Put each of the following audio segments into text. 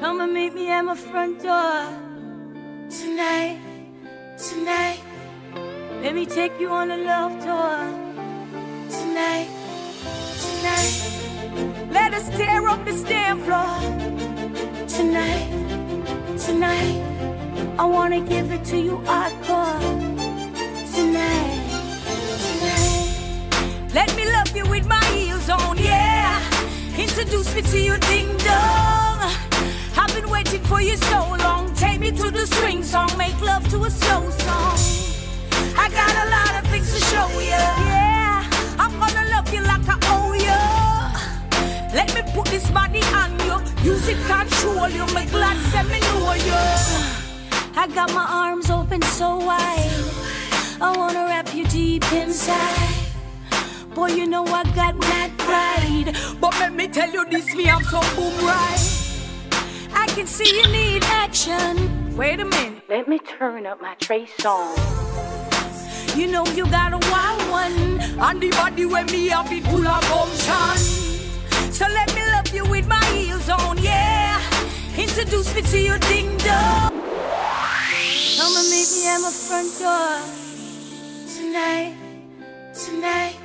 Come and meet me at my front door tonight, tonight. Let me take you on a love tour tonight, tonight. Let us tear up the stand floor tonight, tonight. I wanna give it to you hardcore tonight, tonight. Let me love you with my heels on, yeah. Introduce me to your ding dong. Waiting for you so long. Take me to the swing song, make love to a slow song. I got a lot of things to show you, yeah. I'm gonna love you like I owe you. Let me put this body on you. Use it control you. My glad send me know you. I got my arms open so wide. I wanna wrap you deep inside. Boy, you know I got mad pride. But let me tell you this, me, I'm so boom right. I can see you need action. Wait a minute, let me turn up my Trey Songz. You know you got a wild one. And the body when me have it full of gumption. So let me love you with my heels on, yeah. Introduce me to your ding dong. Come and meet me at my front door tonight, tonight.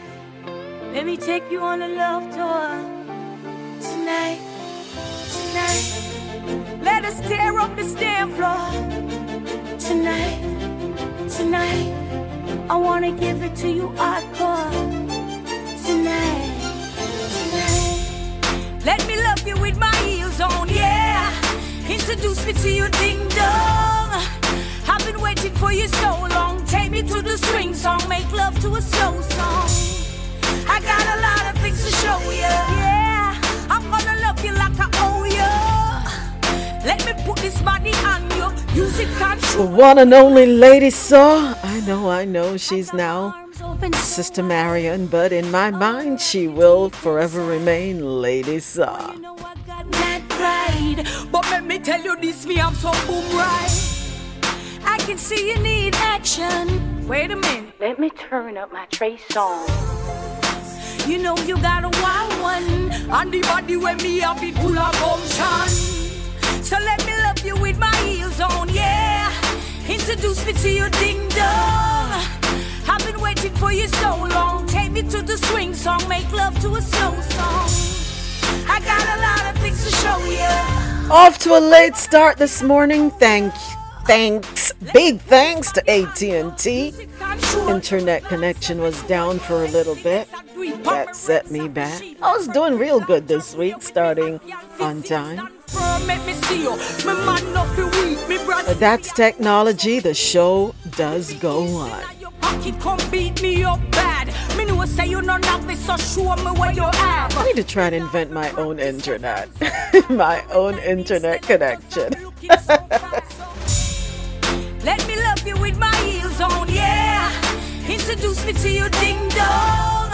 Let me take you on a love tour tonight, tonight. Let us tear up the stand floor tonight, tonight. I wanna give it to you hardcore tonight, tonight. Let me love you with my heels on, yeah. Introduce me to your ding dong. I've been waiting for you so long. Take me to the swing song, make love to a slow song. I got a lot of things to show you. Yeah, I'm gonna love you like I you. Let me put this body on you. Use it The one and only Lady Saw. I know, I know, she's now Sister Marion, but in my mind, she will forever remain Lady Saw. Oh, you know I got mad pride, but let me tell you this, me I'm so boom right. I can see you need action. Wait a minute, let me turn up my Trey Songz. You know you got a wild one, and the body when me have it full of gumption. So let me love you with my heels on, yeah. Introduce me to your ding dong. I've been waiting for you so long. Take me to the swing song, make love to a slow song. I got a lot of things to show you. Off to a late start this morning. Thank, thanks, big thanks to AT&T. Internet connection was down for a little bit. That set me back. I was doing real good this week, starting on time. That's technology. The show does go on. Pocket come beat me up bad. Me know say you no nothing, so show me where you at. I need to try and invent my own internet. my own internet connection. Let me love you with my heels on, yeah. Introduce me to your ding dong.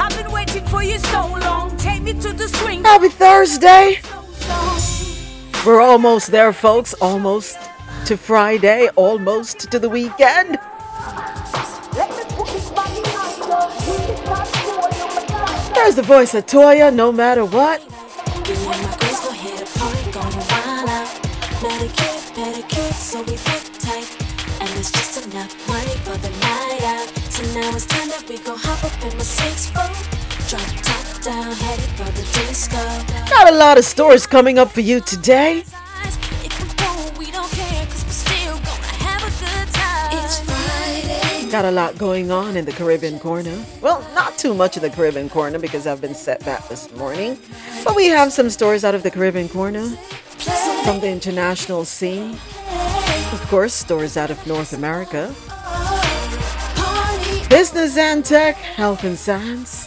I've been waiting for you so long. Take me to the swing. Happy Thursday. We're almost there, folks. Almost to Friday, almost to the weekend. There's the voice of Toya, no matter what. Now it's time that we go hop up in my six foot. Drop top down, headed for the disco. Got a lot of stories coming up for you today. If we go, we don't care, cause we're still gonna have a good time. It's Friday. Got a lot going on in the Caribbean corner. Well, not too much of the Caribbean corner because I've been set back this morning. But we have some stories out of the Caribbean corner from the international scene. Of course, stories out of North America. Business and tech, health and science,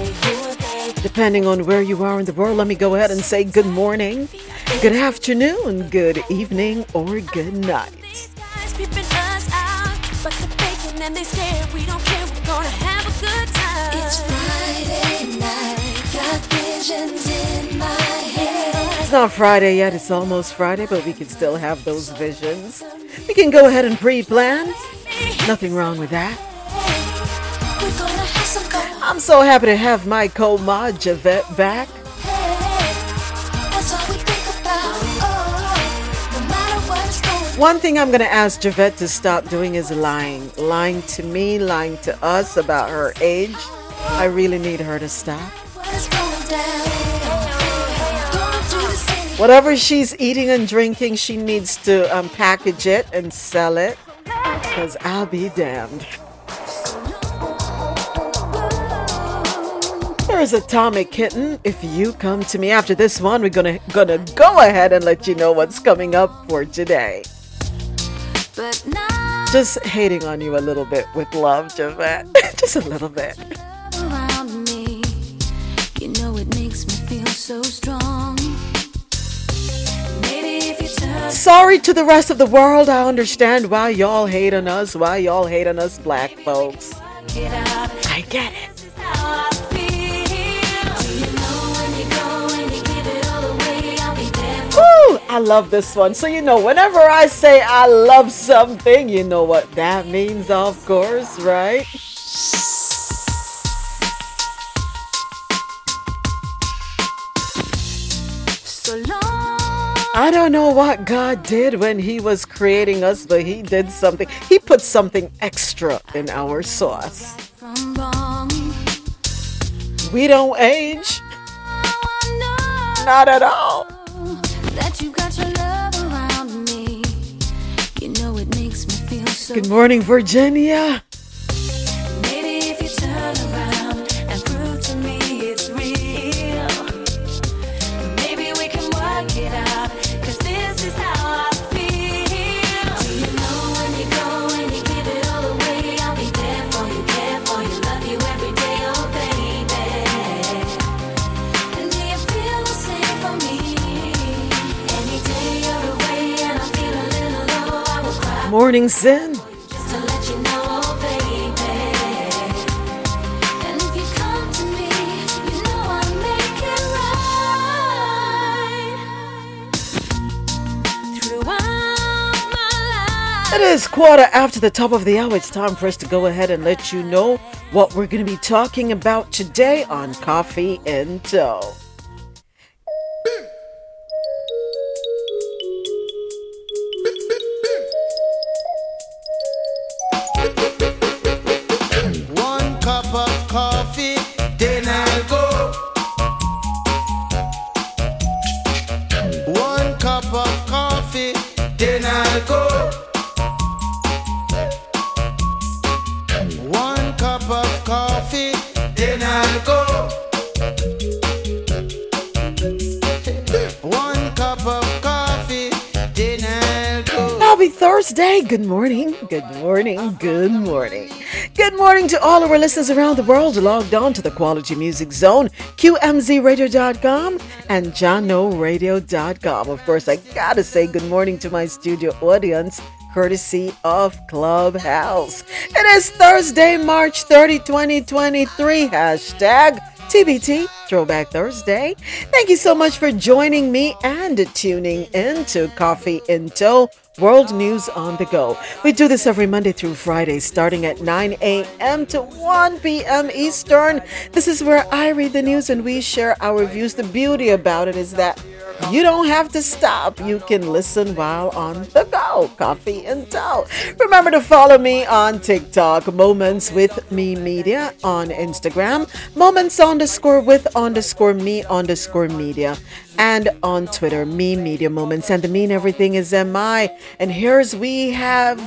Depending on where you are in the world, let me go ahead and say good morning, good afternoon, good evening, or good night. These guys peeping us out. and they scared. We don't care. We're gonna have a good time. It's Friday night. Got visions in my head. It's not Friday yet, it's almost Friday, but we can still have those visions. We can go ahead and pre plan. Nothing wrong with that. I'm so happy to have my co mod Javette back. One thing I'm going to ask Javette to stop doing is lying. Lying to me, lying to us about her age. I really need her to stop. Whatever she's eating and drinking, she needs to um, package it and sell it. Because I'll be damned. There's Atomic Kitten. If you come to me after this one, we're gonna gonna go ahead and let you know what's coming up for today. But now Just hating on you a little bit with love, Javette. Just a little bit. around me, you know it makes me feel so strong. Maybe if you turn Sorry to the rest of the world. I understand why y'all hate on us, why y'all hate on us black folks. I get it. I love this one. So you know, whenever I say I love something, you know what that means, of course, right? so long. I don't know what God did when He was creating us, but He did something. He put something extra in our sauce. We don't age, not at all. So Good morning, Virginia. morning, if quarter after the top of the hour. It's time for us to go ahead and let you know what we're going to be talking about today on Coffee and Tow. Good morning. Good morning. Good morning. Good morning to all of our listeners around the world logged on to the Quality Music Zone, QMZRadio.com, and JahknoRadio.com. Of course, I gotta say good morning to my studio audience, courtesy of Clubhouse. It is Thursday, March 30, 2023. Hashtag TBT Throwback Thursday. Thank you so much for joining me and tuning in to Coffee in Toe. World News on the Go. We do this every Monday through Friday, starting at 9 a.m. to 1 p.m. Eastern. This is where I read the news and we share our views. The beauty about it is that you don't have to stop. You can listen while on the go. Coffee and Tow. Remember to follow me on TikTok, Moments with Me Media, on Instagram, Moments underscore with underscore me underscore media, and on Twitter, Me Media Moments. And the mean everything is MI. And here's we have,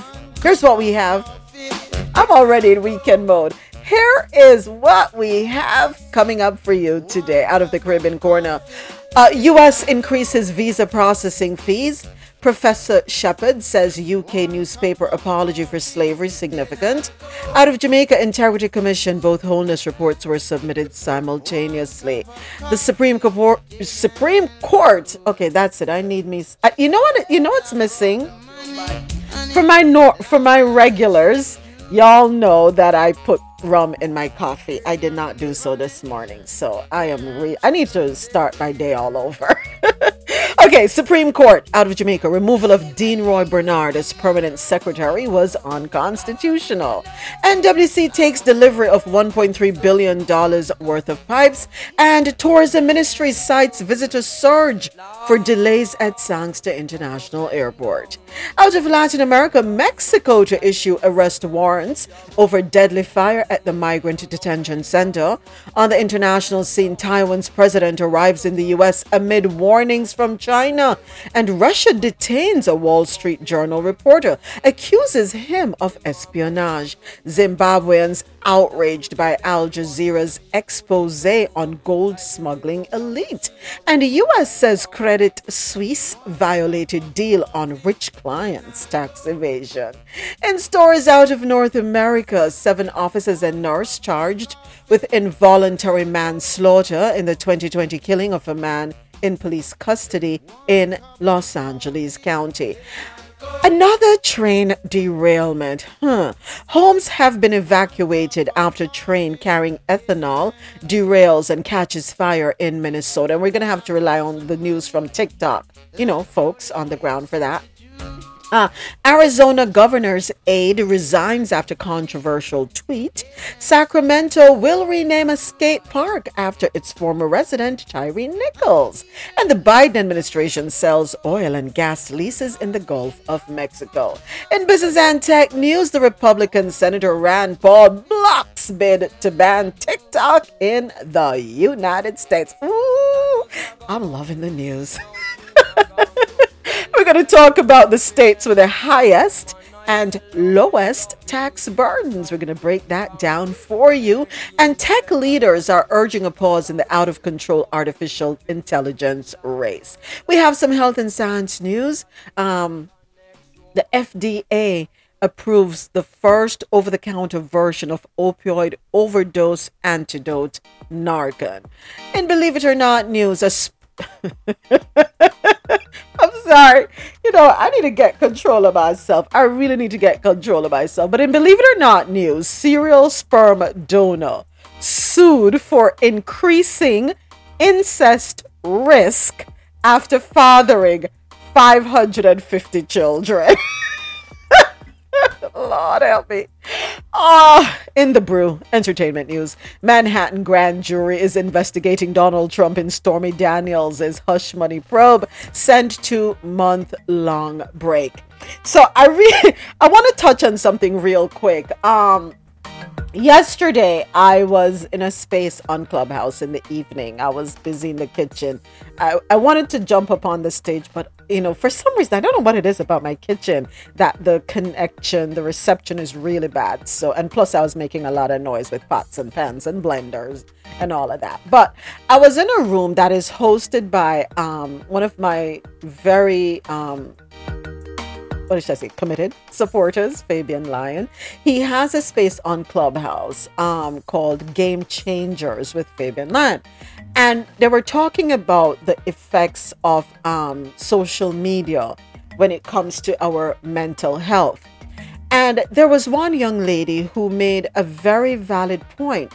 here's what we have. I'm already in weekend mode. Here is what we have coming up for you today out of the Caribbean corner. Uh, U.S. increases visa processing fees. Professor Shepherd says UK newspaper apology for slavery significant. Out of Jamaica Integrity Commission, both Holness reports were submitted simultaneously. The Supreme Court, Supreme Court. Okay, that's it. I need me. uh, You know what? You know what's missing for my nor- for my regulars. Y'all know that I put rum in my coffee. I did not do so this morning. So I am re- I need to start my day all over. okay, Supreme Court out of Jamaica. Removal of Dean Roy Bernard as permanent secretary was unconstitutional. NWC takes delivery of $1.3 billion worth of pipes. And Tourism Ministry cites visitor surge for delays at Sangster International Airport. Out of Latin America, Mexico to issue arrest warrants over deadly fire at the migrant detention center. On the international scene, Taiwan's president arrives in the U.S. amid warnings from China, and Russia detains a Wall Street Journal reporter, accuses him of espionage. Zimbabweans outraged by Al Jazeera's expose on gold smuggling elite. And the US says Credit Suisse violated deal on rich clients tax evasion. In stories out of North America, seven officers and nurse charged with involuntary manslaughter in the 2020 killing of a man in police custody in Los Angeles County. Another train derailment. Huh. Homes have been evacuated after train carrying ethanol derails and catches fire in Minnesota. And we're going to have to rely on the news from TikTok. You know, folks on the ground for that. Uh, Arizona governor's aide resigns after controversial tweet. Sacramento will rename a skate park after its former resident, Tyre Nichols. And the Biden administration sells oil and gas leases in the Gulf of Mexico. In business and tech news, the Republican Senator Rand Paul blocks bid to ban TikTok in the United States. Ooh, I'm loving the news. We're going to talk about the states with the highest and lowest tax burdens. We're going to break that down for you. And tech leaders are urging a pause in the out of control artificial intelligence race. We have some health and science news. Um, the FDA approves the first over the counter version of opioid overdose antidote, Narcan. And believe it or not, news, a sp- I'm sorry. You know, I need to get control of myself. I really need to get control of myself. But in believe it or not news, serial sperm donor sued for increasing incest risk after fathering 550 children. Lord help me. Ah, in the brew, entertainment news. Manhattan grand jury is investigating Donald Trump in Stormy Daniels' hush money probe, sent to month long break. So I really I want to touch on something real quick. Um yesterday i was in a space on clubhouse in the evening i was busy in the kitchen I, I wanted to jump up on the stage but you know for some reason i don't know what it is about my kitchen that the connection the reception is really bad so and plus i was making a lot of noise with pots and pans and blenders and all of that but i was in a room that is hosted by um, one of my very um, what should I say, committed supporters, Fabian Lyon. He has a space on Clubhouse um, called Game Changers with Fabian Lyon. And they were talking about the effects of um, social media when it comes to our mental health. And there was one young lady who made a very valid point.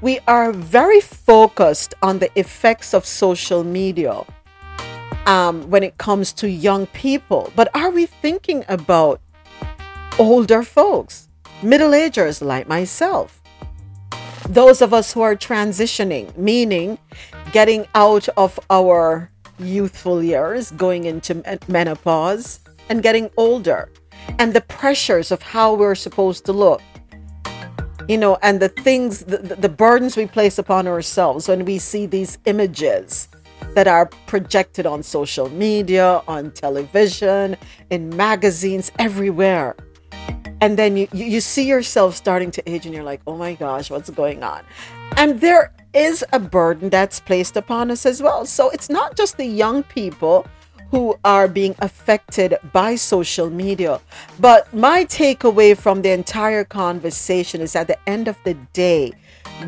We are very focused on the effects of social media um, when it comes to young people. But are we thinking about older folks, middle agers like myself? Those of us who are transitioning, meaning getting out of our youthful years, going into menopause, and getting older, and the pressures of how we're supposed to look you know, and the things, the, the burdens we place upon ourselves when we see these images that are projected on social media, on television, in magazines, everywhere. And then you, you see yourself starting to age and you're like, oh my gosh, what's going on? And there is a burden that's placed upon us as well. So it's not just the young people who are being affected by social media. But my takeaway from the entire conversation is at the end of the day,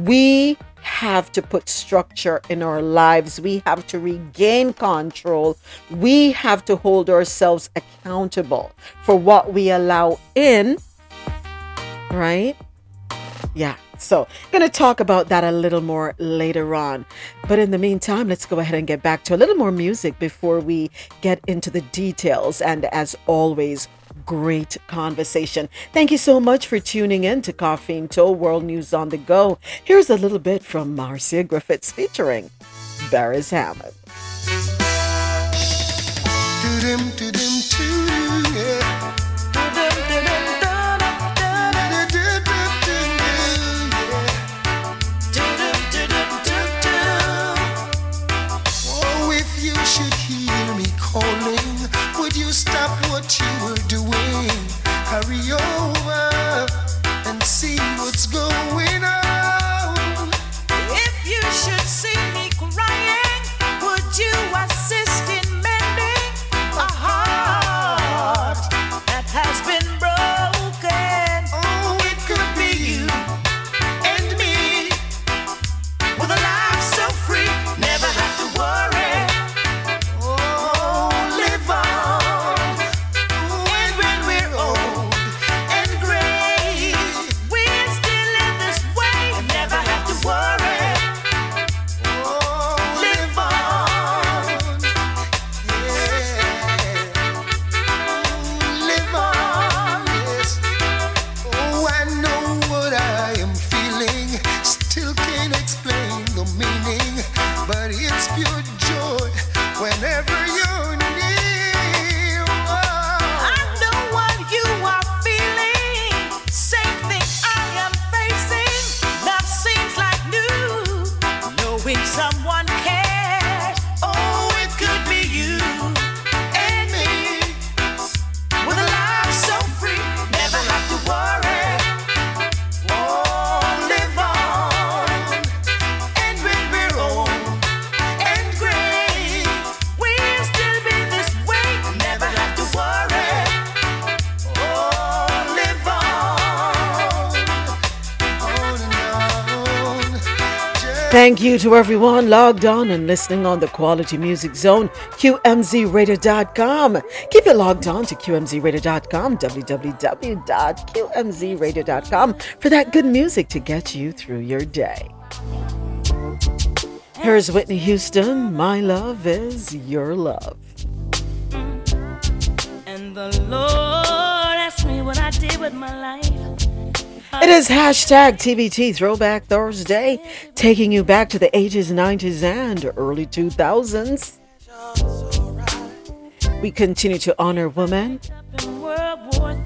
we have to put structure in our lives. We have to regain control. We have to hold ourselves accountable for what we allow in right? Yeah. So, going to talk about that a little more later on. But in the meantime, let's go ahead and get back to a little more music before we get into the details. And as always, great conversation. Thank you so much for tuning in to Coffee in Toe World News on the Go. Here's a little bit from Marcia Griffiths featuring Beres Hammond. Carry over and see what's going Thank you to everyone logged on and listening on the Quality Music Zone, QMZRadio.com. Keep it logged on to QMZRadio.com, www.QMZRadio.com for that good music to get you through your day. Here's Whitney Houston. My love is your love. And the Lord asked me what I did with my life. It is hashtag TBT Throwback Thursday, taking you back to the 80s, 90s, and early 2000s. We continue to honor women.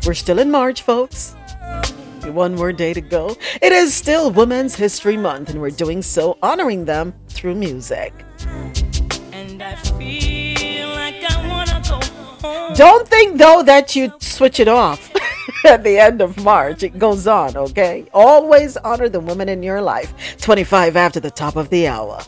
We're still in March, folks. One more day to go. It is still Women's History Month, and we're doing so honoring them through music. Don't think, though, that you switch it off. at the end of March. It goes on, okay? Always honor the women in your life. 25 after the top of the hour.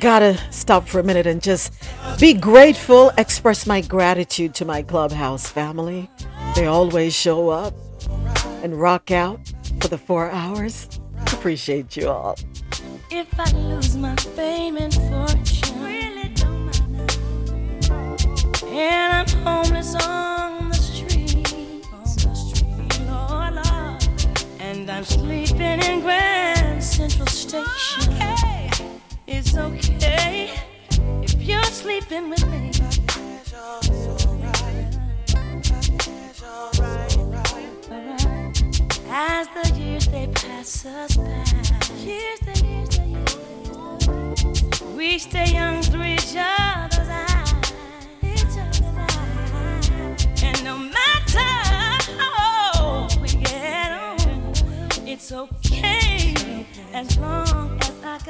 Gotta stop for a minute and just be grateful, express my gratitude to my clubhouse family. They always show up and rock out for the four hours. Appreciate you all. If I lose my fame and fortune, really don't matter. And I'm homeless on the street, on the street, Lord, Lord. and I'm sleeping in Grand Central Station. Okay. It's okay if you're sleeping with me. As the years they pass us by, years the years the years, we stay young through each other's eyes, each other's eyes. and no matter how we get on, it's okay as long as Got.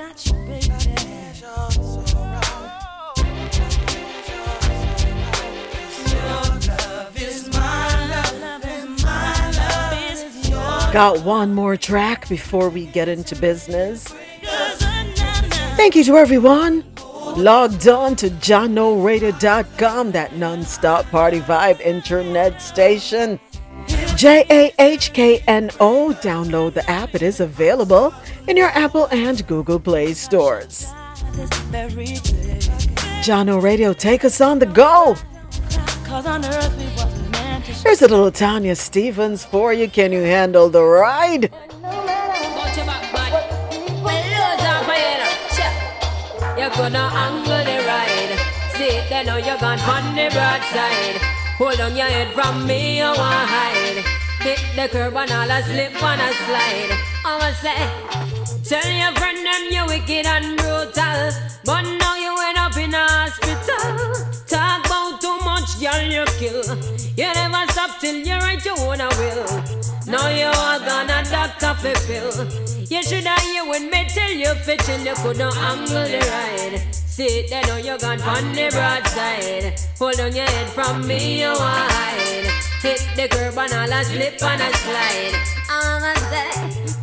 Got one more track before we get into business. Thank you to everyone Logged on to JahknoRadio.com, that non-stop party vibe internet station. J A H K N O. Download the app. It is available in your Apple and Google Play stores. Jahkno Radio, take us on the go. Here's a little Tanya Stephens for you. Can you handle the ride? You're gonna angle the ride. See, they know you're gone on the broadside. Hold on your head from me, you want hide. Hit the curb and all a slip and a slide. I'ma say, tell your friend them you're wicked and brutal. But now you end up in a hospital. Talk about too much, girl, you kill. You never stop till you write your own will. Now you are gonna doctor for pill. You should have hear when me tell you fetching you couldn't angle the ride. Sit there now you gone on the broadside. Hold on your head from me you wide. Hit the curb and all a slip and a slide. I'ma say,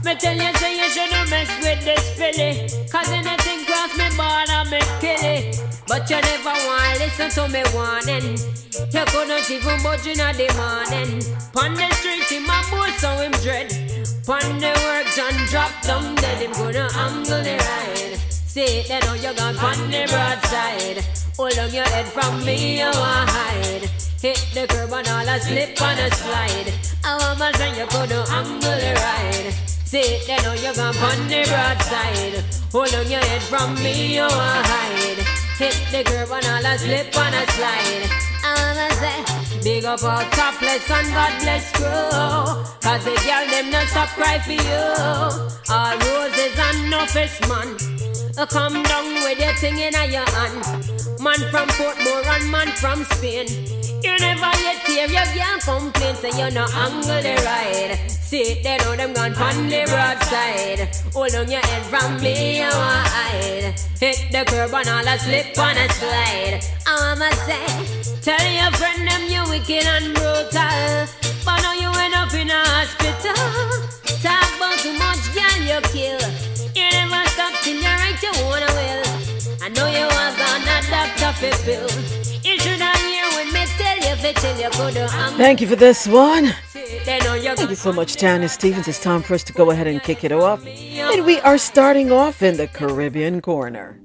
me tell you say you shouldn't mess with this filly. Cause anything cross me border me kill it. But you never want listen to me warning. You couldn't even budge in the morning. Pon the street in my boat so him dread. Pon the work and drop down dead. Him gonna angle the ride. See it, they know you gone pon the broadside. Hold on your head from me, you want hide. Hit the curb and all a slip and a slide. I want my friend, you couldn't angle the ride. See it, they know you gone pon the broadside. Hold on your head from me, you want hide. Hit the curb and all a slip and a slide. I'ma say, big up all topless and God bless crew. Cause the girl them not stop cry for you. All roses and no fish man. Come down with your thing in your hand. Man from Portmore and man from Spain. You never yet hear your girl complain, say you no angle the ride. See they know them gone on the broadside. Hold on your head from me, you hide. Hit the curb and all a slip on a slide. I'ma say, tell your friend them you wicked and brutal. But now you end up in a hospital. Talk about too much girl you kill. Thank you for this one. They know you Thank you so much, Tanya Stephens. It's time for us to go ahead and kick it off. And we are starting off in the Caribbean corner.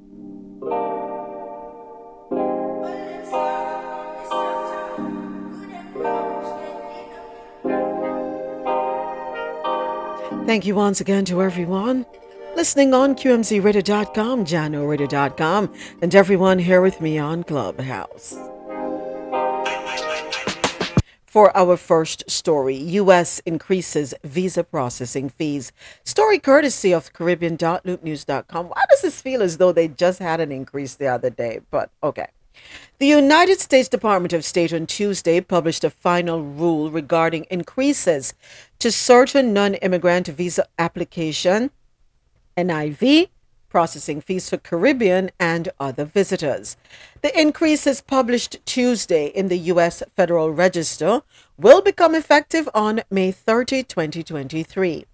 Thank you once again to everyone listening on QMZRadio.com, JahknoRadio.com, and everyone here with me on Clubhouse. For our first story, U.S. increases visa processing fees. Story courtesy of Caribbean.loopnews.com. Why does this feel as though they just had an increase the other day? But okay. The United States Department of State on Tuesday published a final rule regarding increases to certain non immigrant visa application, NIV, processing fees for Caribbean and other visitors. The increases published Tuesday in the U.S. Federal Register will become effective on May 30, 2023.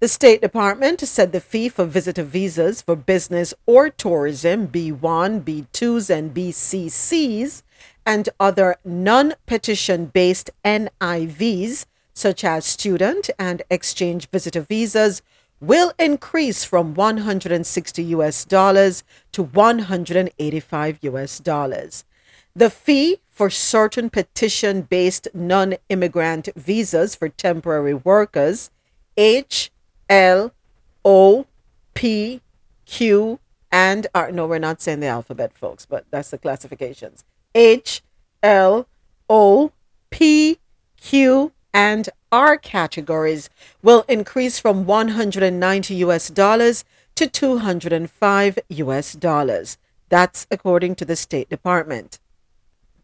The State Department said the fee for visitor visas for business or tourism B1, B2s, and BCCs and other non petition based NIVs, such as student and exchange visitor visas, will increase from 160 US dollars to 185 US dollars. The fee for certain petition based non immigrant visas for temporary workers, H, L, O, P, Q, and R. No, we're not saying the alphabet, folks, but that's the classifications. H, L, O, P, Q, and R categories will increase from 190 US dollars to 205 US dollars. That's according to the State Department.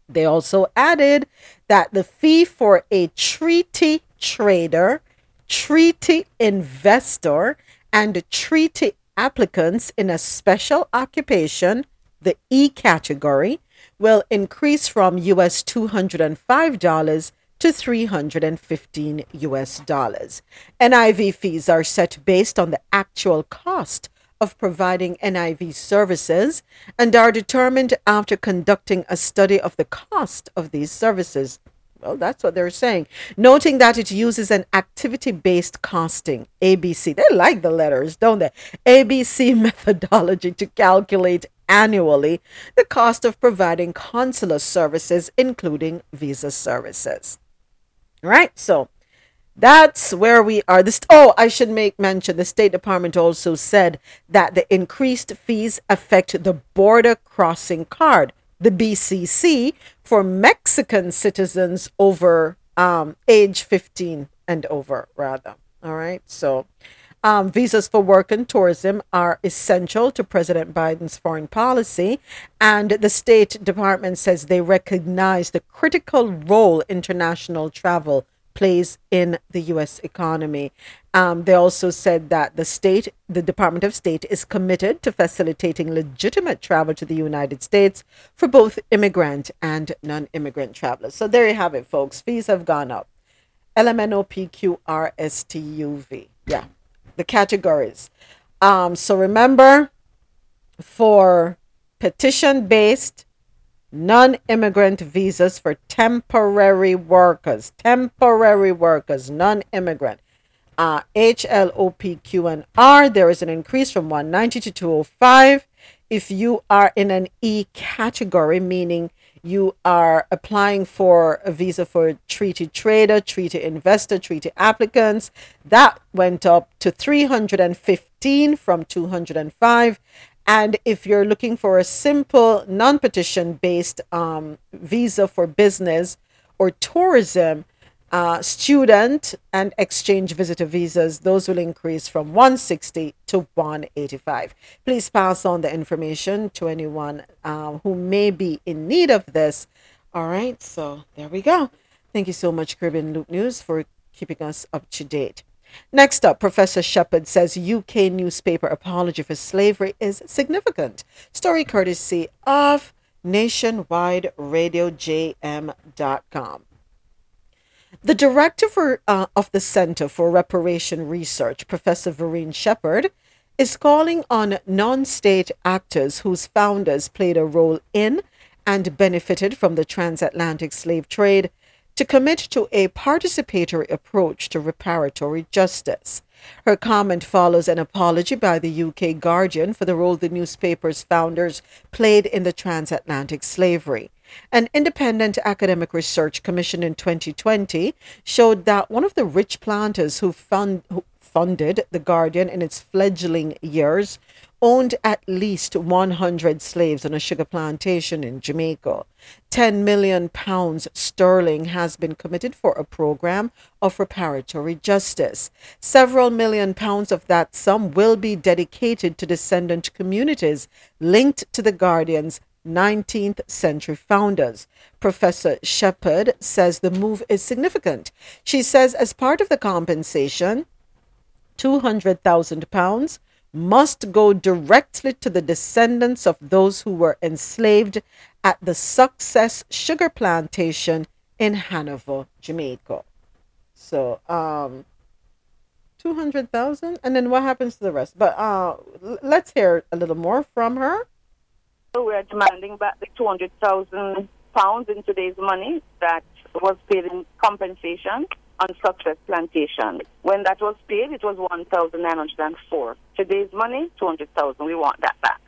They also added that the fee for a treaty trader, treaty investor, and treaty applicants in a special occupation, the E category, will increase from US $205 to 315 US dollars. NIV fees are set based on the actual cost of providing NIV services and are determined after conducting a study of the cost of these services. Well, that's what they're saying. Noting that it uses an activity based costing, ABC. They like the letters, don't they? ABC methodology to calculate annually the cost of providing consular services, including visa services. All right, so that's where we are. This oh, I should make mention the State Department also said that the increased fees affect the border crossing card, the BCC, for Mexican citizens over um, age 15 and over, rather. All right, so um, visas for work and tourism are essential to President Biden's foreign policy, and the State Department says they recognize the critical role international travel plays in the U.S. economy. Um, they also said that the state, the Department of State, is committed to facilitating legitimate travel to the United States for both immigrant and non immigrant travelers. So there you have it, folks. Fees have gone up. LMNOPQRSTUV. Yeah, the categories. Um, so remember, for petition based non immigrant visas for temporary workers, temporary workers, non immigrant. Uh, HLOPQ and R, there is an increase from 190 to 205. If you are in an E category, meaning you are applying for a visa for treaty trader, treaty investor, treaty applicants, that went up to 315 from 205. And if you're looking for a simple non petition based um, visa for business or tourism, uh, student and exchange visitor visas, those will increase from 160 to 185. Please pass on the information to anyone uh, who may be in need of this. All right, so there we go. Thank you so much, Caribbean Loop News, for keeping us up to date. Next up, Professor Shepherd says UK newspaper apology for slavery is significant. Story courtesy of Nationwide Radio JM.com. The director for, uh, of the Center for Reparation Research, Professor Verene Shepherd, is calling on non state actors whose founders played a role in and benefited from the transatlantic slave trade to commit to a participatory approach to reparatory justice. Her comment follows an apology by the UK Guardian for the role the newspaper's founders played in the transatlantic slavery. An independent academic research commissioned in 2020 showed that one of the rich planters who, fund, who funded The Guardian in its fledgling years owned at least 100 slaves on a sugar plantation in Jamaica. 10 million pounds sterling has been committed for a program of reparatory justice. Several million pounds of that sum will be dedicated to descendant communities linked to the Guardian's 19th century founders. Professor Shepherd says the move is significant. She says, as part of the compensation, £200,000 must go directly to the descendants of those who were enslaved at the Success Sugar Plantation in Hanover, Jamaica. So, um, 200,000 and then what happens to the rest? But uh, let's hear a little more from her. So we're demanding back the 200,000 pounds in today's money that was paid in compensation on Success Plantation. When that was paid, it was 1,904. Today's money, 200,000. We want that back.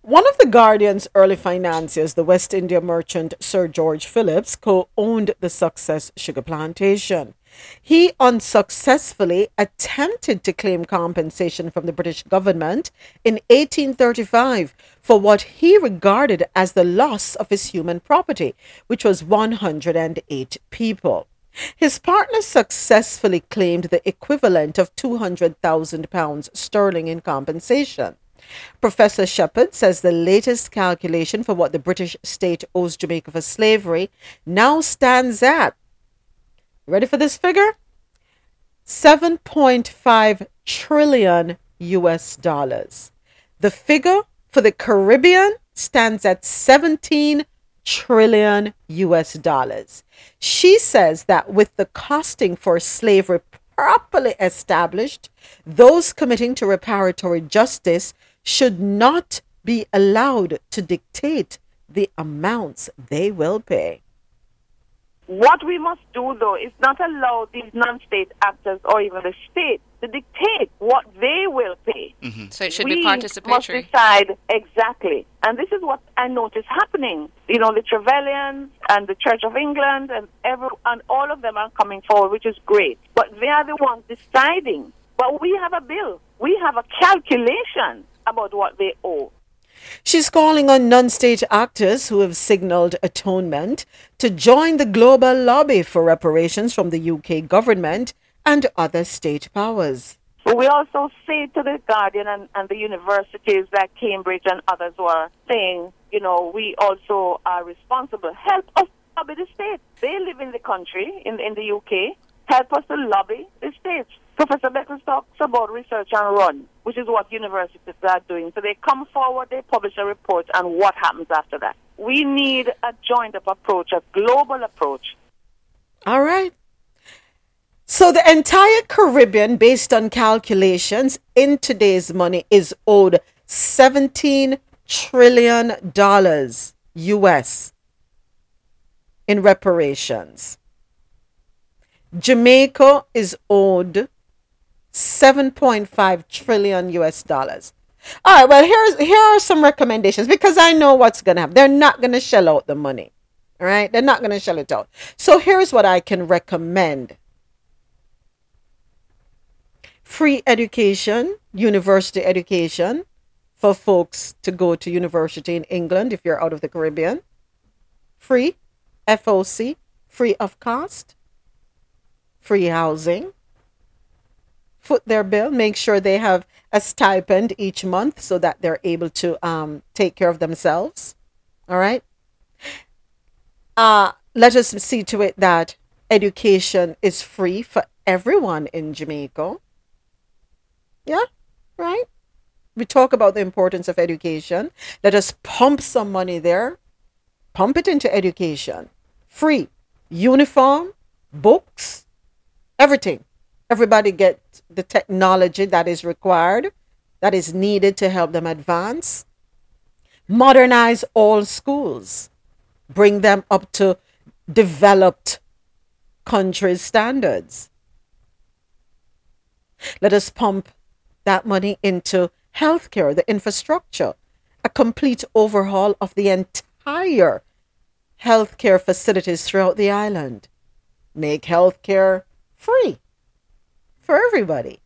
One of the Guardian's early financiers, the West India merchant Sir George Phillips, co owned the Success Sugar Plantation. He unsuccessfully attempted to claim compensation from the British government in 1835 for what he regarded as the loss of his human property, which was 108 people. His partner successfully claimed the equivalent of £200,000 sterling in compensation. Professor Shepherd says the latest calculation for what the British state owes Jamaica for slavery now stands at Ready for this figure? 7.5 trillion US dollars. The figure for the Caribbean stands at 17 trillion US dollars. She says that with the costing for slavery properly established, those committing to reparatory justice should not be allowed to dictate the amounts they will pay. What we must do, though, is not allow these non-state actors or even the state to dictate what they will pay. Mm-hmm. So it should we be participatory. We must decide exactly. And this is what I notice happening. You know, the Trevelyan's and the Church of England and every, and all of them are coming forward, which is great. But they are the ones deciding. But we have a bill. We have a calculation about what they owe. She's calling on non state actors who have signaled atonement to join the global lobby for reparations from the UK government and other state powers. But we also say to the Guardian and, and the universities that Cambridge and others were saying, you know, we also are responsible. Help us lobby the state. They live in the country, in, in the UK. Help us to lobby the states. Professor Beckles talks about research and run, which is what universities are doing. So they come forward, they publish a report, and what happens after that? We need a joined up approach, a global approach. All right. So the entire Caribbean, based on calculations in today's money, is owed $17 trillion US in reparations. Jamaica is owed 7.5 trillion US dollars. All right, well, here's here are some recommendations because I know what's going to happen. They're not going to shell out the money. All right? They're not going to shell it out. So here's what I can recommend. Free education, university education for folks to go to university in England if you're out of the Caribbean. Free FOC, free of cost. Free housing foot their bill, make sure they have a stipend each month so that they're able to um, take care of themselves. All right. Uh, let us see to it that education is free for everyone in Jamaica. Yeah, right. We talk about the importance of education. Let us pump some money there, pump it into education. Free uniform, books, everything everybody get the technology that is required, that is needed to help them advance. Modernize all schools, bring them up to developed countries' standards. Let us pump that money into healthcare, the infrastructure, a complete overhaul of the entire healthcare facilities throughout the island. Make healthcare free for everybody.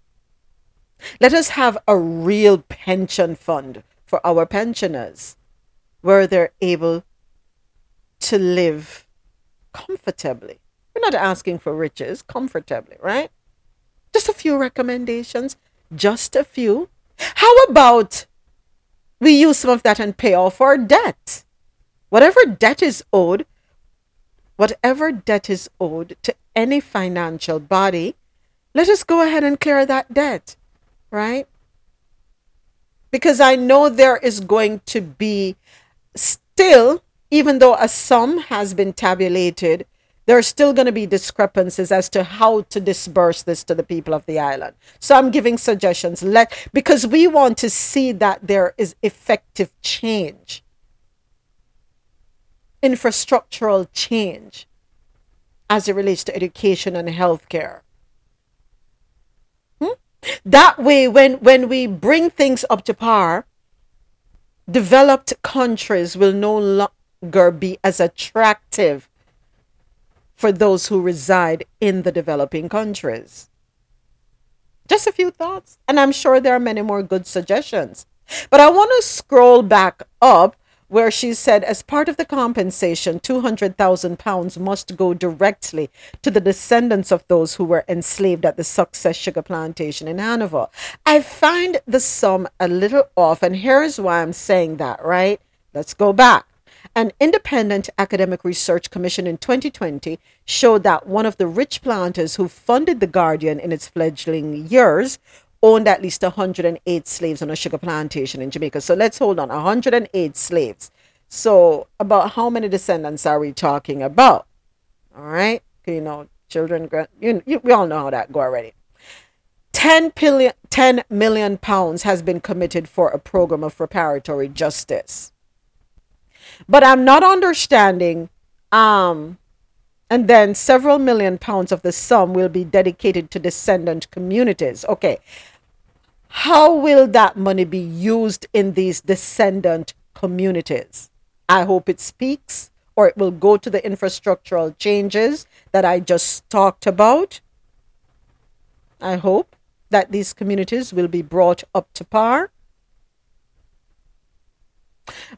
Let us have a real pension fund for our pensioners where they're able to live comfortably. We're not asking for riches, comfortably, right? Just a few recommendations, just a few. How about we use some of that and pay off our debt? Whatever debt is owed, whatever debt is owed to any financial body, let us go ahead and clear that debt, right? Because I know there is going to be still, even though a sum has been tabulated, there are still going to be discrepancies as to how to disperse this to the people of the island. So I'm giving suggestions. Let because we want to see that there is effective change, infrastructural change as it relates to education and healthcare. That way, when, when we bring things up to par, developed countries will no longer be as attractive for those who reside in the developing countries. Just a few thoughts, and I'm sure there are many more good suggestions. But I want to scroll back up where she said, as part of the compensation, £200,000 must go directly to the descendants of those who were enslaved at the Success Sugar Plantation in Hanover. I find the sum a little off, and here's why I'm saying that, right? Let's go back. An independent academic research commission in 2020 showed that one of the rich planters who funded The Guardian in its fledgling years owned at least 108 slaves on a sugar plantation in Jamaica. So let's hold on 108 slaves. So, about how many descendants are we talking about? All right. You know, children, you, you, we all know how that go already. 10 billion, 10 million pounds has been committed for a program of reparatory justice. But I'm not understanding um and then several million pounds of the sum will be dedicated to descendant communities. Okay. How will that money be used in these descendant communities? I hope it speaks or it will go to the infrastructural changes that I just talked about. I hope that these communities will be brought up to par.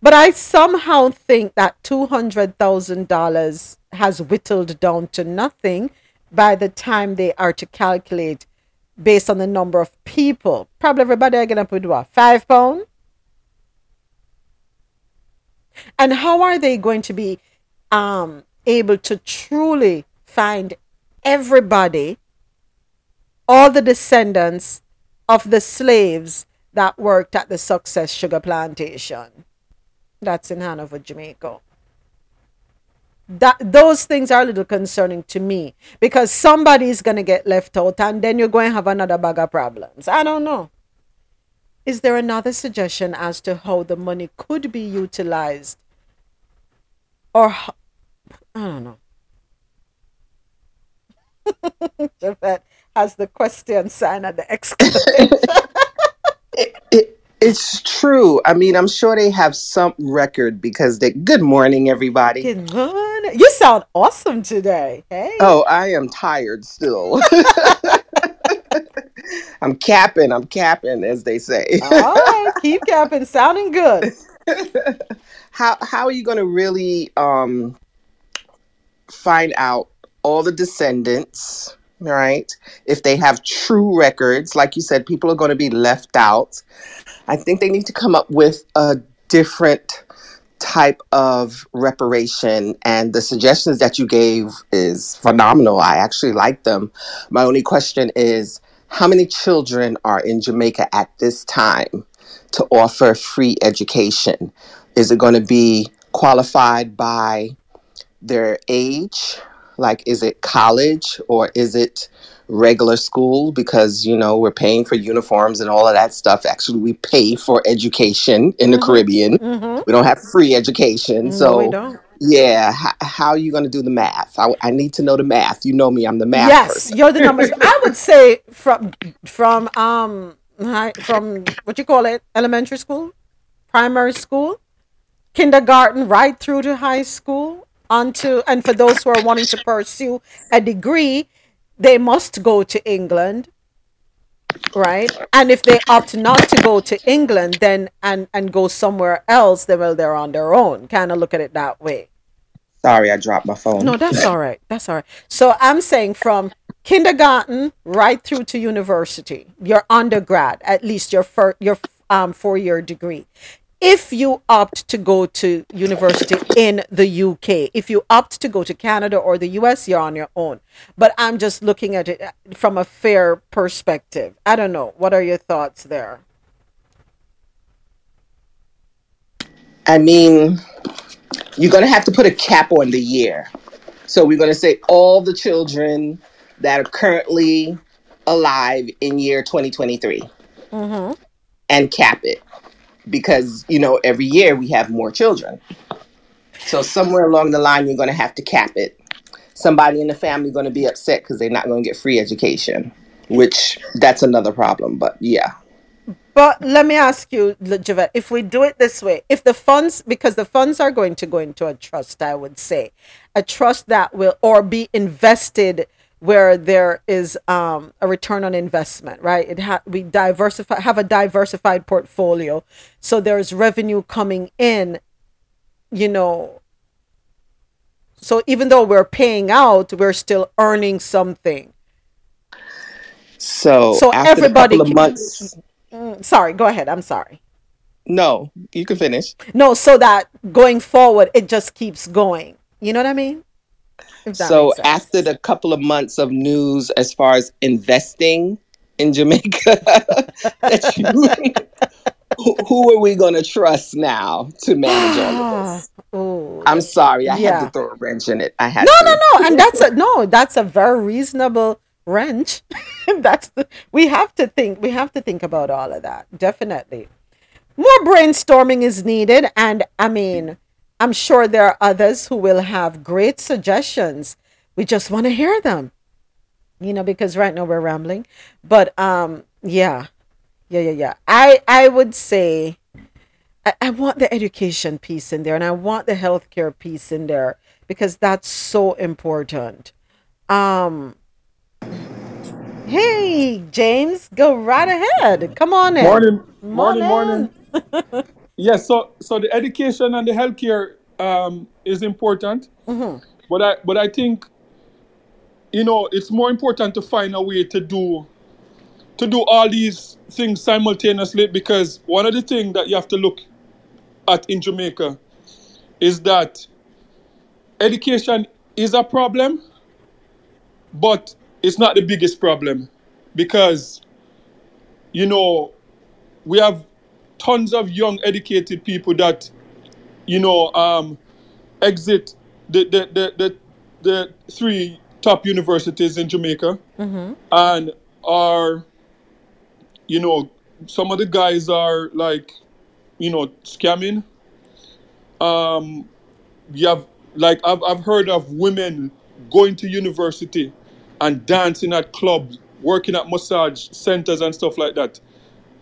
But I somehow think that $200,000 has whittled down to nothing by the time they are to calculate based on the number of people. Probably everybody are going to put what? Five pounds? And how are they going to be um, able to truly find everybody, all the descendants of the slaves that worked at the Success Sugar Plantation? That's in Hanover, Jamaica. That those things are a little concerning to me because somebody's gonna get left out and then you're going to have another bag of problems. I don't know. Is there another suggestion as to how the money could be utilized? Or I don't know. Javette has the question sign at the exclamation. It, it, it's true. I mean, I'm sure they have some record because they. Good morning, everybody. Good morning. You sound awesome today. Hey. Oh, I am tired still. I'm capping. I'm capping, as they say. All right. Keep capping. Sounding good. how how are you going to really um find out all the descendants, right? If they have true records, like you said, people are going to be left out. I think they need to come up with a different type of reparation and the suggestions that you gave is phenomenal. I actually like them. My only question is how many children are in Jamaica at this time to offer free education? Is it going to be qualified by their age? Like, is it college or is it regular school? Because, you know, we're paying for uniforms and all of that stuff. Actually, we pay for education in the Caribbean. Mm-hmm. We don't have free education. No, we So, don't. yeah, h- how are you going to do the math? I, I need to know the math. You know me, I'm the math Yes, person. you're the numbers. I would say from from um from what you call it, elementary school, primary school, kindergarten, right through to high school, onto and for those who are wanting to pursue a degree, they must go to England, right? And if they opt not to go to England, then and and go somewhere else, then well, they're on their own. Kind of look at it that way. Sorry, I dropped my phone. No, that's all right. That's all right. So I'm saying from kindergarten right through to university, your undergrad, at least your fir- your um, four year degree. If you opt to go to university in the UK, if you opt to go to Canada or the US, you're on your own. But I'm just looking at it uh, from a fair perspective. I don't know. What are your thoughts there? I mean, you're going to have to put a cap on the year. So we're going to say all the children that are currently alive in year 2023 Mm-hmm. and cap it because, you know, every year we have more children. So somewhere along the line, you're going to have to cap it. Somebody in the family going to be upset because they're not going to get free education, which that's another problem. But yeah, But let me ask you, Javette, if we do it this way, if the funds, because the funds are going to go into a trust, I would say, a trust that will, or be invested where there is um, a return on investment, right? It ha- we diversify, have a diversified portfolio, so there's revenue coming in, you know. So even though we're paying out, we're still earning something. so So after everybody, can, months, Mm, sorry, go ahead. I'm sorry. no, you can finish. No, so that going forward, it just keeps going. You know what I mean? So after the couple of months of news as far as investing in Jamaica, that you, who, who are we going to trust now to manage all of this? oh, I'm sorry, I had to throw a wrench in it. I had No, to. no, no. And that's a no, that's a very reasonable wrench. That's the, we have to think we have to think about all of that. Definitely. More brainstorming is needed and I mean, I'm sure there are others who will have great suggestions. We just want to hear them. You know, because right now we're rambling. But um yeah. Yeah, yeah, yeah. I I would say I, I want the education piece in there and I want the healthcare piece in there because that's so important. Um Hey, James, go right ahead. Come on in. Morning, morning, morning. yes, so so the education and the healthcare um, is important, Mm-hmm. but I but I think you know it's more important to find a way to do to do all these things simultaneously because one of the things that you have to look at in Jamaica is that education is a problem, but it's not the biggest problem because you know we have tons of young educated people that you know um, exit the the, the the the three top universities in Jamaica Mm-hmm. and are you know some of the guys are like you know scamming um you have like I've, I've heard of women going to university and dancing at clubs working at massage centers and stuff like that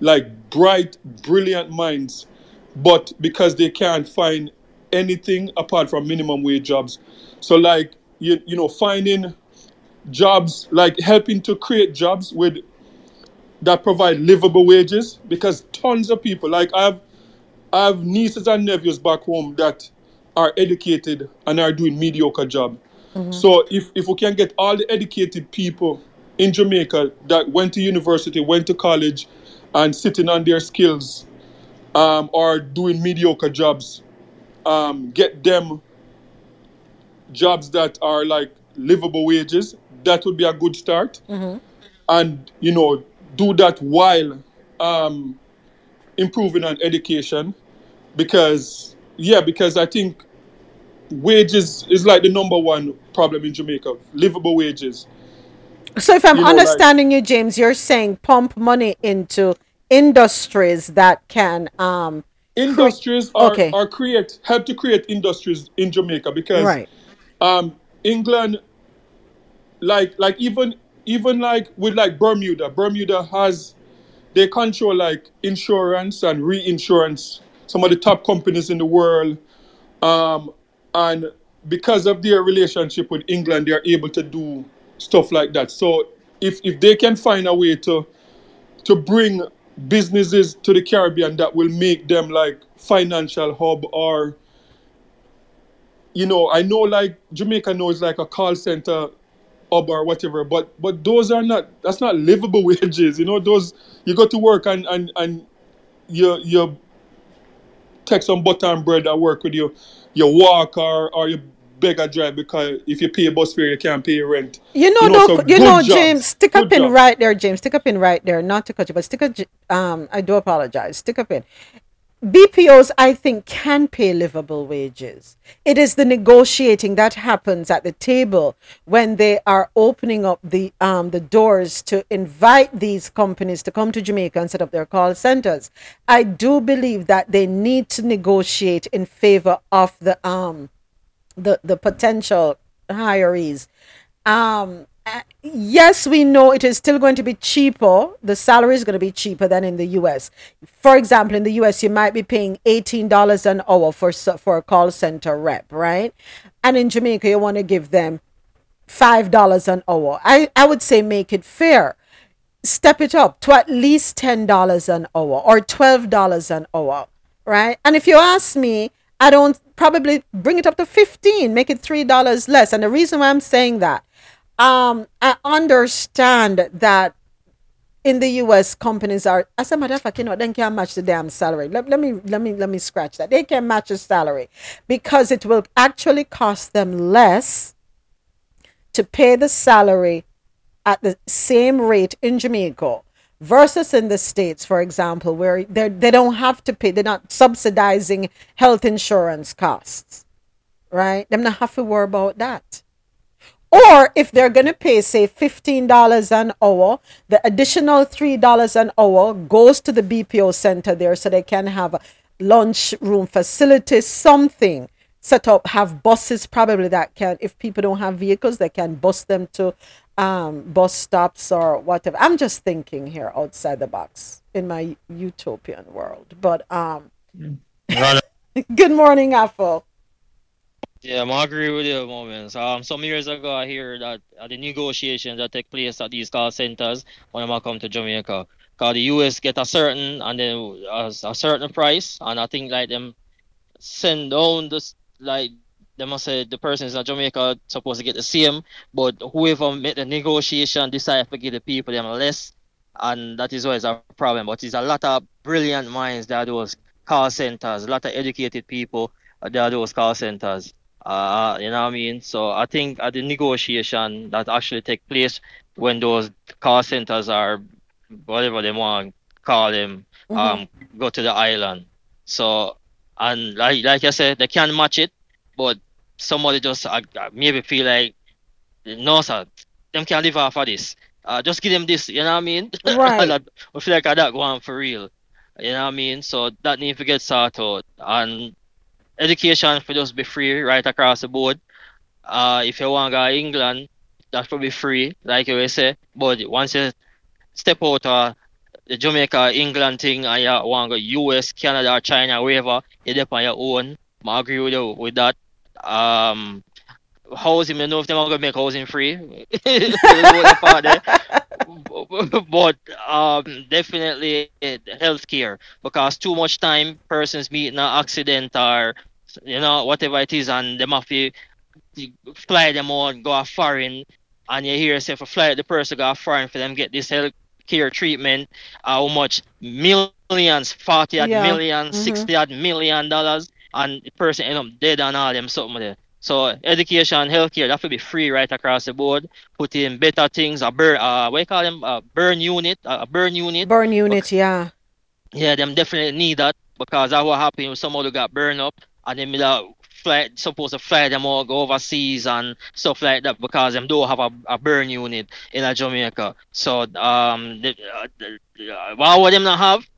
like bright brilliant minds. But because they can't find anything apart from minimum wage jobs. So like you, you know finding jobs like helping to create jobs with that provide livable wages. Because tons of people like i have I have nieces and nephews back home that are educated and are doing mediocre job. Mm-hmm. So if, if we can get all the educated people in Jamaica that went to university, went to college, and sitting on their skills, um, or doing mediocre jobs, um, get them jobs that are like livable wages, that would be a good start. And you know, do that while um, improving on education because yeah because i think wages is like the number one problem in jamaica. Livable wages So if I'm You know, like- understanding you, James, you're saying pump money into industries that can um industries are, okay. are create help to create industries in jamaica because right. um england like like even even like with like bermuda bermuda has they control like insurance and reinsurance some of the top companies in the world um and because of their relationship with england they are able to do stuff like that so if if they can find a way to to bring businesses to the caribbean that will make them like financial hub or you know, I know like Jamaica knows like a call center hub or whatever, but but those are not that's not livable wages. You know, those you go to work and and and you you take some butter and bread and work with you, you walk or or you beg a drive because if you pay a bus fare you can't pay your rent. You know, You know, so you know, James, stick good up in jobs. right there, James. Stick up in right there. Not to cut you, but stick up. Um, I do apologize. Stick up in. BPOs, I think, can pay livable wages. It is the negotiating that happens at the table when they are opening up the um, the doors to invite these companies to come to Jamaica and set up their call centers. I do believe that they need to negotiate in favor of the um the the potential hirees. Um, uh, yes, we know it is still going to be cheaper. The salary is going to be cheaper than in the U.S. For example, in the U.S., you might be paying eighteen dollars an hour for for a call center rep, right? And in Jamaica, you want to give them five dollars an hour. I I would say make it fair step it up to at least ten dollars an hour or twelve dollars an hour, right? And if you ask me, I don't probably bring it up to fifteen, make it three dollars less. And the reason why I'm saying that, um, I understand that in the US companies are as a matter of fact, you know, they can match the damn salary. Let, let me let me let me scratch that. They can match the salary because it will actually cost them less to pay the salary at the same rate in Jamaica versus in the States, for example, where they they don't have to pay, they're not subsidizing health insurance costs, right? Them not have to worry about that. Or if they're going to pay, say, $15 an hour, the additional $3 an hour goes to the BPO center there so they can have a lunch room facilities, something set up, have buses probably that can, if people don't have vehicles, they can bus them to um, bus stops or whatever. I'm just thinking here outside the box in my utopian world. But um, good morning, Apple. Yeah, I agree with you, moments. Um, some years ago, I hear that uh, the negotiations that take place at these call centers when I come to Jamaica, cause the US get a certain and then a, a certain price, and I think like them send down this like they must say the person is in Jamaica supposed to get the same, but whoever made the negotiation decided to give the people them less, and that is always a problem. But it's a lot of brilliant minds that those call centers, a lot of educated people that are those call centers. Uh, you know what I mean? So I think at the negotiation that actually take place when those call centers are whatever they want call them, Mhm. um, go to the island. So and like like I said, they can match it, but somebody just uh, uh, maybe feel like no sir, them can't live off of this. Uh, just give them this, you know what I mean? Right. I feel like I that going for real. You know what I mean? So that need to get sorted out. And education for just be free right across the board. Uh, if you want to go to England, that will be free, like you say. But once you step out of the Jamaica, England thing, and you want to go US, Canada, China, wherever, you're there on your own. I agree with you with that. Um, housing, I know if they're going to make housing free. There's one part there. but um, definitely eh, healthcare because too much time persons meet an accident or you know whatever it is and have to fly them on go a foreign and you hear yourself a fly the person go a foreign for them get this health care treatment how much millions 40 odd Yeah. million, Mhm. 60 odd million dollars and the person end up dead and all them something there so education healthcare that will be free right across the board put in better things a burn uh what you call them a burn unit a burn unit Burn unit, yeah. yeah, them definitely need that because that what happened somebody got burned up and them uh, fly supposed to fly them all go overseas and stuff like that because them don't have a, a burn unit in a Jamaica. So um, the, uh, the, uh, what would them not have?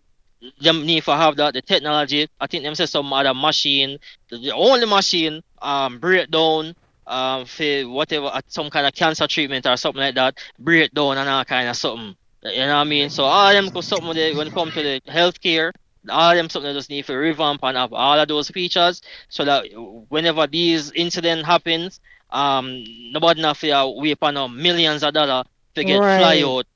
Them need to have that the technology. I think them say some other machine, the, only machine um breakdown um for whatever uh, some kind of cancer treatment or something like that breakdown and all kind of something. You know what I mean? So all them something they, when it come to the healthcare, all them something just need to revamp and have all of those features so that whenever these incident happens, um nobody not feel wait on no millions of dollars to get fly out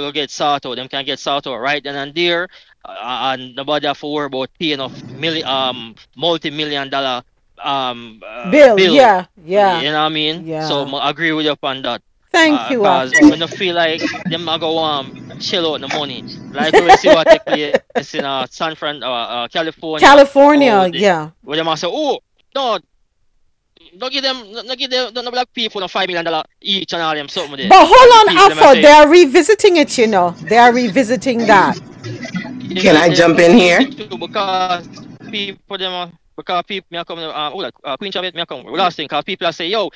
go get sorted out. Them can get sorted out right then and there uh, and nobody have to worry about paying off million um multi million dollar um uh, Bill, yeah, yeah. you know what I mean? Yeah. So I agree with you upon that. Thank you, Because when you feel like them a go um chill out the money, like we see what take place in uh, San Fran, uh, uh, California. California, Oh, they- yeah. Where them a say, oh no, don't give them, don't give them, don't black people no five million dollar each and all them something there. But hold on, People Afro. They are revisiting it, you know. They are revisiting that. Can I jump in here? Because people them uh, because people me a come uh, oh, like, uh, Queen Chabet me a come last thing because people are say yo uh,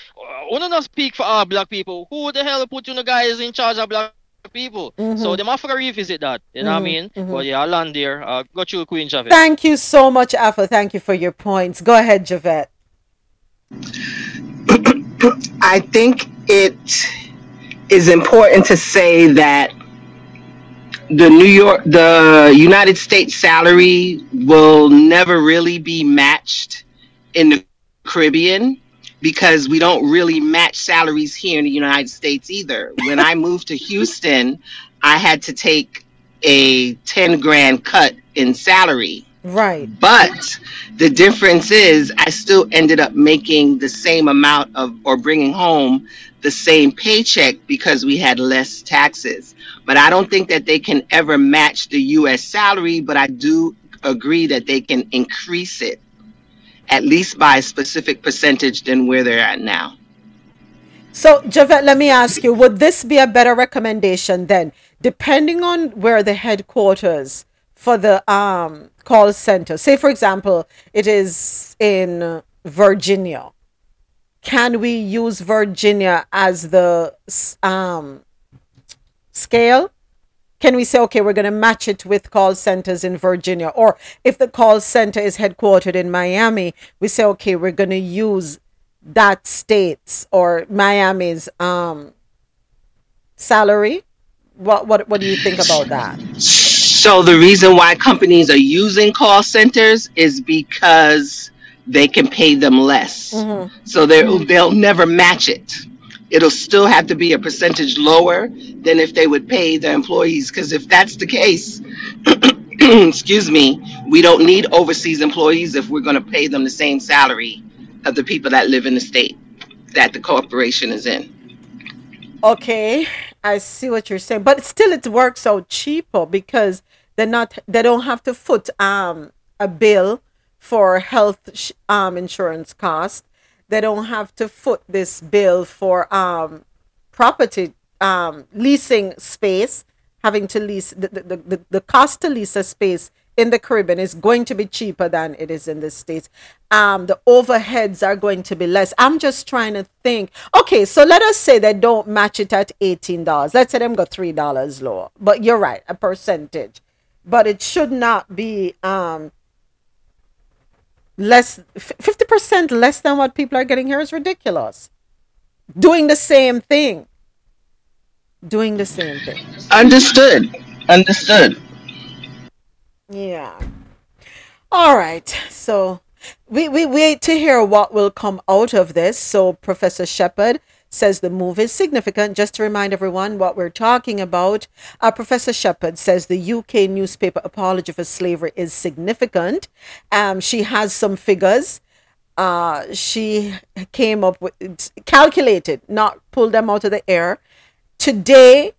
we not speak for all black people who the hell put you the guys in charge of black people so Mhm. them have to revisit that you know what I Mhm, mean mhm. but yeah I land there uh, go through Queen Chabet Thank you so much, Afro. Thank you for your points. Go ahead, Javette. I think it is important to say that the New York, the United States salary will never really be matched in the Caribbean because we don't really match salaries here in the United States either. When I moved to Houston, I had to take a 10 grand cut in salary. Right. But the difference is, I still ended up making the same amount of, or bringing home the same paycheck because we had less taxes. But I don't think that they can ever match the US salary, but I do agree that they can increase it at least by a specific percentage than where they're at now. So, Javette, let me ask you, would this be a better recommendation then, depending on where the headquarters for the um, call center, say, for example, it is in Virginia, can we use Virginia as the um, scale? Can we say, okay, we're going to match it with call centers in Virginia? Or if the call center is headquartered in Miami, we say, okay, we're going to use that state's or Miami's um, salary. What, what, what do you think about that? So the reason why companies are using call centers is because they can pay them less. Mhm. So they they'll never match it. It'll still have to be a percentage lower than if they would pay their employees. Because if that's the case, excuse me, we don't need overseas employees if we're going to pay them the same salary of the people that live in the state that the corporation is in. Okay, I see what you're saying, but still, it works out cheaper because they're not they don't have to foot um a bill for health sh- um insurance costs. They don't have to foot this bill for um property um leasing space, having to lease the the, the, the cost to lease a space in the Caribbean is going to be cheaper than it is in the States. Um, the overheads are going to be less. I'm just trying to think. Okay, so let us say they don't match it at $18. Let's say them go $3 lower. But you're right, a percentage. But it should not be um less 50% less than what people are getting here is ridiculous. Doing the same thing. Doing the same thing. Understood. Understood. Yeah. All right. So we, we wait to hear what will come out of this. So Professor Shepherd says the move is significant. Just to remind everyone what we're talking about, uh, Professor Shepherd says the UK newspaper apology for slavery is significant. Um, she has some figures. Uh, she came up with calculated, not pulled them out of the air. Today,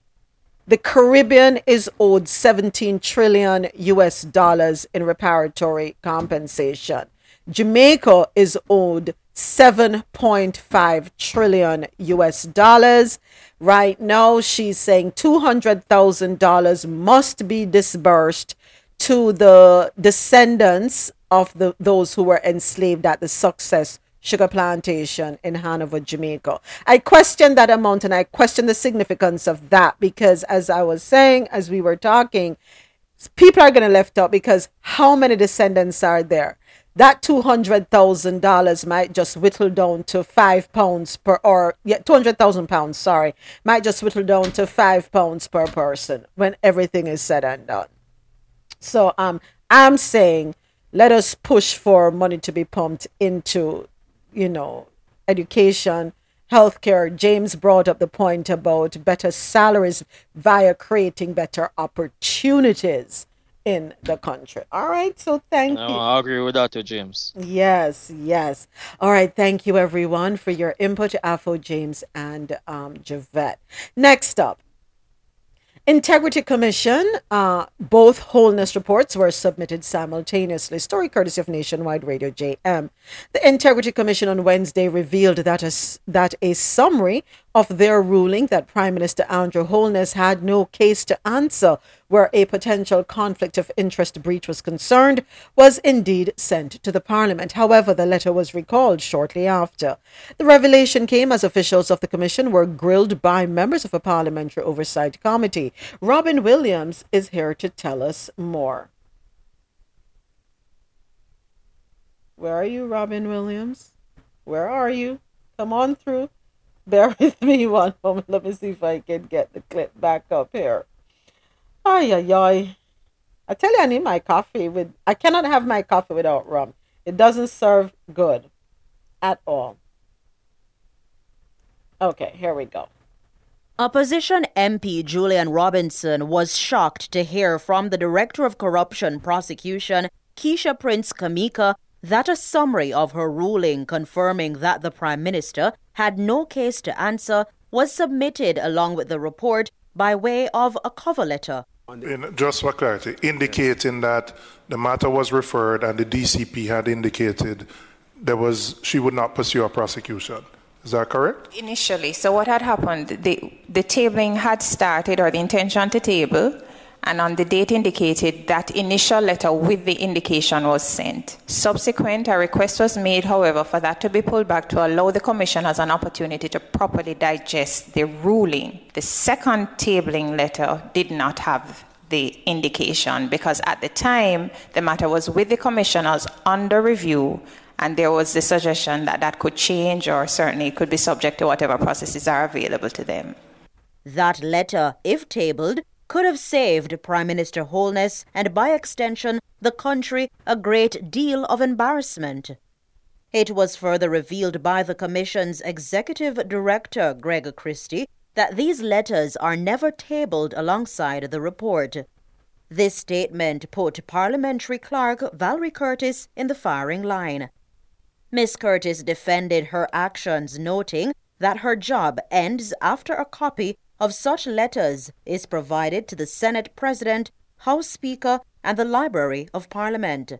the Caribbean is owed 17 trillion US dollars in reparatory compensation. Jamaica is owed 7.5 trillion US dollars. Right now, she's saying $200,000 must be disbursed to the descendants of the those who were enslaved at the Success Sugar Plantation in Hanover, Jamaica. I question that amount and I question the significance of that because, as I was saying, as we were talking, people are going to left out because how many descendants are there? That two hundred thousand dollars might just whittle down to five pounds per, or yeah, two hundred thousand pounds. Sorry, might just whittle down to five pounds per person when everything is said and done. So um, I'm saying let us push for money to be pumped into, you know, education, healthcare. James brought up the point about better salaries via creating better opportunities in the country. All right, so thank No, you. I agree with that too, James. Yes, yes. All right. Thank you, everyone, for your input, Afo, James, and um, Javette. Next up, Integrity Commission. Uh, both Holness reports were submitted simultaneously. Story courtesy of Nationwide Radio JM. The Integrity Commission on Wednesday revealed that a, that a summary of their ruling that Prime Minister Andrew Holness had no case to answer where a potential conflict of interest breach was concerned was indeed sent to the Parliament. However, the letter was recalled shortly after. The revelation came as officials of the Commission were grilled by members of a parliamentary oversight committee. Robian Williams is here to tell us more. Where are you, Robian Williams? Where are you? Come on through. Bear with me one moment. Let me see if I can get the clip back up here. Ay, ay, ay. I tell you, I need my coffee with. I cannot have my coffee without rum. It doesn't serve good at all. Okay, here we go. Opposition MP Julian Robinson was shocked to hear from the Director of Corruption Prosecution, Keisha Prince Kameka, that a summary of her ruling confirming that the Prime Minister had no case to answer was submitted along with the report by way of a cover letter. In, just for clarity, indicating that the matter was referred and the DCP had indicated there was she would not pursue a prosecution. Is that correct? Initially, so what had happened, the, the tabling had started, or the intention to table, and on the date indicated, that initial letter with the indication was sent. Subsequent, a request was made, however, for that to be pulled back to allow the Commission as an opportunity to properly digest the ruling. The second tabling letter did not have the indication because at the time the matter was with the commissioners under review and there was the suggestion that that could change or certainly could be subject to whatever processes are available to them. That letter, if tabled, could have saved Prime Minister Holness and by extension the country a great deal of embarrassment. It was further revealed by the Commission's Executive Director, Greg Christie, that these letters are never tabled alongside the report. This statement put Parliamentary Clerk Valrie Curtis in the firing line. Miss Curtis defended her actions, noting that her job ends after a copy of such letters is provided to the Senate President, House Speaker, and the Library of Parliament.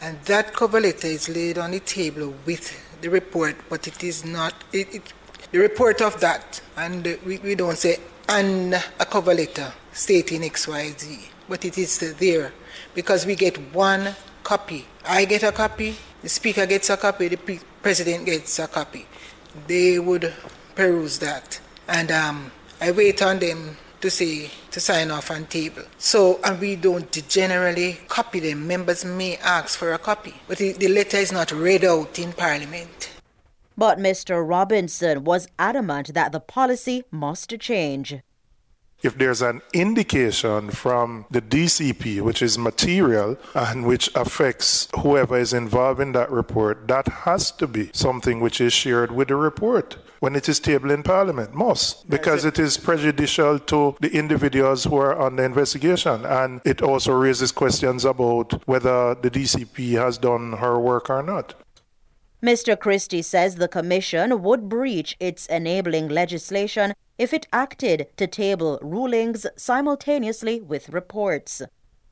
And that cover letter is laid on the table with the report, but it is not it, it, the report of that, and we, we don't say and a cover letter stating X, Y, Z, but it is there because we get one copy. I get a copy, the Speaker gets a copy, the President gets a copy. They would peruse that, and um, I wait on them to say to sign off on table. So, and we don't generally copy them. Members may ask for a copy, but the, the letter is not read out in Parliament. But Mr. Robinson was adamant that the policy must change if there's an indication from the DCP, which is material and which affects whoever is involved in that report, that has to be something which is shared with the report when it is tabled in Parliament. Must, because it is prejudicial to the individuals who are on the investigation. And it also raises questions about whether the DCP has done her work or not. Mr. Christie says the Commission would breach its enabling legislation if it acted to table rulings simultaneously with reports.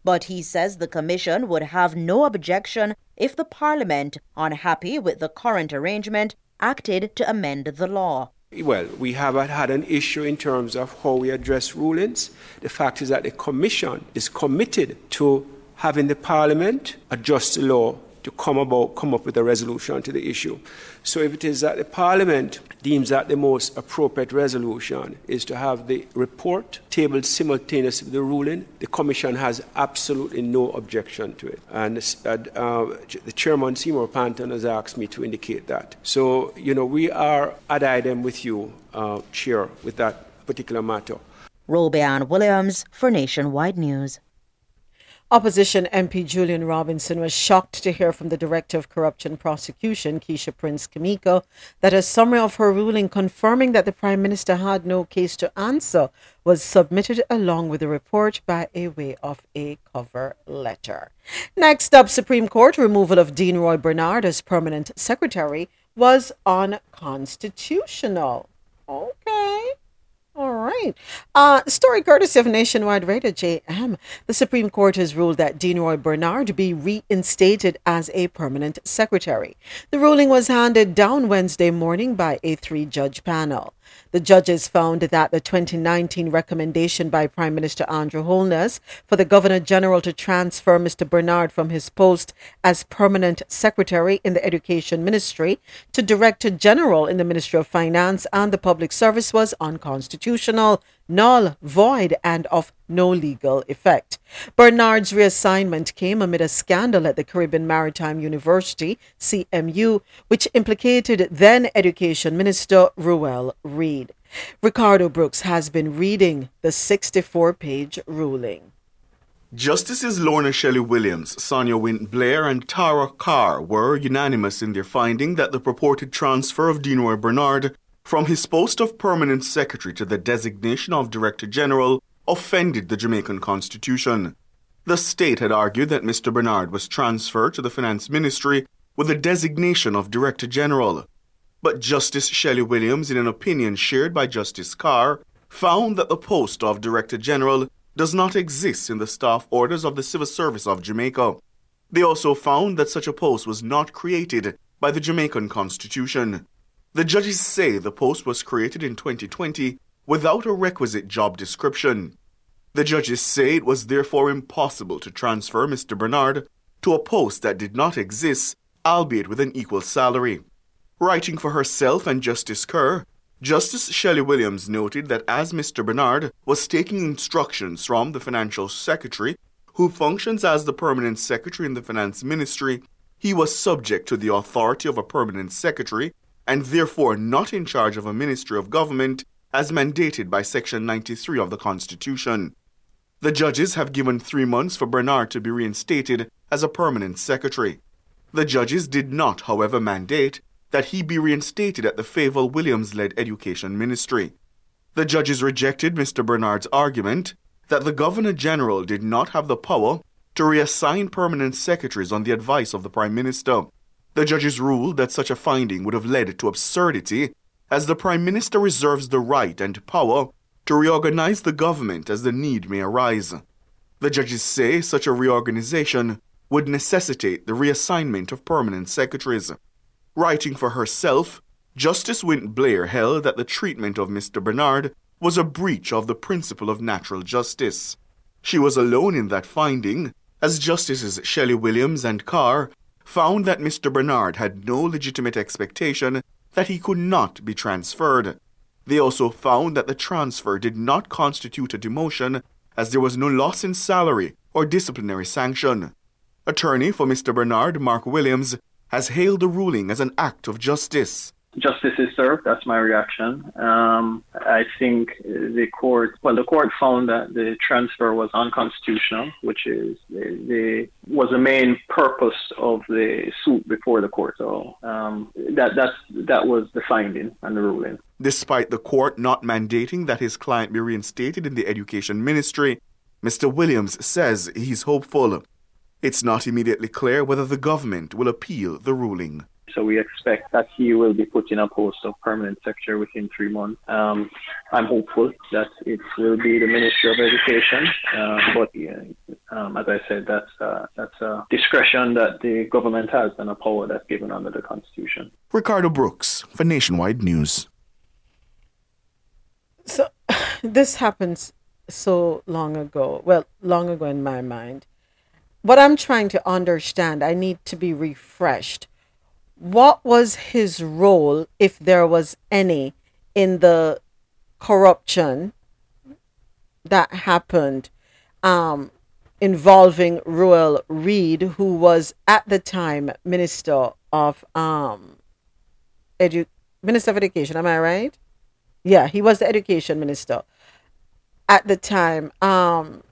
But he says the Commission would have no objection if the Parliament, unhappy with the current arrangement, acted to amend the law. Well, we have had an issue in terms of how we address rulings. The fact is that the Commission is committed to having the Parliament adjust the law to come about, come up with a resolution to the issue. So if it is that the Parliament deems that the most appropriate resolution is to have the report tabled simultaneously with the ruling, the Commission has absolutely no objection to it. And uh, uh, the Chairman Seymour Panton has asked me to indicate that. So, you know, we are ad idem with you, uh, Chair, with that particular matter. Robian Williams for Nationwide News. Opposition MP Julian Robinson was shocked to hear from the Director of Corruption Prosecution, Keisha Prince Kameka, that a summary of her ruling confirming that the Prime Minister had no case to answer was submitted along with the report by a way of a cover letter. Next up, Supreme Court removal of Dean Roy Bernard as permanent secretary was unconstitutional. Okay. All right. Uh, story courtesy of Nationwide Radio JM. The Supreme Court has ruled that Dean Roy Bernard be reinstated as a permanent secretary. The ruling was handed down Wednesday morning by a three judge panel. The judges found that the 2019 recommendation by Prime Minister Andrew Holness for the Governor General to transfer Mr. Bernard from his post as permanent secretary in the Education Ministry to Director General in the Ministry of Finance and the Public Service was unconstitutional null, void, and of no legal effect. Bernard's reassignment came amid a scandal at the Caribbean Maritime University, CMU, which implicated then Education Minister Ruel Reid. Ricardo Brooks has been reading the 64 page ruling. Justices Lorna Shelly Williams, Sonia Wint Blair, and Tara Carr were unanimous in their finding that the purported transfer of Dean Roy Bernard from his post of permanent secretary to the designation of director general offended the Jamaican constitution. The state had argued that Mr. Bernard was transferred to the finance ministry with the designation of director general. But Justice Shelly Williams, in an opinion shared by Justice Carr, found that the post of director general does not exist in the staff orders of the Civil Service of Jamaica. They also found that such a post was not created by the Jamaican Constitution. The judges say the post was created in 2020 without a requisite job description. The judges say it was therefore impossible to transfer Mr. Bernard to a post that did not exist, albeit with an equal salary. Writing for herself and Justice Carr, Justice Shelly Williams noted that as Mr. Bernard was taking instructions from the financial secretary, who functions as the permanent secretary in the finance ministry, he was subject to the authority of a permanent secretary and therefore not in charge of a ministry of government as mandated by Section 93 of the Constitution. The judges have given three months for Bernard to be reinstated as a permanent secretary. The judges did not, however, mandate that he be reinstated at the Fayval Williams led Education Ministry. The judges rejected Mr. Bernard's argument that the Governor General did not have the power to reassign permanent secretaries on the advice of the Prime Minister. The judges ruled that such a finding would have led to absurdity, as the Prime Minister reserves the right and power to reorganize the government as the need may arise. The judges say such a reorganization would necessitate the reassignment of permanent secretaries. Writing for herself, Justice Wint Blair held that the treatment of Mr. Bernard was a breach of the principle of natural justice. She was alone in that finding, as Justices Shelly Williams and Carr found that Mr. Bernard had no legitimate expectation that he could not be transferred. They also found that the transfer did not constitute a demotion, as there was no loss in salary or disciplinary sanction. Attorney for Mr. Bernard, Mark Williams, has hailed the ruling as an act of justice. Justice is served. That's my reaction. Um, I think the court, well, the court found that the transfer was unconstitutional, which is the, the was the main purpose of the suit before the court. So um, that that's that was the finding and the ruling. Despite the court not mandating that his client be reinstated in the education ministry, Mr. Williams says he's hopeful. It's not immediately clear whether the government will appeal the ruling. So we expect that he will be put in a post of permanent secretary within three months. Um, I'm hopeful that it will be the Ministry of Education, uh, but yeah, um, as I said, that's uh, that's a discretion that the government has and a power that's given under the Constitution. Ricardo Brooks for Nationwide News. So this happens so long ago. Well, long ago in my mind what I'm trying to understand, I need to be refreshed. What was his role, if there was any, in the corruption that happened um, involving Ruel Reid, who was at the time Minister of um, Edu- Minister of Education? Am I right? Yeah, he was the Education Minister at the time. Um,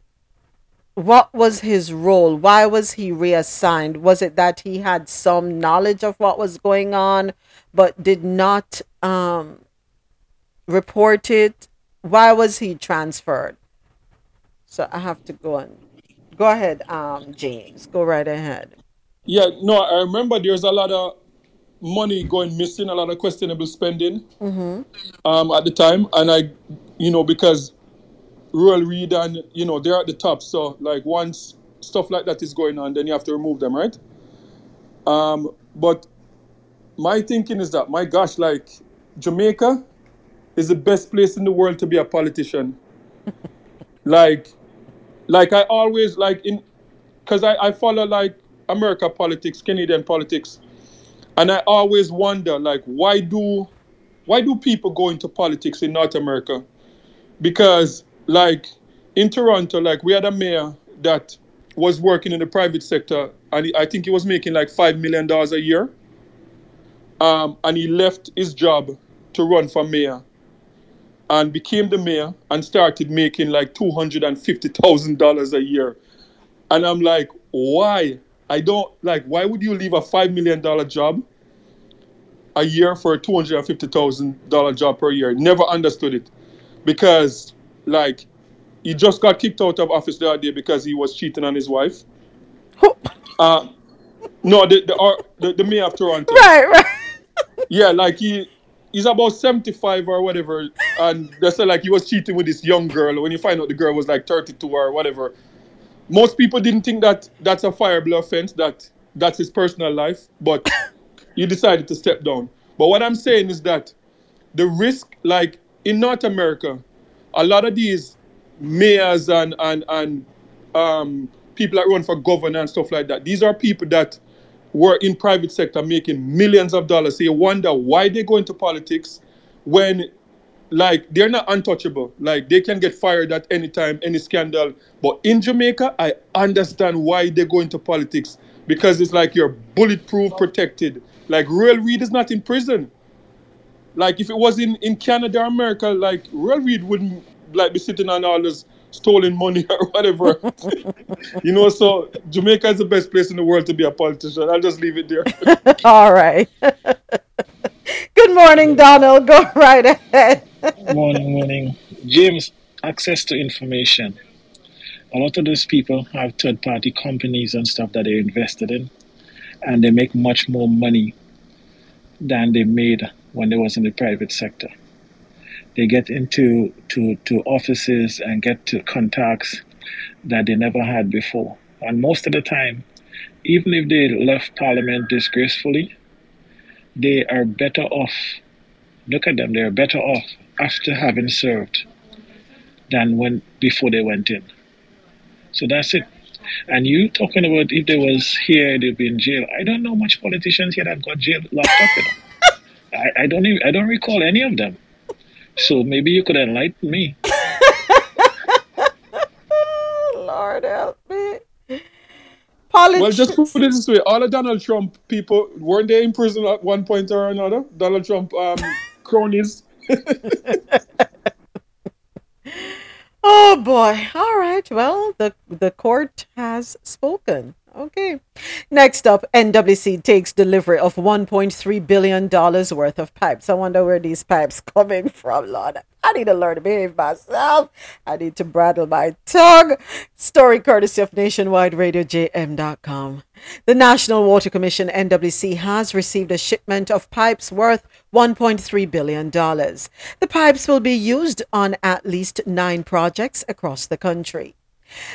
what was his role? Why was he reassigned? Was it that he had some knowledge of what was going on, but did not um, report it? Why was he transferred? So I have to go on. Go ahead, um, James. Go right ahead. Yeah, no, I remember there's a lot of money going missing, a lot of questionable spending Mm-hmm. um, at the time, and I, you know, because Ruel Reid and you know they're at the top. So like once stuff like that is going on, then you have to remove them, right? Um, but my thinking is that my gosh, like Jamaica is the best place in the world to be a politician. like, like I always like in, cause I, I follow like America politics, Canadian politics, and I always wonder like why do, why do people go into politics in North America? Because like in Toronto, like we had a mayor that was working in the private sector, and he, I think he was making like five million dollars a year. Um, and he left his job to run for mayor, and became the mayor and started making like two hundred and fifty thousand dollars a year. And I'm like, why? I don't like. Why would you leave a five million dollar job a year for a two hundred and fifty thousand dollar job per year? Never understood it, because like he just got kicked out of office the other day because he was cheating on his wife. uh, no, the the, or, the the mayor of Toronto. Right, right. Yeah, like he he's about seventy five or whatever, and they said like he was cheating with this young girl. When you find out the girl was like thirty two or whatever, most people didn't think that that's a fireable offense. That that's his personal life, but he decided to step down. But what I'm saying is that the risk, like in North America, a lot of these mayors and and and um, people that run for governor and stuff like that. These are people that were in private sector making millions of dollars. So you wonder why they go into politics when like they're not untouchable. Like they can get fired at any time, any scandal. But in Jamaica, I understand why they go into politics because it's like you're bulletproof, protected. Like Ruel Reid is not in prison. Like if it was in in Canada or America, like Ruel Reid wouldn't like be sitting on all this stolen money or whatever. you know, so Jamaica is the best place in the world to be a politician. I'll just leave it there. All right. Good morning, Donald. Go right ahead. morning, morning. James, access to information. A lot of those people have third party companies and stuff that they're invested in, and they make much more money than they made when they was in the private sector. They get into to, to offices and get to contacts that they never had before. And most of the time, even if they left parliament disgracefully, they are better off. Look at them, they are better off after having served than when before they went in. So that's it. And you talking about if they was here, they'd be in jail. I don't know much politicians here that got jail locked up. You know? I, I don't even, I don't recall any of them. So maybe you could enlighten me. Lord help me. Politics. Well, just put it this way: all the Donald Trump people weren't they in prison at one point or another? Donald Trump um, cronies. Oh boy. All right. Well, the the court has spoken. Okay. Next up, NWC takes delivery of 1.3 billion dollars worth of pipes. I wonder where these pipes coming from, Lord. I need to learn to behave myself. I need to bridle my tongue. Story courtesy of Nationwide Radio JM.com. The National Water Commission NWC has received a shipment of pipes worth $1.3 billion. The pipes will be used on at least nine projects across the country.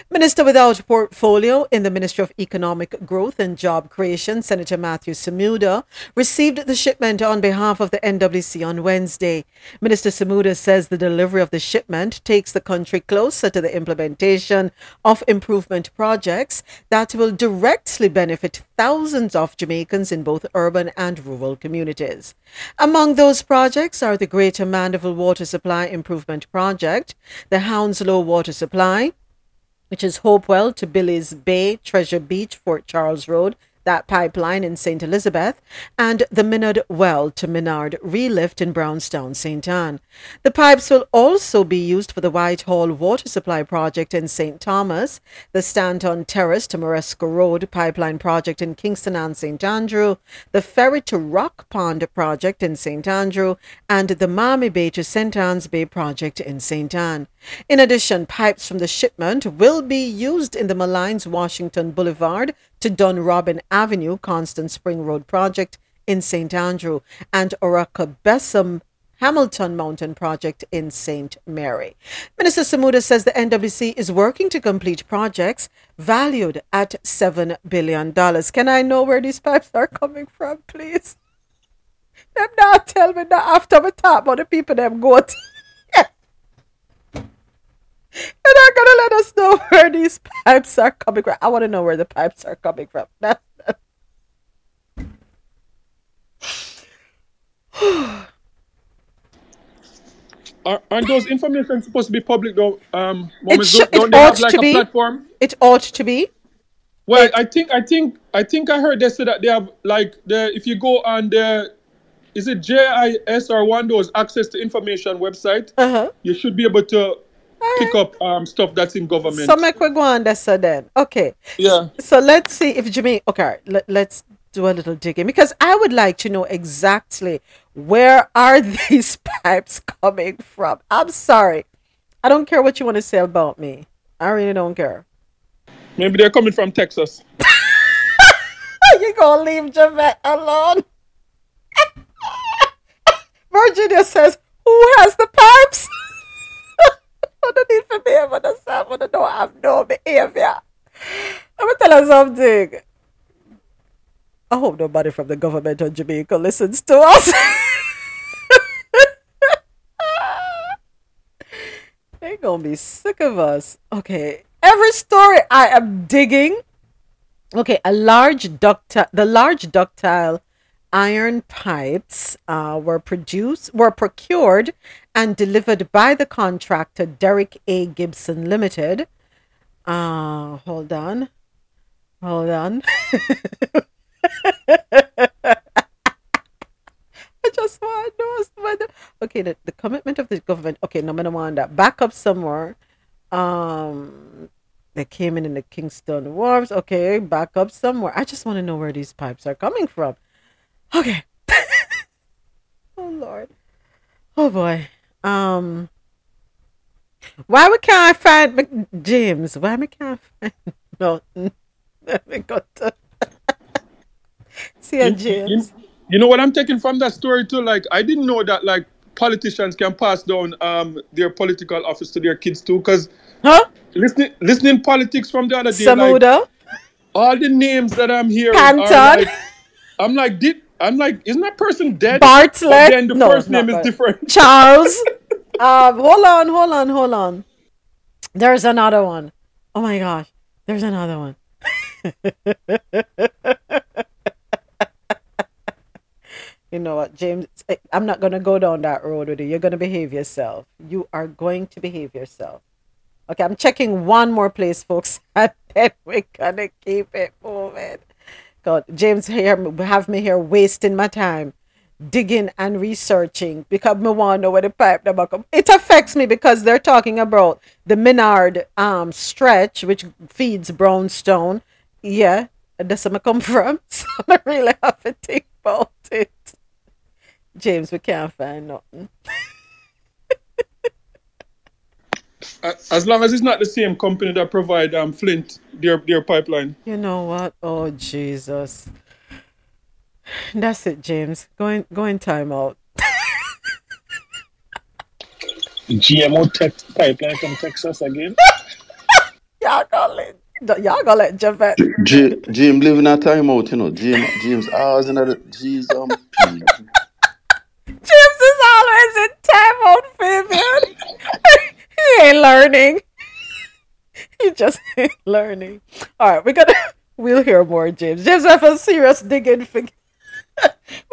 Minister without portfolio in the Ministry of Economic Growth and Job Creation, Senator Matthew Samuda, received the shipment on behalf of the NWC on Wednesday. Minister Samuda says the delivery of the shipment takes the country closer to the implementation of improvement projects that will directly benefit thousands of Jamaicans in both urban and rural communities. Among those projects are the Greater Mandeville Water Supply Improvement Project, the Hounslow Water Supply, which is Hopewell to Billy's Bay, Treasure Beach, Fort Charles Road, that pipeline in St. Elizabeth, and the Minard Well to Minard Relift in Brownstown, St. Ann. The pipes will also be used for the Whitehall Water Supply Project in St. Thomas, the Stanton Terrace to Moresco Road Pipeline Project in Kingston and St. Andrew, the Ferry to Rock Pond Project in St. Andrew, and the Miami Bay to St. Ann's Bay Project in St. Ann. In addition, pipes from the shipment will be used in the Malines Washington Boulevard to Dunrobin Avenue, Constant Spring Road project in St. Andrew, and Oracabessa Hamilton Mountain project in St. Mary. Minister Samuda says the NWC is working to complete projects valued at $7 billion. Can I know where these pipes are coming from, please? Them not tell me that after we talk about the people them go to. They're not gonna let us know where these pipes are coming from. I want to know where the pipes are coming from. That's, Are, aren't those information supposed to be public though? Um, it, sh- don't, don't it they ought have like to a be. platform? It ought to be. Well, I think I think I think I heard they say that they have like the if you go on the is it JIS or one of those access to information website, Uh-huh. you should be able to pick up um stuff that's in government. So make we go on this so then. Okay. Yeah. So let's see if Jimmy. Okay, let, let's do a little digging because I would like to know exactly where are these pipes coming from. I'm sorry, I don't care what you want to say about me. I really don't care. Maybe they're coming from Texas. you gonna leave Javette alone? Virginia says, "Who has the pipes?" I don't need for me able to say, I don't have no behavior. I'm gonna tell you something. I hope nobody from the government of Jamaica listens to us. They're gonna be sick of us. Okay, every story I am digging. Okay, a large ductile, the large ductile iron pipes uh, were produced, were procured and delivered by the contractor Derek A. Gibson Limited. Uh, hold on, hold on. I just want to know okay the, the commitment of the government. Okay, no one that back up somewhere. Um, they came in in the Kingston Wharves. Okay, back up somewhere. I just want to know where these pipes are coming from. Okay. oh Lord. Oh boy. Um. Why we can't find James? Why we can't find no? we got to see You, James. you- you know what I'm taking from that story too? Like I didn't know that like politicians can pass down um their political office to their kids too. Cause huh? Listening listening politics from the other day. Samuda? Like, all the names that I'm hearing like, I'm like, did I'm like, isn't that person dead? Bartlett. But then the no, first name is different. Charles. um, hold on, hold on, hold on. There's another one. Oh my gosh, there's another one. you know what, James? I- I'm not gonna go down that road with you. You're gonna behave yourself. You are going to behave yourself. Okay, I'm checking one more place, folks, and then we're gonna keep it moving. God, James here have me here wasting my time digging and researching because me want to know where the pipe. It affects me because they're talking about the Minard um stretch which feeds Brown's Town. Yeah, that's where I come from. So I really have to think about it. James, we can't find nothing. As long as it's not the same company that provide um Flint their their pipeline. You know what? Oh Jesus. That's it, James. Going going time out. GMO tech pipeline from Texas again. Y'all gonna let y'all gonna let Javette. J- James living a timeout, you know. James, James always in a James is always in out, Fabian. he ain't learning. He just ain't learning. All right, we're gonna we'll hear more, James. James, have a serious digging. For, we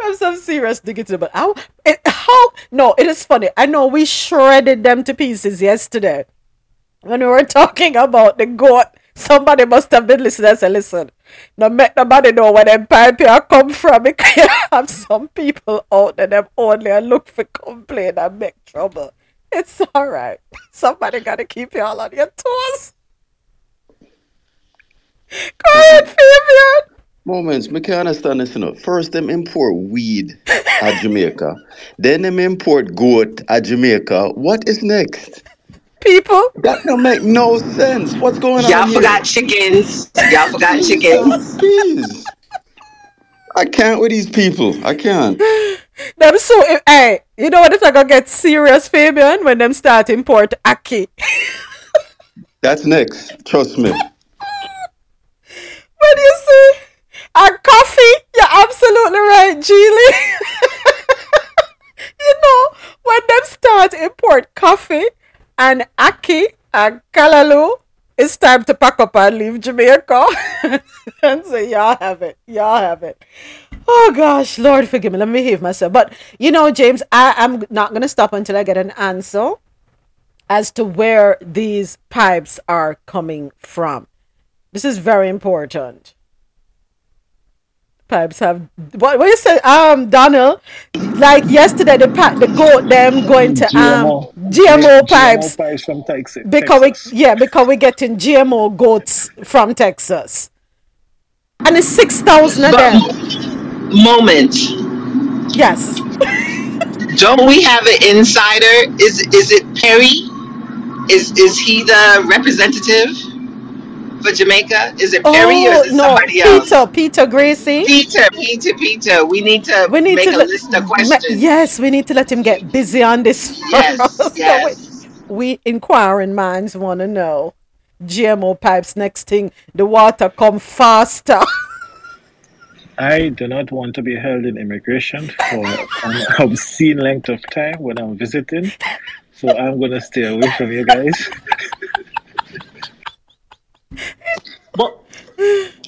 have some serious digging to but how? It, how? No, it is funny. I know we shredded them to pieces yesterday when we were talking about the goat. Somebody must have been listening and said, listen, no make nobody know where them pipe here come from because you have some people out there them only look for complain and make trouble. It's alright. Somebody gotta keep y'all on your toes. Go ahead, Fabian. Moments, me can't understand this, know. First, them import weed at Jamaica. Then them import goat at Jamaica. What is next? People? That don't make no sense. What's going Y'all on here? forgot chickens. Y'all forgot chickens. Please. I can't with these people. I can't. Them so eh, hey, you know what it's gonna get serious, Fabian, when them start import ackee. That's next. Trust me. When you see a coffee, you're absolutely right, Geely. you know, when them start import coffee and ackee and callaloo, it's time to pack up and leave Jamaica. and say, y'all have it. Y'all have it. Oh gosh, Lord forgive me. Let me behave myself. But you know, James, I am not gonna stop until I get an answer as to where these pipes are coming from. This is very important. Pipes have what? What you say, um, Donald? Like yesterday, the pa- the goat them going to um GMO. GMO pipes GMO pipes from Texas. because we yeah because we getting GMO goats from Texas, and it's six thousand of them. Moment. Yes. Don't we have an insider? Is is it Perry? Is is he the representative for Jamaica? Is it Perry or Oh is it oh, no, somebody else? Peter, Peter Gracie. Peter, Peter, Peter. We need to We need make to a let- list of ma- questions. yes, we need to let him get busy on this. Yes, first. yes. we, we inquiring minds want to know. GMO pipes. Next thing, the water come faster. I do not want to be held in immigration for an obscene length of time when I'm visiting. so I'm gonna stay away from you guys. But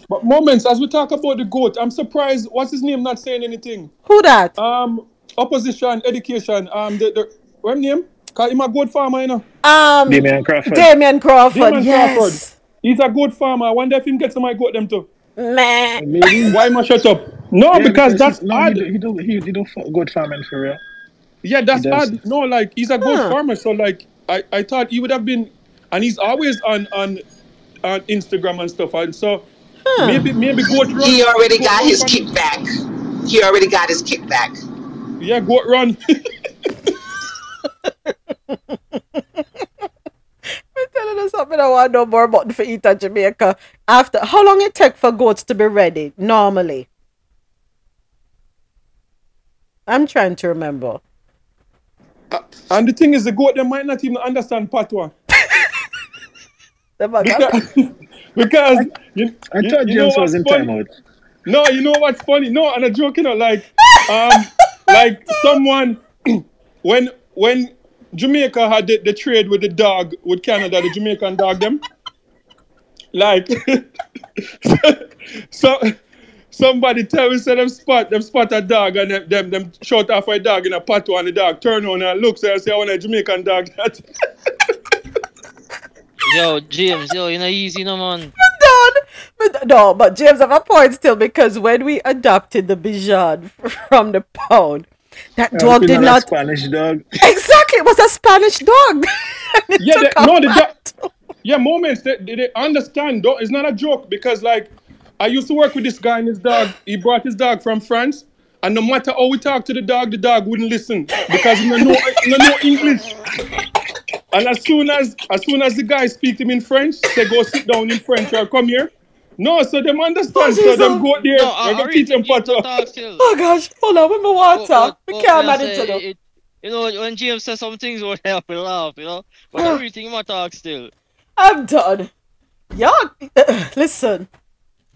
but moments as we talk about the goat, I'm surprised. What's his name? Not saying anything. Who that? Um, opposition, education. Um, the the what name? Cause him a goat farmer, you know. Um, Damion Crawford. Damion Crawford. Damon yes. Crawford. He's a good farmer. I wonder if him get some of my goat them too. Man. Maybe. Why must shut up? No, Yeah, because that's no, odd. he do, he do he, he do f- good farming for real. Yeah, that's He does. odd. No, like he's a good Huh. farmer, so like I, I thought he would have been, and he's always on on on Instagram and stuff, and so maybe maybe goat run. He already got his run- kickback. He already got his kickback. Yeah, goat run. I'm telling you something I want to know more about for eat in Jamaica. After how long it take for goats to be ready normally? I'm trying to remember. Uh, and the thing is, the goat they might not even understand patois. Them a go- because, because you, I you- thought you James was in funny? timeout. No, you know what's funny? No, and a joke, you know, like, um, like someone when when Jamaica had the, the trade with the dog with Canada, the Jamaican dog them, like, so somebody tell me say them spot them spot a dog and them them, them shot off a dog in a patois and the dog turn on and look so I say I want a Jamaican dog that. Yo, James, yo, you know easy no man. done. But no, but James have a point still because when we adopted the Bichon from the pound, that dog did not a Spanish dog. exactly. It was a Spanish dog. Yeah, took they, no, the back dog, yeah, moments they, they, they understand. Don't, it's not a joke because like I used to work with this guy and his dog. He brought his dog from France, and no matter how we talk to the dog, the dog wouldn't listen because he don't know, he don't know English. And as soon as as soon as the guy speak to him in French, say go sit down in French or come here. No, so them understand. so them go there. No, I, I I go really teach them think you patois. talk still. Oh gosh, hold on, with my water. But- we can't manage say it. it- You know, when James says some things won't help me laugh, you know? But everything, really think my talk still. I'm done. Y'all, listen.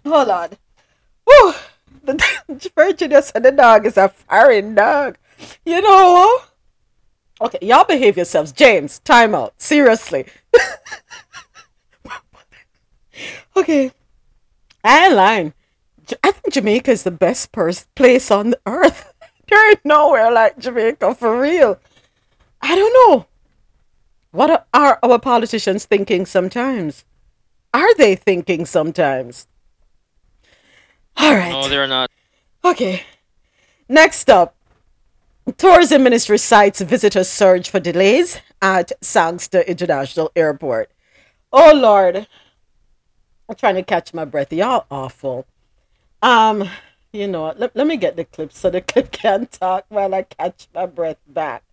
Hold on. Whew. The Virginia said the dog is a foreign dog. You know? Okay, y'all behave yourselves. James, time out. Seriously. okay. I. J- I think Jamaica is the best pers- place on the earth. There ain't nowhere like Jamaica for real. I don't know. What are- are our politicians thinking sometimes? Are they thinking sometimes? All right. No, they're not. Okay. Next up, Tourism Ministry cites visitor surge for delays at Sangster International Airport. Oh Lord, I'm trying to catch my breath. Y'all awful. Um, you know? Let, let me get the clip so the clip can talk while I catch my breath back.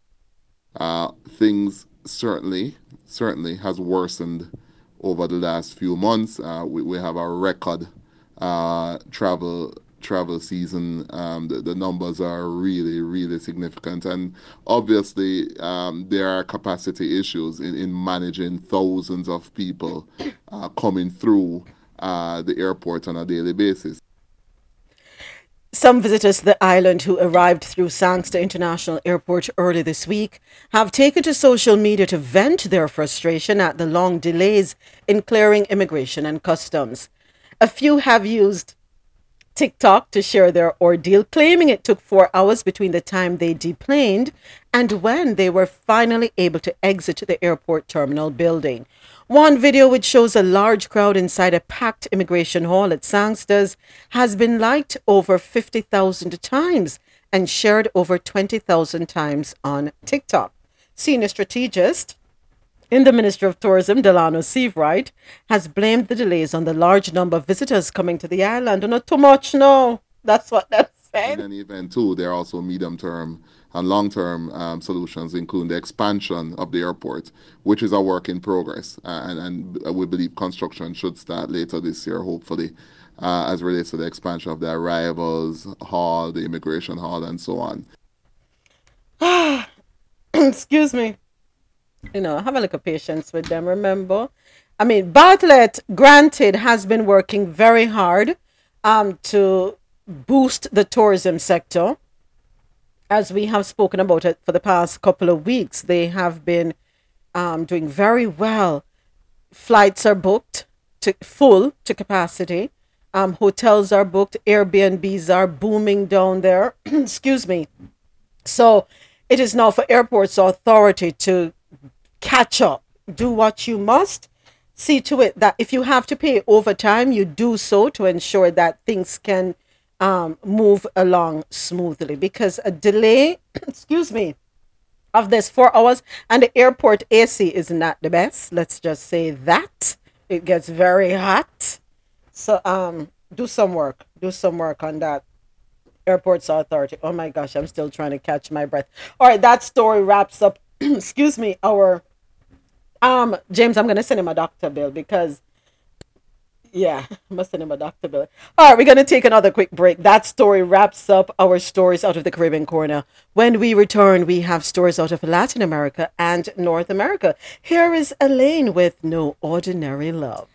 uh, things certainly certainly has worsened over the last few months. Uh, we, we have a record uh, travel travel season. Um, the, the numbers are really really significant, and obviously um, there are capacity issues in, in managing thousands of people uh, coming through uh, the airport on a daily basis. Some visitors to the island who arrived through Sangster International Airport early this week have taken to social media to vent their frustration at the long delays in clearing immigration and customs. A few have used TikTok to share their ordeal, claiming it took four hours between the time they deplaned and when they were finally able to exit the airport terminal building. One video, which shows a large crowd inside a packed immigration hall at Sangsters, has been liked over 50,000 times and shared over 20,000 times on TikTok. Senior strategist in the Ministry of Tourism, Delano Seiveright, has blamed the delays on the large number of visitors coming to the island. Not too much, no. That's what that's saying. In any event, too, there are also medium term and long term um, solutions, including the expansion of the airport, which is a work in progress. Uh, and, and we believe construction should start later this year, hopefully, uh, as relates to the expansion of the arrivals hall, the immigration hall, and so on. Excuse me. You know, have a little patience with them, remember? I mean, Bartlett, granted, has been working very hard um, to boost the tourism sector. as we have spoken about it for the past couple of weeks, they have been um, doing very well. Flights are booked to full to capacity. Um, hotels are booked. Airbnbs are booming down there. Excuse me. So it is now for airports authority to catch up. Do what you must. See to it that if you have to pay overtime, you do so to ensure that things can um, move along smoothly. Because a delay, excuse me, of this four hours and the airport AC is not the best. Let's just say that it gets very hot. So um, do some work. Do some work on that. Airports Authority. Oh my gosh, I'm still trying to catch my breath. All right, that story wraps up. excuse me, our um James. I'm gonna send him a doctor bill because yeah, I must send him a doctor bill. All right, we're gonna take another quick break. That story wraps up our stories out of the Caribbean corner. When we return, we have stories out of Latin America and North America. Here is Elaine with No Ordinary Love.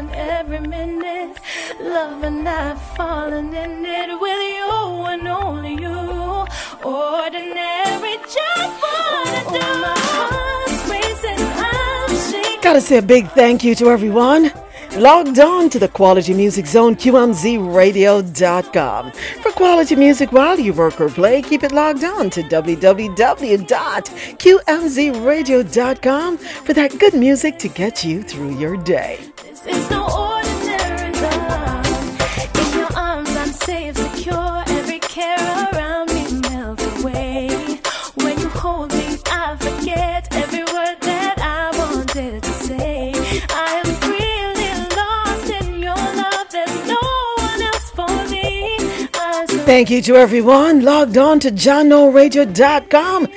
Second, every minute. Love and I've fallen in it with you and only you. Ordinary, just wanna do. My heart's racing, I'm. Gotta say a big thank you to everyone logged on to the Quality Music Zone, QMZRadio.com. For quality music while you work or play, keep it logged on to www.qmzradio.com for that good music to get you through your day. Thank you to everyone logged on to JahknoRadio.com.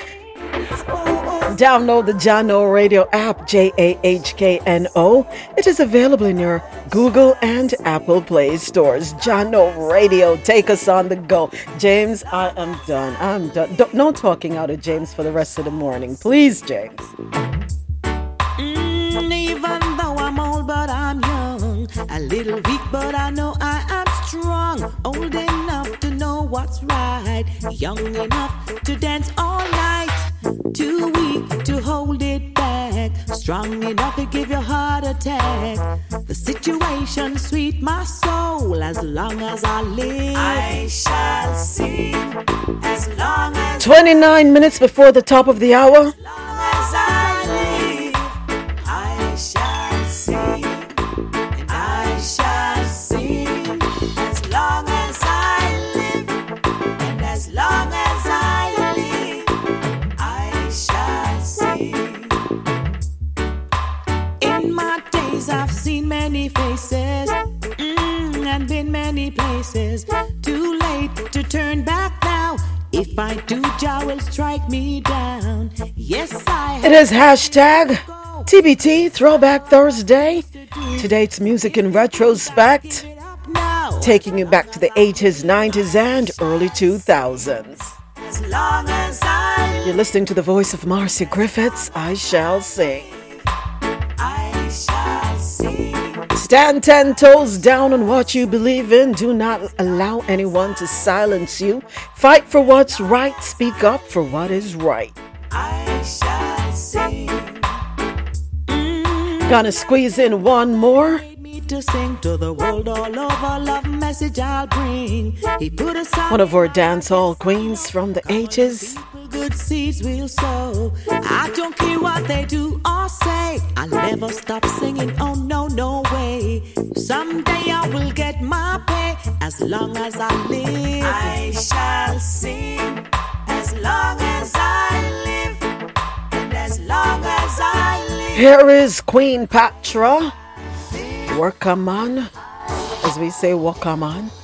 Download the Jahkno Radio app, J A H K N O. It is available in your Google and Apple Play stores. Jahkno Radio, take us on the go. James, I am done. I'm done. Don't, no talking out of James for the rest of the morning. Please, James. Mm, even though I'm old, but I'm young. A little weak, but I know I am strong. Old enough to know what's right. Young enough to dance all night. Too weak to hold it back. Strong enough to give your heart attack. The situation sweet my soul as long as I live. I shall see as long as 29 minutes before the top of the hour. Many faces mm, and been many places. Too late to turn back now. If I do, Jah will strike me down. Yes, I It is hashtag TBT Throwback Thursday. Today's music in retrospect, taking you back to the 80s, 90s, and early 2000s. As long as I You're listening to the voice of Marcia Griffiths. I shall sing. I shall sing. Stand ten toes down on what you believe in. Do not allow anyone to silence you. Fight for what's right. Speak up for what is right. Gonna squeeze in one more. To sing to the world all over. Love message I'll bring. He put on One of our dancehall queens from the 80s. Good seeds we'll sow. I don't care what they do or say. I'll never stop singing. Oh no, no way. Someday I will get my pay. As long as I live, I shall sing. As long as I live, and as long as I live. Here is Queen Patra. Wakaman. As we say, Wakaman. Sweat,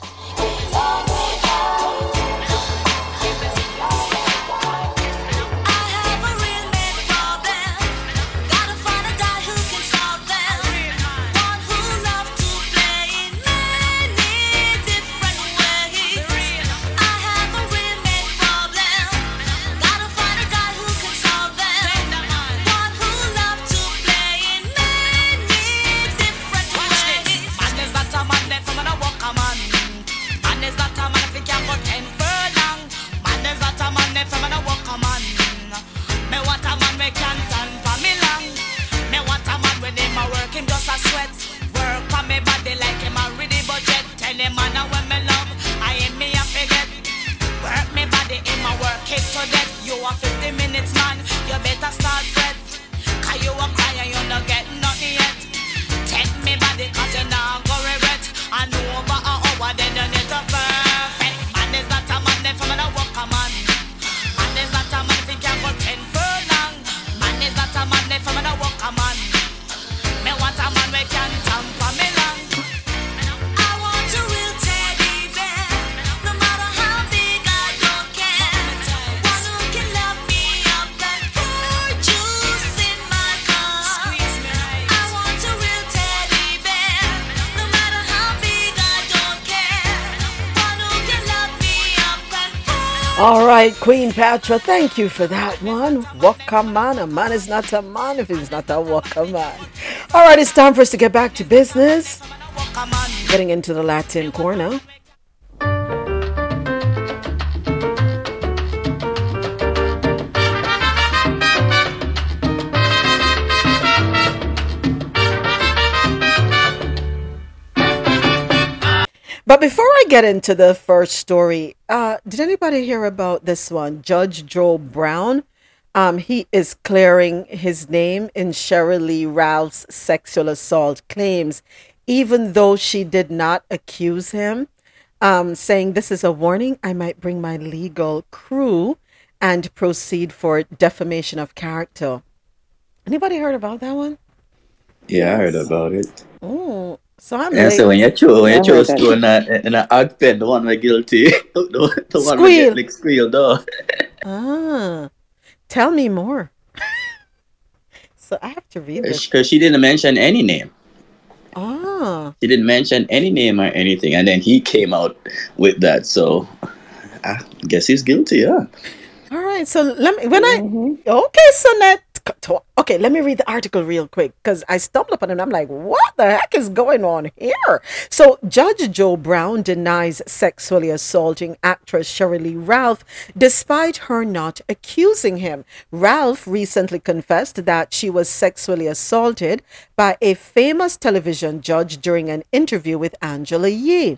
you better start fret. Cause you a cry and you not get nothing yet. Take me body cause you not go regret. And over an hour then right, Queen Patra, thank you for that one. Wakaman. A man is not a man if he's not a Wakaman. All right, it's time for us to get back to business. Getting into the Latin corner. But before I get into the first story, uh, did anybody hear about this one? Judge Joe Brown. Um, he is clearing his name in Sheryl Lee Ralph's sexual assault claims, even though she did not accuse him, um, saying, This is a warning. I might bring my legal crew and proceed for defamation of character. Anybody heard about that one? Yeah, I heard about it. Oh, so I'm Yeah, like, so when you chose, when I you chose to that. stone in in a hog the one we guilty, the, the one we Squeal. get like squealed though. ah, tell me more. so I have to read this. Because she didn't mention any name. Ah, She didn't mention any name or anything, and then he came out with that. So I guess he's guilty. Yeah. all right. So let me when I okay, Sonette. Okay, let me read the article real quick because I stumbled upon it and I'm like, what the heck is going on here? So, Judge Joe Brown denies sexually assaulting actress Shirley Ralph despite her not accusing him. Ralph recently confessed that she was sexually assaulted by a famous television judge during an interview with Angela Yee.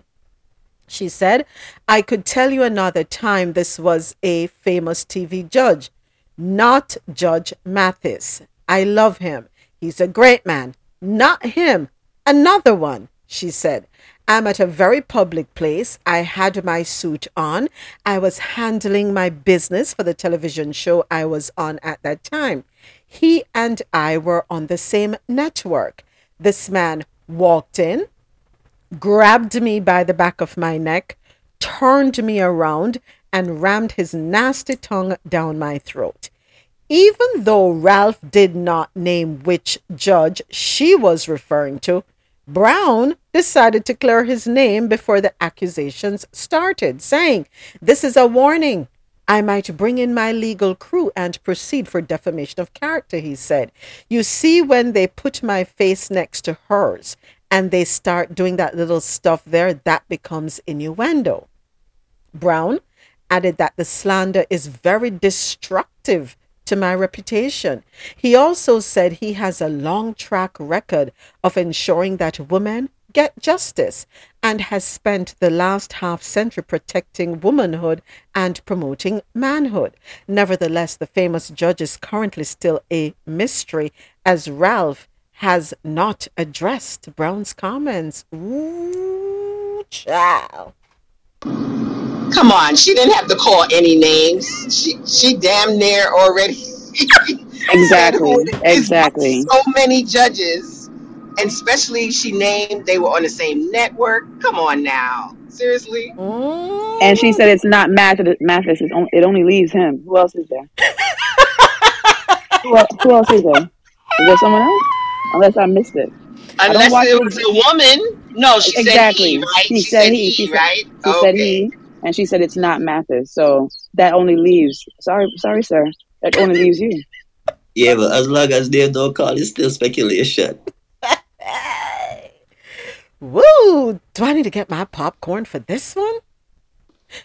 She said, I could tell you another time this was a famous TV judge, not Judge Mathis. I love him. He's a great man. Not him. Another one, she said. I'm at a very public place. I had my suit on. I was handling my business for the television show I was on at that time. He and I were on the same network. This man walked in, grabbed me by the back of my neck, turned me around, and rammed his nasty tongue down my throat. Even though Ralph did not name which judge she was referring to, Brown decided to clear his name before the accusations started, saying, This is a warning. I might bring in my legal crew and proceed for defamation of character, he said. You see, when they put my face next to hers and they start doing that little stuff there, that becomes innuendo. Brown added that the slander is very destructive to my reputation. He also said he has a long track record of ensuring that women get justice and has spent the last half century protecting womanhood and promoting manhood. Nevertheless, the famous judge is currently still a mystery as Ralph has not addressed Brown's comments. Ooh, child. Come on, she didn't have to call any names. She she damn near already Exactly. Exactly. so many judges, and especially she named they were on the same network. Come on now, seriously. Mm. And she said it's not Mathis. Mathis. It's on, it only leaves him. Who else is there? who, who else is there? Is there someone else? Unless I missed it. I don't Unless it the- was a woman. No, she exactly. said he, right? She, said, he. She, said, right? she said he, and she said it's not Mathis. So that only leaves. Sorry, sorry, sir. That only leaves you. Yeah, but as long as they don't call, it's still speculation. Woo! Do I need to get my popcorn for this one?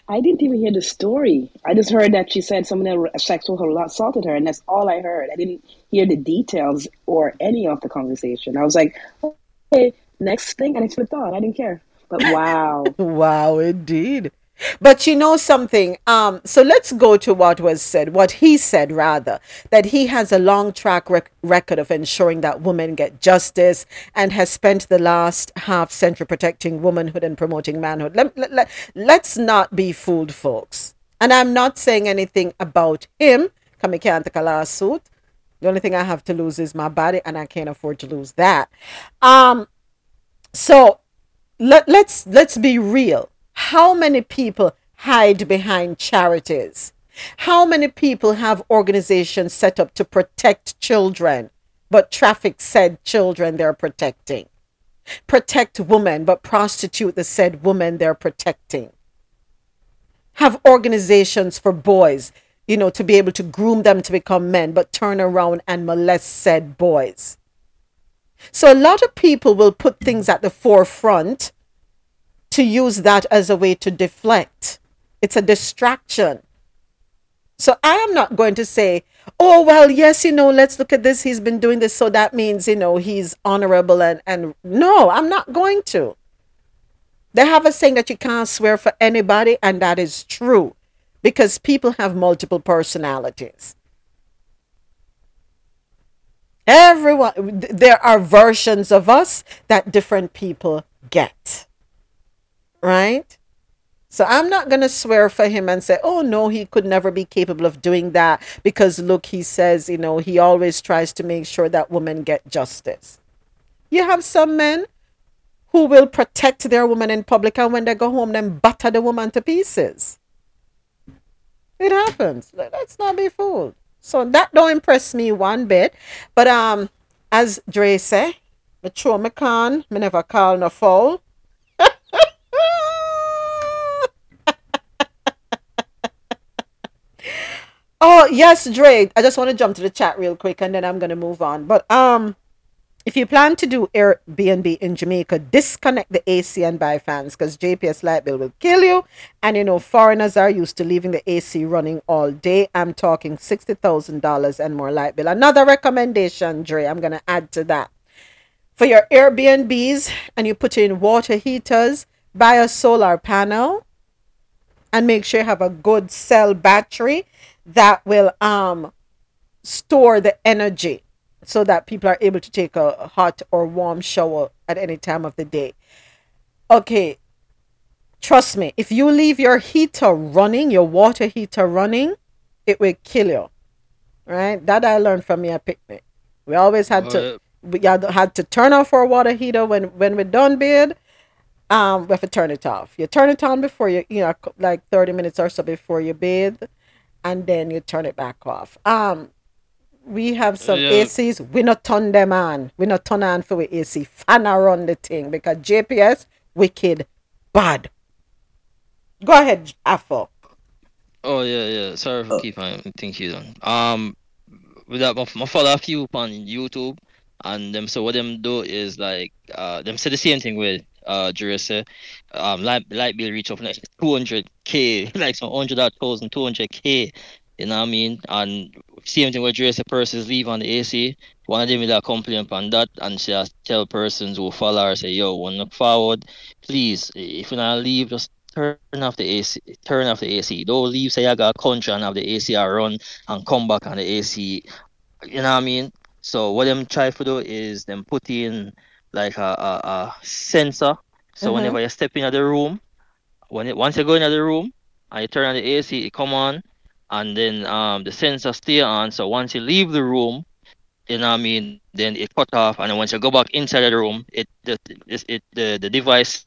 I didn't even hear the story. I just heard that she said someone that sexual assaulted her, and that's all I heard. I didn't hear the details or any of the conversation. I was like, okay, next thing, and I flipped on. I didn't care. But wow. wow, indeed. But you know something? Um, so let's go to what was said, what he said rather, that he has a long track rec- record of ensuring that women get justice and has spent the last half century protecting womanhood and promoting manhood. Let, let, let, let's not be fooled, folks. And I'm not saying anything about him. Come, I can't take a lawsuit. The only thing I have to lose is my body, and I can't afford to lose that. Um, so let, let's let's be real. How many people hide behind charities? How many people have organizations set up to protect children, but traffic said children they're protecting? Protect women, but prostitute the said women they're protecting. Have organizations for boys, you know, to be able to groom them to become men, but turn around and molest said boys. So a lot of people will put things at the forefront to use that as a way to deflect. It's a distraction. So I am not going to say, oh, well, yes, you know, let's look at this. He's been doing this. So that means, you know, he's honorable. And, and no, I'm not going to. They have a saying that you can't swear for anybody, and that is true because people have multiple personalities. Everyone, there are versions of us that different people get. Right? So I'm not going to swear for him and say, oh, no, he could never be capable of doing that because look, he says, you know, he always tries to make sure that women get justice. You have some men who will protect their woman in public and when they go home, then batter the woman to pieces. It happens. Let- Let's not be fooled. So that don't impress me one bit. But um, as Dre say, throw me me never call no foul. Oh yes, Dre. I just want to jump to the chat real quick and then I'm gonna move on. But um if you plan to do Airbnb in Jamaica, disconnect the AC and buy fans because JPS light bill will kill you. And you know, foreigners are used to leaving the AC running all day. I'm talking sixty thousand dollars and more light bill. Another recommendation, Dre. I'm gonna add to that. For your Airbnbs and you put in water heaters, buy a solar panel and make sure you have a good cell battery that will um store the energy so that people are able to take a hot or warm shower at any time of the day. Okay, trust me, if you leave your heater running, your water heater running, it will kill you. Right? That I learned from your picnic. We always had to Uh, we had had to turn off our water heater when when we're done bed. Um, we have to turn it off. You turn it on before you, you know, like thirty minutes or so before you bathe, and then you turn it back off. Um, we have some Yeah. ACs. We not turn them on. We not turn on for we AC. Fan around the thing because JPS wicked bad. Go ahead, Afro. Oh yeah, yeah. Sorry for keeping I think you done. Um, with that, my, my follow a few on YouTube, and them. So what them do is like, uh, them say the same thing with uh. Um, light light bill reach up like two hundred k, like some hundred thousand, two hundred k. You know what I mean? And same thing with Jerissa persons leave on the AC. One of them will complain upon that, and she tell persons who follow her say, "Yo, when look forward, please, if you're not leave, just turn off the AC. Turn off the AC. Don't leave. Say I got a country and have the AC run and come back on the AC. You know what I mean? So what them try to do is them put in like a, a, a sensor. So Mhm. whenever you step into the room, when it once you go into the room and you turn on the AC, it come on, and then um the sensor stay on. So once you leave the room, you know what I mean, then it cut off, and then once you go back inside of the room, it the it, it the, the device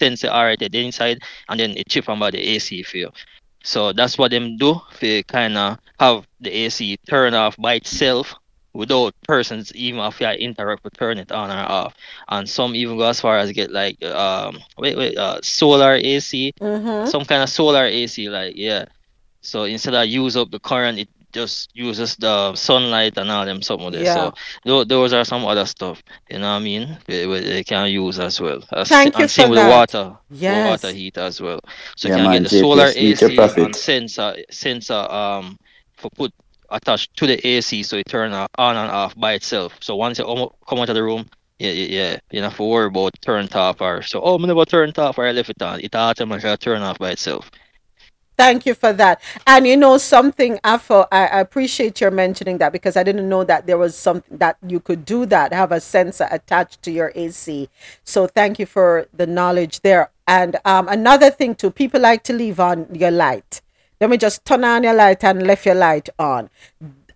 sensor alright the inside, and then it chip on by the AC for you. So that's what them do. They kind of have the AC turn off by itself without persons even if you interact to turn it on or off. And some even go as far as get like um wait wait uh solar AC, Mhm. some kind of solar AC like yeah. So instead of use up the current, it just uses the sunlight and all them something there. Yeah. So tho- those are some other stuff. You know what I mean? They, they they can use as well. As, Thank you and same for with that. water, Yes. water heat as well. So Yeah, you can man, get the solar JPS, eat AC and sensor sensor um for put attached to the AC so it turn o- on and off by itself. So once you come out of the room, yeah, yeah, yeah, you don't have to worry about turn off or so. Oh, I never turn off or I left it on. It automatically turn off by itself. Thank you for that. And you know something, Afo, I, I appreciate your mentioning that because I didn't know that there was something that you could do that, have a sensor attached to your AC. So thank you for the knowledge there. And um, another thing too, people like to leave on your light. Let me just turn on your light and left your light on.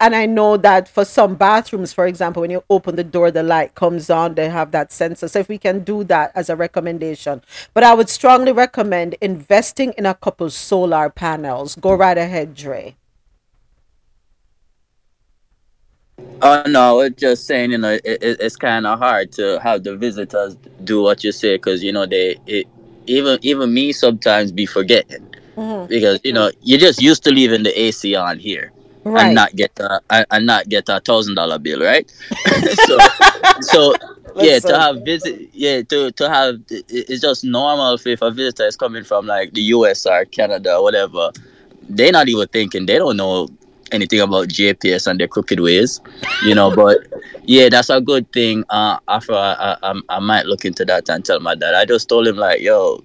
And I know that for some bathrooms, for example, when you open the door, the light comes on, they have that sensor. So if we can do that as a recommendation. But I would strongly recommend investing in a couple solar panels. Go right ahead, Dre. Oh no, we're just saying, you know, it, it's kind of hard to have the visitors do what you say because you know they it, even even me sometimes be forgetting because you know you're just used to leaving the AC on here Right. and not get a and- not get a thousand dollar bill, right? so so yeah, to have visit yeah to to have it's just normal if, if a visitor is coming from like the US or Canada or whatever, they're not even thinking they don't know anything about JPS and their crooked ways, you know. But yeah, that's a good thing. Uh, after I, I, I might look into that and tell my dad. I just told him like, yo,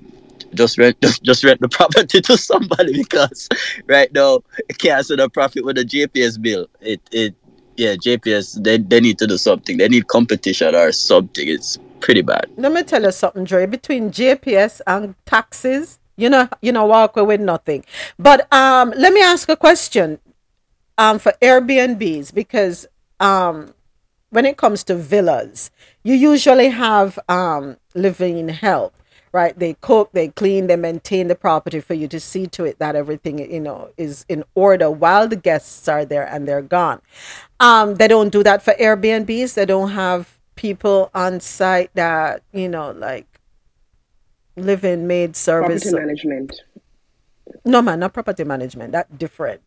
just rent, just, just rent the property to somebody because right now it can't see the profit with the JPS bill. It, it, yeah, JPS they, they need to do something. They need competition or something. It's pretty bad. Let me tell you something, Dre. Between JPS and taxes, you know, you know, walk away with nothing. But um, let me ask a question. Um, for Airbnbs, because um, when it comes to villas, you usually have um living help, right? They cook, they clean, they maintain the property for you to see to it that everything you know is in order while the guests are there and they're gone. Um, they don't do that for Airbnbs. They don't have people on site that you know like living maid service. Property management. No man, not property management. That different.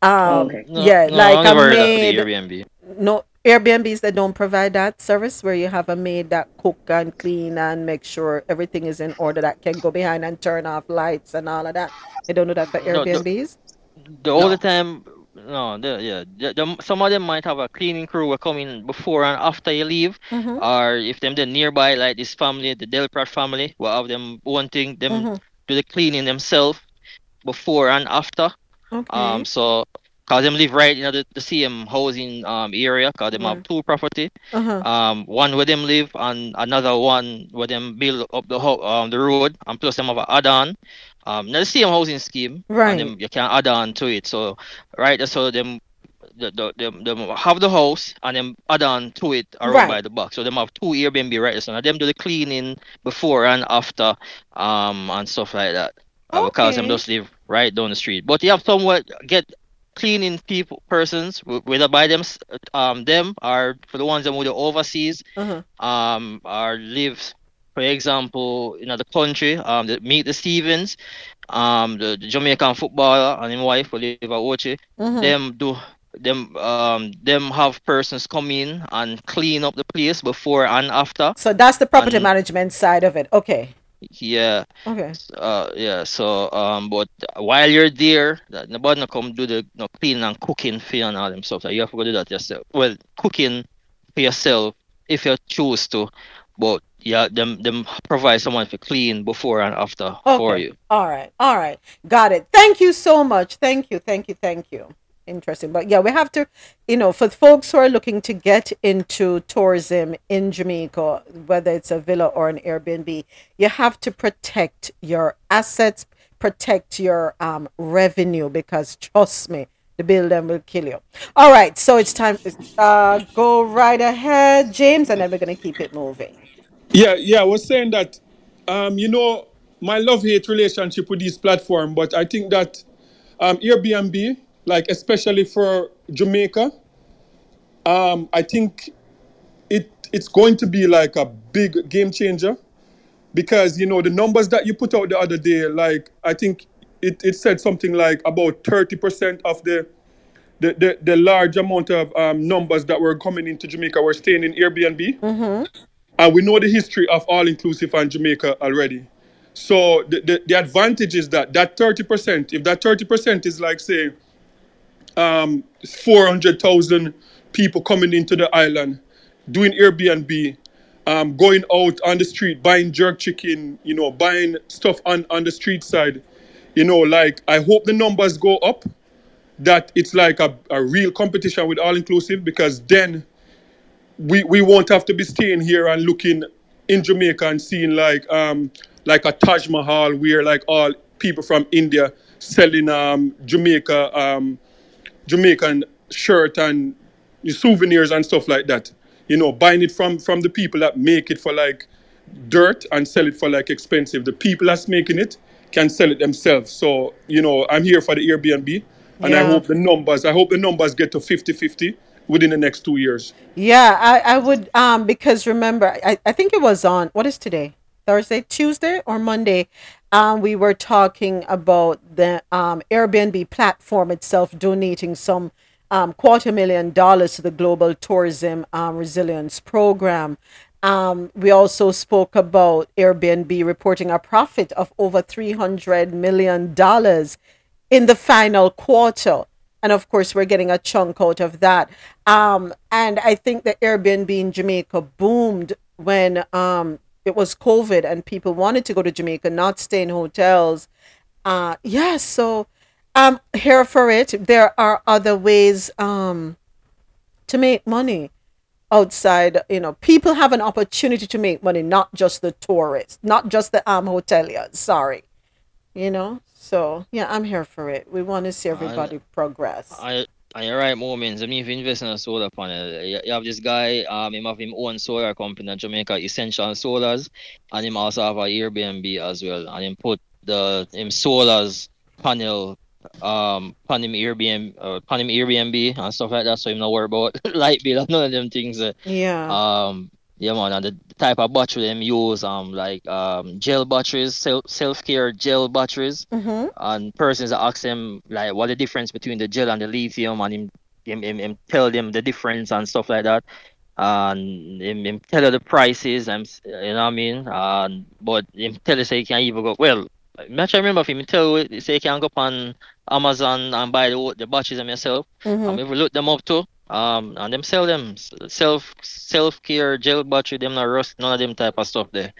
Um, Oh, okay. No, yeah, no, like I a never heard of the maid. Airbnb. No Airbnbs that don't provide that service where you have a maid that cook and clean and make sure everything is in order that can go behind and turn off lights and all of that. They don't do that for No, the- Airbnbs. The only time, no, the, yeah, the, the, some of them might have a cleaning crew will come in before and after you leave, Mhm. or if them they're nearby, like this family, the Delprat family, will have them one thing, them Mhm. do the cleaning themselves before and after. Okay. Um, so cause them live right in the, the same housing um area, cause them Yeah. have two property. Uh-huh. Um, one where them live and another one where them build up the ho- um the road, and plus them have a add-on. Um, not the same housing scheme, Right. And them, you can add on to it. So right, so them the, the, them, them have the house and then add on to it around Right. by the box. So them have two Airbnb right there. So now them do the cleaning before and after um and stuff like that. Uh, because them Okay. just live right down the street. But you have somewhat get cleaning people persons whether by them um them or for the ones that move overseas Uh-huh. um or live for example in the country um the, meet the Stevens um the, the Jamaican footballer and his wife who live at Ochi Mhm. them do them um them have persons come in and clean up the place before and after So that's the property And- management side of it. Okay. Yeah Okay. uh yeah so um but while you're there nobody no come do the no cleaning and cooking for you and all them stuff so you have to go do that yourself well cooking for yourself if you choose to but yeah them them provide someone to clean before and after for you All right. All right. Got it. Thank you so much. Thank you. Thank you. Thank you. Interesting. But yeah, we have to, you know, for folks who are looking to get into tourism in Jamaica, whether it's a villa or an Airbnb, you have to protect your assets, protect your um, revenue, because trust me, the building will kill you. All right. So it's time to uh, go right ahead, James, and then we're going to keep it moving. Yeah, yeah, I was saying that, um, you know, my love hate relationship with this platform, but I think that um, Airbnb, like especially for Jamaica, um, I think it it's going to be like a big game changer because you know the numbers that you put out the other day, like I think it, it said something like about thirty percent of the the, the the large amount of um, numbers that were coming into Jamaica were staying in Airbnb. Mm-hmm. And we know the history of all inclusive and Jamaica already. So the, the, the advantage is that that 30%, if that 30% is like say um 400,000 people coming into the island, doing Airbnb, um, going out on the street, buying jerk chicken, you know, buying stuff on, on the street side, you know, like I hope the numbers go up, that it's like a, a real competition with all inclusive because then we we won't have to be staying here and looking in Jamaica and seeing like um like a Taj Mahal where like all people from India selling um Jamaica um Jamaican shirt and souvenirs and stuff like that. You know, buying it from from the people that make it for like dirt and sell it for like expensive. The people that's making it can sell it themselves. So, you know, I'm here for the Airbnb and I hope the numbers I hope the numbers get to 50-50 within the next 2 years. Yeah, I, I would um because remember I, I think it was on what is today? Thursday, Tuesday or Monday. Um we were talking about the um Airbnb platform itself donating some um quarter million dollars to the global tourism um resilience program. Um, we also spoke about Airbnb reporting a profit of over $300 million in the final quarter. And of course, we're getting a chunk out of that. Um, and I think the Airbnb in Jamaica boomed when um, it was COVID and people wanted to go to Jamaica, not stay in hotels. Uh, yeah, so I'm here for it. There are other ways um, to make money outside you know people have an opportunity to make money not just the tourists not just the um hoteliers sorry you know so yeah i'm here for it we want to see everybody progress I at the right moments, I mean, if you invest in a solar panel, you, you have this guy, um, him have him own solar company in Jamaica, Essential Solars, and him also have a Airbnb as well, and him put the him solars panel, um, pan him Airbnb, uh, pan him Airbnb and stuff like that, so him not worry about light bill and none of them things. uh, yeah um, yeah, man, and the type of battery them use, um, like um, gel batteries, self care gel batteries. Mm-hmm. and persons that ask them like what the difference between the gel and the lithium and him him, him, him tell them the difference and stuff like that. And him, him tell the prices and you know what I mean? And but him tell you say you can even go? Well I'm not sure I remember if him tell you say you can go up on Amazon and buy the, the batteries them yourself? Mhm. and if you look them up too um and them sell them self self care gel battery them not rust none of them type of stuff there.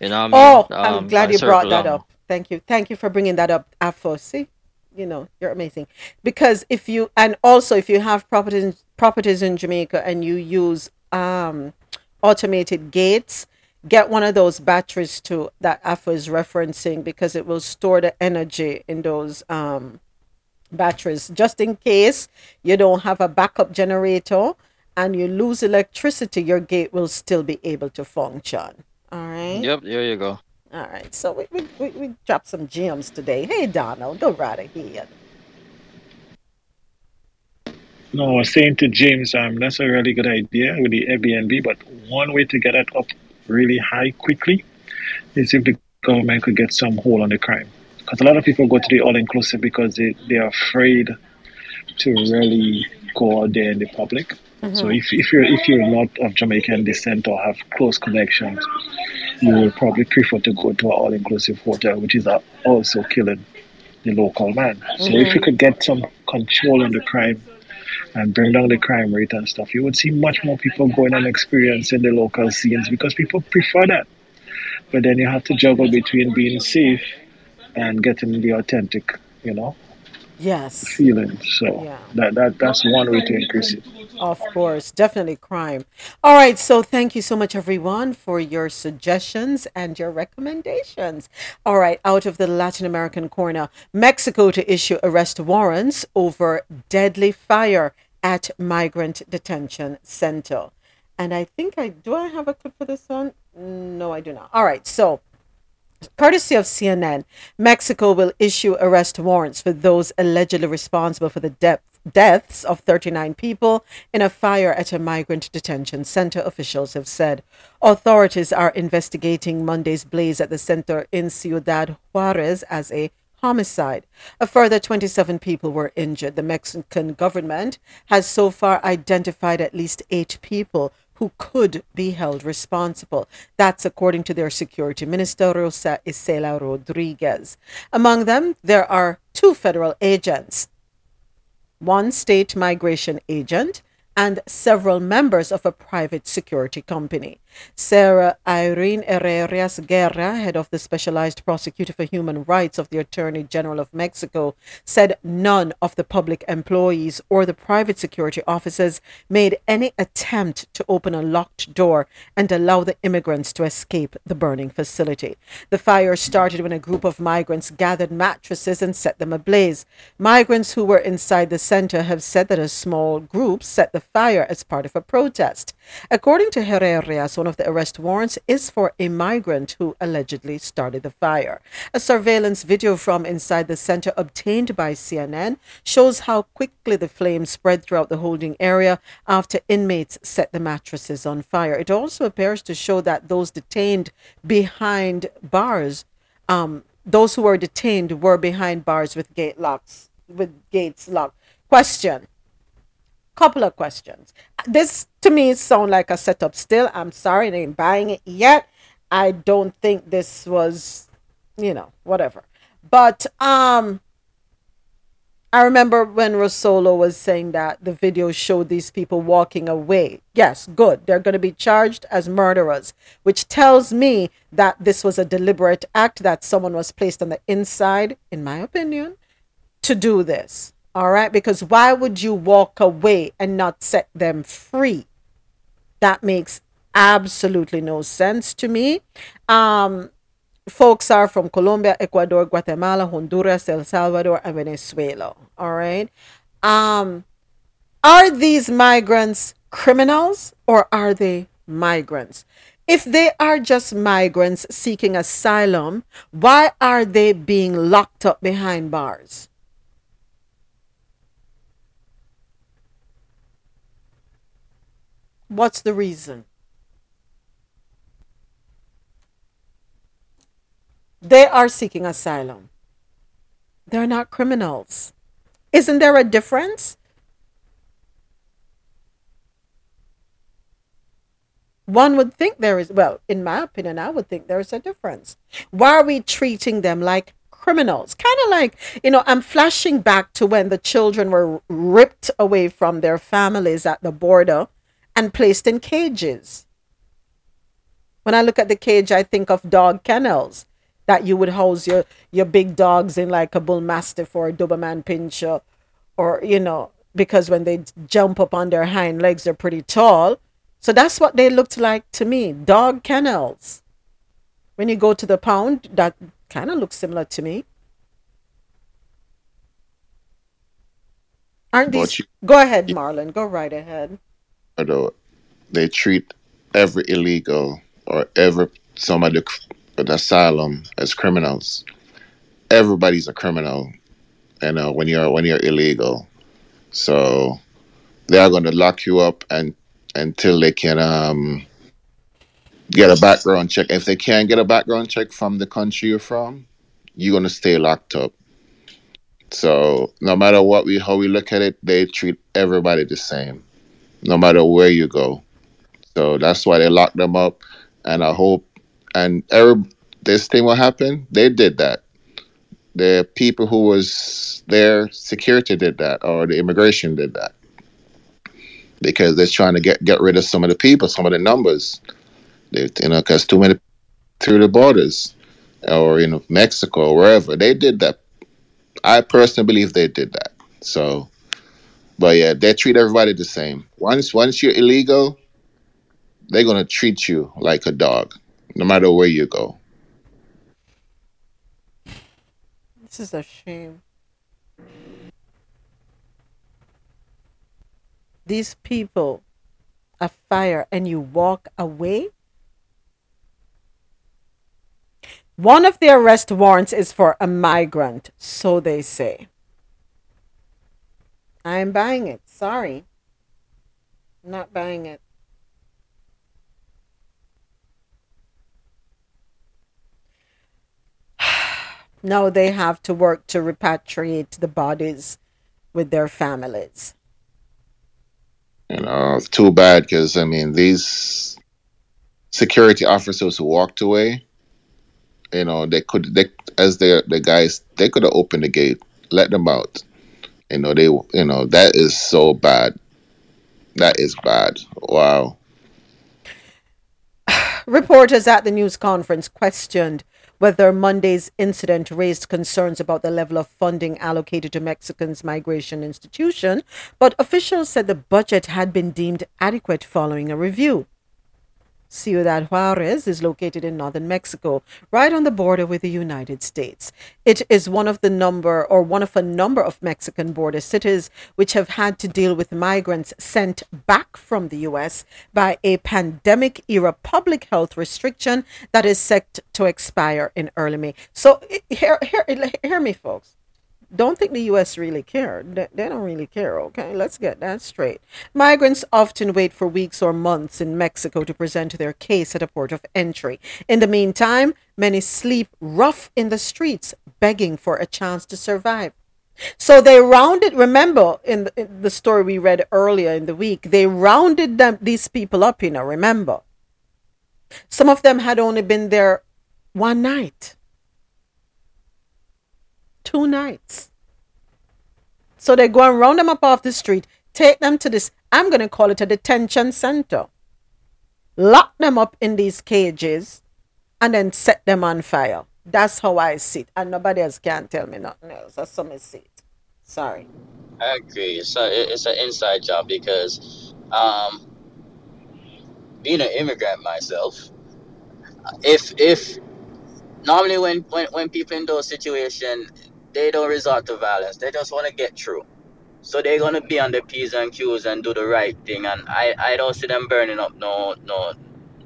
You know what I mean? Oh i'm Um, glad you brought that up. Thank you. Thank you for bringing that up afo see you know you're amazing. Because if you and also if you have properties properties in jamaica and you use um automated gates get one of those batteries too that afo is referencing because it will store the energy in those um batteries just in case you don't have a backup generator and you lose electricity, your gate will still be able to function. All right. Yep, there you go. All right. So we we, we, we dropped some gems today. Hey Donald, go right ahead. No, I was saying to James, um, that's a really good idea with the Airbnb, but one way to get it up really high quickly is if the government could get some hold on the crime. Because a lot of people go to the all inclusive because they, they're afraid to really go out there in the public. So Mhm. if, if you're if you're not of Jamaican descent or have close connections, you will probably prefer to go to an all inclusive hotel, which is also killing the local man. So if you Mhm. could get some control on the crime and bring down the crime rate and stuff, you would see much more people going and experiencing the local scenes because people prefer that. But then you have to juggle between being safe and getting the authentic, you know, Yes. feeling. So Yeah. that, that that's one way to increase it. Of course, definitely crime. All right, so thank you so much, everyone, for your suggestions and your recommendations. All right, out of the Latin American corner, Mexico to issue arrest warrants over deadly fire at migrant detention center. And I think I do. I have a clip for this one. No, I do not. All right, so Courtesy of CNN, Mexico will issue arrest warrants for those allegedly responsible for the death, deaths of 39 people in a fire at a migrant detention center, officials have said. Authorities are investigating Monday's blaze at the center in Ciudad Juarez as a homicide. A further 27 people were injured. The Mexican government has so far identified at least eight people who could be held responsible. That's according to their security minister, Rosa Isela Rodriguez. Among them, there are two federal agents, one state migration agent, and several members of a private security company. Sarah Irene Herrerias Guerra, head of the Specialized Prosecutor for Human Rights of the Attorney General of Mexico, said none of the public employees or the private security officers made any attempt to open a locked door and allow the immigrants to escape the burning facility. The fire started when a group of migrants gathered mattresses and set them ablaze. Migrants who were inside the center have said that a small group set the fire as part of a protest. According to Herrerias, one of the arrest warrants is for a migrant who allegedly started the fire. A surveillance video from inside the center obtained by CNN shows how quickly the flames spread throughout the holding area after inmates set the mattresses on fire. It also appears to show that those detained behind bars, um, those who were detained were behind bars with gate locks, with gates locked. Question couple of questions. This to me sound like a setup still. I'm sorry, I ain't buying it yet. I don't think this was, you know, whatever. But um I remember when Rosolo was saying that the video showed these people walking away. Yes, good. They're going to be charged as murderers, which tells me that this was a deliberate act that someone was placed on the inside, in my opinion, to do this. All right, because why would you walk away and not set them free? That makes absolutely no sense to me. Um, folks are from Colombia, Ecuador, Guatemala, Honduras, El Salvador, and Venezuela. All right. Um, are these migrants criminals or are they migrants? If they are just migrants seeking asylum, why are they being locked up behind bars? What's the reason? They are seeking asylum. They're not criminals. Isn't there a difference? One would think there is, well, in my opinion, I would think there is a difference. Why are we treating them like criminals? Kind of like, you know, I'm flashing back to when the children were ripped away from their families at the border and placed in cages. When I look at the cage, I think of dog kennels that you would house your, your big dogs in, like a bull mastiff or a Doberman Pinscher, or, you know, because when they jump up on their hind legs, they're pretty tall. So that's what they looked like to me dog kennels. When you go to the pound, that kind of looks similar to me. Aren't these? you, Go ahead, Marlon. Go right ahead. Know, they treat every illegal or every somebody with asylum as criminals. Everybody's a criminal, you know, when you're when you're illegal. So they are going to lock you up and until they can um, get a background check. If they can't get a background check from the country you're from, you're going to stay locked up. So no matter what we how we look at it, they treat everybody the same, no matter where you go. So that's why they locked them up. And I hope and every this thing will happen. They did that. The people who was there, security did that, or the immigration did that, because they're trying to get get rid of some of the people, some of the numbers. They, you know, because too many through the borders, or know, Mexico, or wherever they did that. I personally believe they did that. So, but yeah, they treat everybody the same. Once once you're illegal, they're gonna treat you like a dog, no matter where you go. This is a shame. These people, a fire, and you walk away. One of the arrest warrants is for a migrant, so they say. I'm buying it. Sorry. Not buying it. Now they have to work to repatriate the bodies with their families. You know, it's too bad because I mean these security officers who walked away, you know, they could they as the the guys they could have opened the gate, let them out. You know, they you know that is so bad. That is bad. Wow. Reporters at the news conference questioned whether Monday's incident raised concerns about the level of funding allocated to Mexico's migration institution, but officials said the budget had been deemed adequate following a review. Ciudad Juarez is located in northern Mexico, right on the border with the United States. It is one of the number or one of a number of Mexican border cities which have had to deal with migrants sent back from the US by a pandemic era public health restriction that is set to expire in early May. So hear, hear, hear me folks don't think the US really care. They, they don't really care, okay? Let's get that straight. Migrants often wait for weeks or months in Mexico to present their case at a port of entry. In the meantime, many sleep rough in the streets, begging for a chance to survive. So they rounded, remember in the, in the story we read earlier in the week, they rounded them these people up, you know, remember. Some of them had only been there one night two nights. So they go and round them up off the street, take them to this, I'm going to call it a detention center, lock them up in these cages, and then set them on fire. That's how I see it. And nobody else can tell me nothing else. That's how I see it. Sorry. I agree. So it, it's an inside job because, um, being an immigrant myself, if if normally when when, when people in those situations they don't resort to violence. They just want to get through. So they're gonna be on the p's and q's and do the right thing. And i i don't see them burning up no no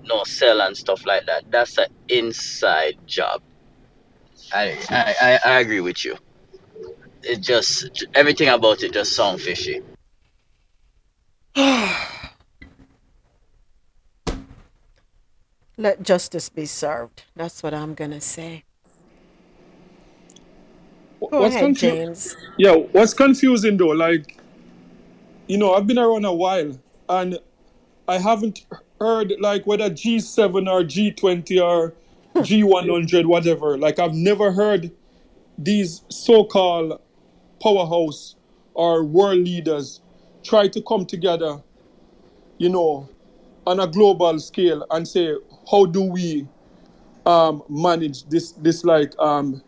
no cell and stuff like that. That's an inside job. I i i, agree with you. It just everything about it just sound fishy. Let justice be served. That's what I'm to say. Go What's ahead, confu- James. Yeah, what's confusing though, like, you know, I've been around a while and I haven't heard like whether G7 or G20 or G100, whatever. Like, I've never heard these so called powerhouse or world leaders try to come together, you know, on a global scale and say, how do we um, manage this, this like, um,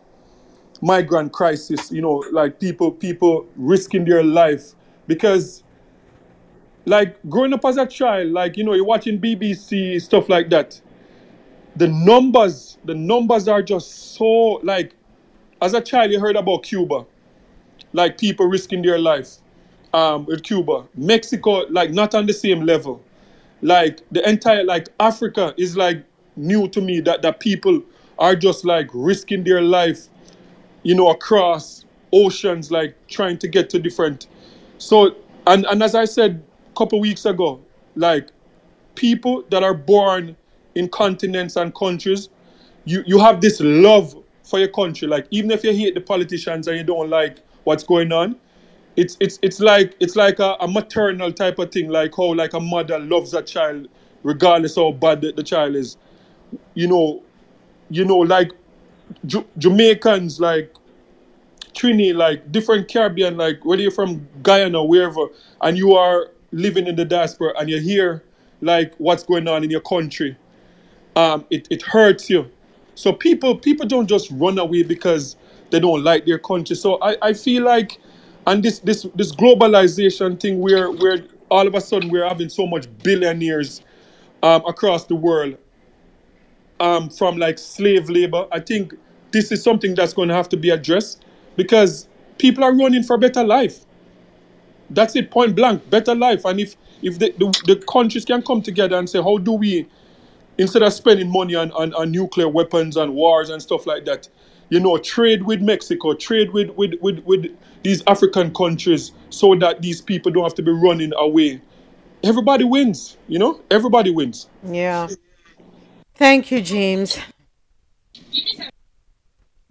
migrant crisis you know like people people risking their life because like growing up as a child like you know you're watching bbc stuff like that the numbers the numbers are just so like as a child you heard about cuba like people risking their life um, with Cuba. Mexico, like not on the same level. Like the entire like Africa is like new to me that that people are just like risking their life, you know, across oceans, like trying to get to different. So and and as I said a couple weeks ago, like people that are born in continents and countries, you you have this love for your country. Like even if you hate the politicians and you don't like what's going on, it's it's it's like it's like a, a maternal type of thing, like how like a mother loves a child regardless how bad the, the child is. You know, you know, like Ju- Jamaicans, like Trini, like different Caribbean, like whether you're from Guyana, wherever, and you are living in the diaspora and you hear like what's going on in your country, um, it, it hurts you. So people people don't just run away because they don't like their country. So I, I feel like and this this this globalization thing where where all of a sudden we're having so much billionaires um, across the world um, from like slave labor. I think this is something that's going to have to be addressed because people are running for better life. That's it, point blank, better life. And if if the, the, the countries can come together and say, how do we, instead of spending money on, on, on nuclear weapons and wars and stuff like that, you know, trade with Mexico, trade with, with, with, with these African countries so that these people don't have to be running away. Everybody wins, you know? Everybody wins. Yeah. Thank you, James.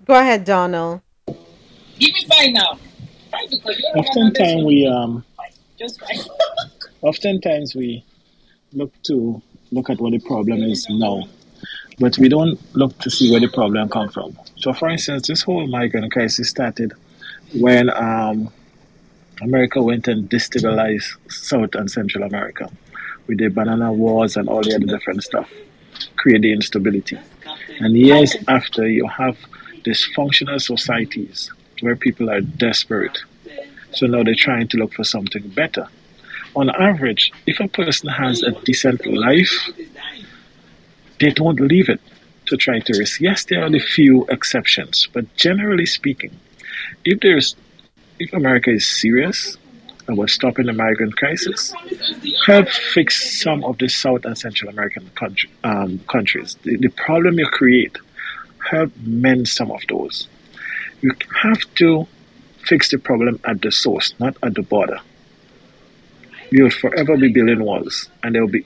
Go ahead, Donald. Give me five now. Five because you're Oftentimes we um, oftentimes we look to look at what the problem is now, but we don't look to see where the problem come from. So, for instance, this whole migrant crisis started when um, America went and destabilized South and Central America with the banana wars and all the other different stuff, the instability. And years after, you have dysfunctional societies where people are desperate. So now they're trying to look for something better. On average, if a person has a decent life, they don't leave it to try to risk. Yes, there are the few exceptions, but generally speaking, if there's if America is serious about stopping the migrant crisis, help fix some of the South and Central American country, um, countries. The, the problem you create, help mend some of those. You have to fix the problem at the source, not at the border. You'll forever be building walls, and there will be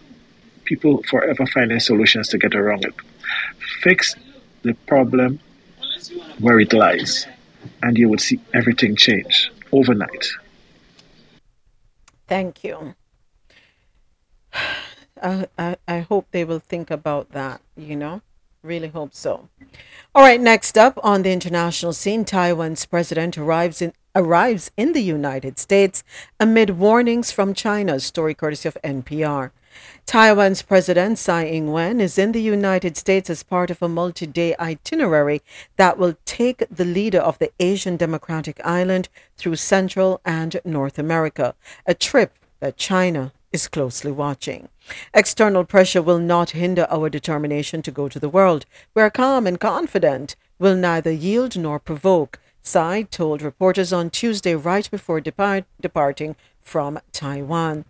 people forever finding solutions to get around it. Fix the problem where it lies, and you will see everything change overnight. Thank you. I, I, I hope they will think about that, you know? Really hope so. All right, next up on the international scene, Taiwan's president arrives in arrives in the United States amid warnings from China. Story courtesy of NPR. Taiwan's President Tsai Ing wen is in the United States as part of a multi day itinerary that will take the leader of the Asian democratic island through Central and North America, a trip that China is closely watching. External pressure will not hinder our determination to go to the world. We are calm and confident, will neither yield nor provoke, Tsai told reporters on Tuesday right before depart- departing from Taiwan.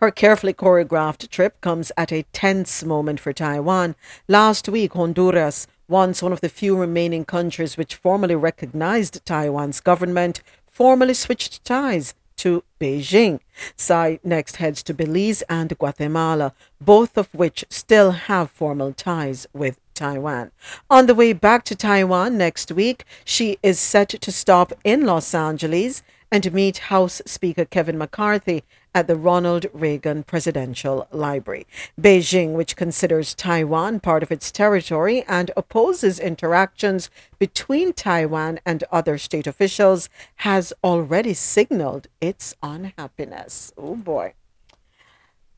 Her carefully choreographed trip comes at a tense moment for Taiwan. Last week, Honduras, once one of the few remaining countries which formally recognized Taiwan's government, formally switched ties to Beijing. Tsai next heads to Belize and Guatemala, both of which still have formal ties with Taiwan. On the way back to Taiwan next week, she is set to stop in Los Angeles and meet House Speaker Kevin McCarthy at the Ronald Reagan Presidential Library. Beijing, which considers Taiwan part of its territory and opposes interactions between Taiwan and other state officials, has already signaled its unhappiness. Oh boy.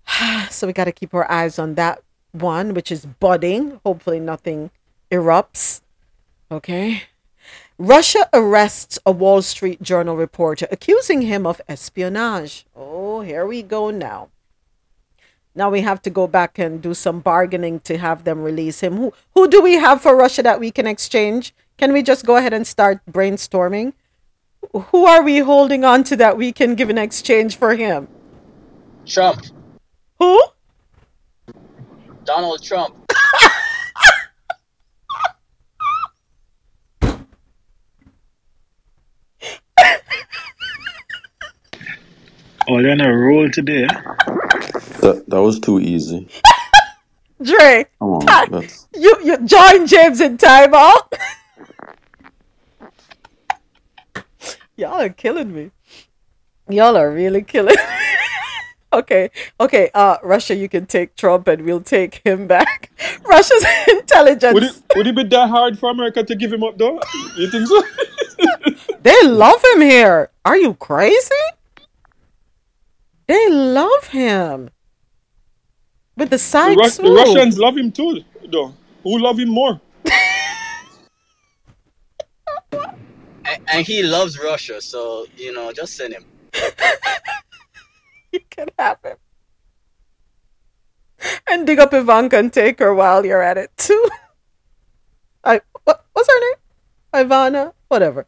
So we got to keep our eyes on that one, which is budding. Hopefully, nothing erupts. Okay. Russia arrests a Wall Street Journal reporter accusing him of espionage. Oh, here we go now. Now we have to go back and do some bargaining to have them release him. Who who do we have for Russia that we can exchange? Can we just go ahead and start brainstorming? who are we holding on to that we can give in exchange for him? Trump. Who? Donald Trump. Oh, they're on a roll today. That, that was too easy. Dre, Come on, that's you you join James in timeout. Y'all are killing me. Y'all are really killing. me. okay, okay. Uh, Russia, you can take Trump, and we'll take him back. Russia's intelligence. Would it would it be that hard for America to give him up though? You think so? They love him here. Are you crazy? They love him. With the The, Rus- the. Russians love him too, though. Who love him more? And, and he loves Russia, so you know, just send him. you can have him. And dig up Ivanka and take her while you're at it too. I what, what's her name? Ivana, whatever.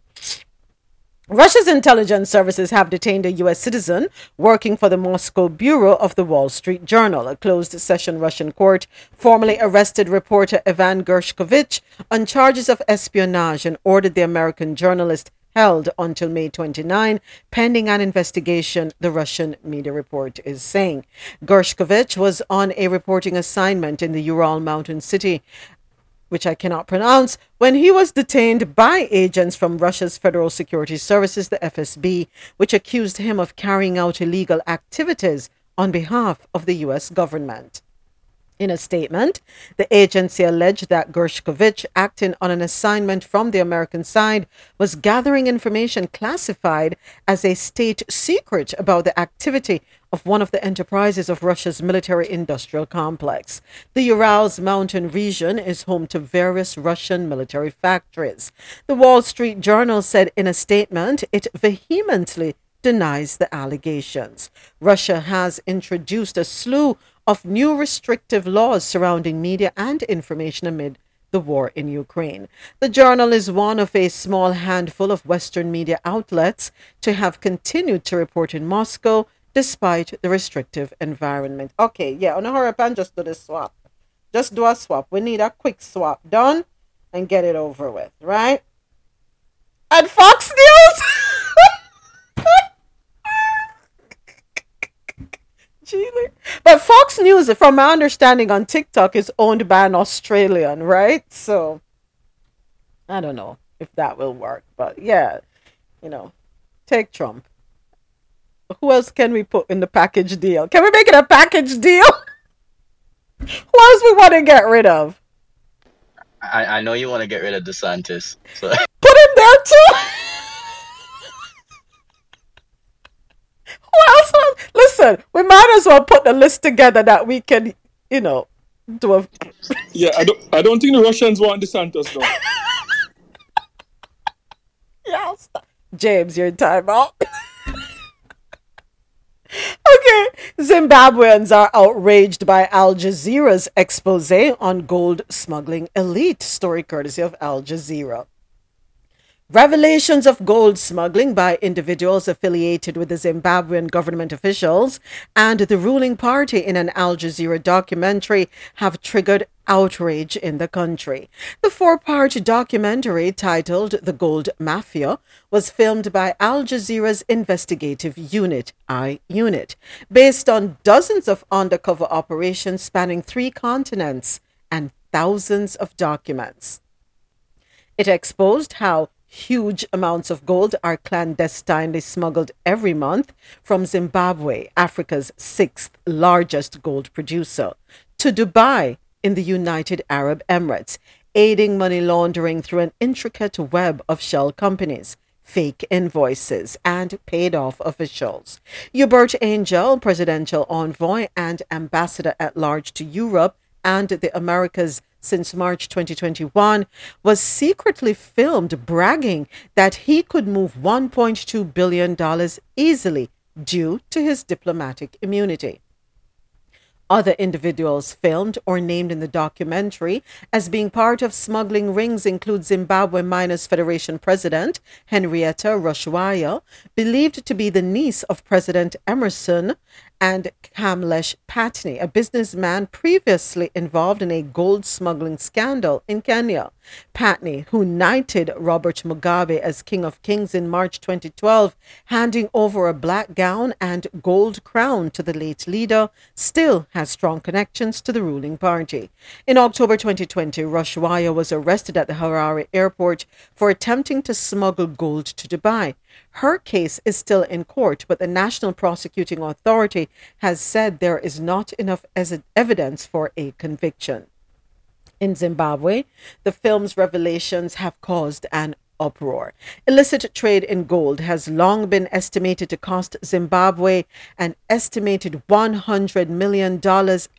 Russia's intelligence services have detained a U.S. citizen working for the Moscow bureau of the Wall Street Journal. A closed session Russian court formally arrested reporter Ivan Gershkovich on charges of espionage and ordered the American journalist held until May 29, pending an investigation, the Russian media report is saying. Gershkovich was on a reporting assignment in the Ural mountain city which I cannot pronounce, when he was detained by agents from Russia's Federal Security Services, the FSB, which accused him of carrying out illegal activities on behalf of the U.S. government. In a statement, the agency alleged that Gershkovich, acting on an assignment from the American side, was gathering information classified as a state secret about the activity of one of the enterprises of Russia's military industrial complex. The Urals mountain region is home to various Russian military factories. The Wall Street Journal said in a statement it vehemently denies the allegations. Russia has introduced a slew of new restrictive laws surrounding media and information amid the war in Ukraine. The journal is one of a small handful of Western media outlets to have continued to report in Moscow despite the restrictive environment. Okay, yeah, on a and just do the swap. Just do a swap. We need a quick swap done and get it over with, right? And Fox News! But Fox News, from my understanding on TikTok, is owned by an Australian, right? So I don't know if that will work. But yeah, you know, take Trump. Who else can we put in the package deal? Can we make it a package deal? Who else we want to get rid of? I, I know you want to get rid of DeSantis, so Put him there too. Who else? Listen, we might as well put the list together that we can, you know, do a. Yeah, I don't. I don't think the Russians want DeSantis though. Yeah, I'll stop. James, you're in timeout. okay, Zimbabweans are outraged by Al Jazeera's expose on gold smuggling elite. Story courtesy of Al Jazeera. Revelations of gold smuggling by individuals affiliated with the Zimbabwean government officials and the ruling party in an Al Jazeera documentary have triggered outrage in the country. The four part documentary titled The Gold Mafia was filmed by Al Jazeera's investigative unit, I Unit, based on dozens of undercover operations spanning three continents and thousands of documents. It exposed how huge amounts of gold are clandestinely smuggled every month from Zimbabwe, Africa's sixth largest gold producer, to Dubai in the United Arab Emirates, aiding money laundering through an intricate web of shell companies. Fake invoices and paid off officials. Hubert Angel, presidential envoy and ambassador at large to Europe and the Americas since March 2021, was secretly filmed bragging that he could move $1.2 billion easily due to his diplomatic immunity. Other individuals filmed or named in the documentary as being part of smuggling rings include Zimbabwe Miners Federation President Henrietta Rushwaya, believed to be the niece of President Emmerson, and Kamlesh Patni, a businessman previously involved in a gold smuggling scandal in Kenya. Patni, who knighted Robert Mugabe as King of Kings in March 2012, handing over a black gown and gold crown to the late leader, still has strong connections to the ruling party. In October 2020, Rushwaya was arrested at the Harare airport for attempting to smuggle gold to Dubai. Her case is still in court, but the National Prosecuting Authority has said there is not enough evidence for a conviction. In Zimbabwe, the film's revelations have caused an uproar. Illicit trade in gold has long been estimated to cost Zimbabwe an estimated $100 million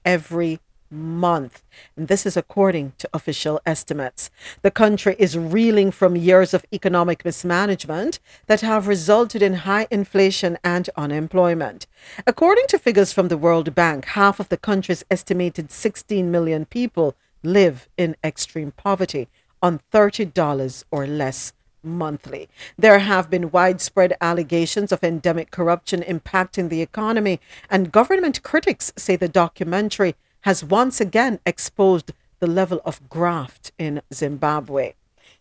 every month. And this is according to official estimates. The country is reeling from years of economic mismanagement that have resulted in high inflation and unemployment. According to figures from the World Bank, half of the country's estimated 16 million people live in extreme poverty on $30 or less monthly. There have been widespread allegations of endemic corruption impacting the economy, and government critics say the documentary has once again exposed the level of graft in Zimbabwe.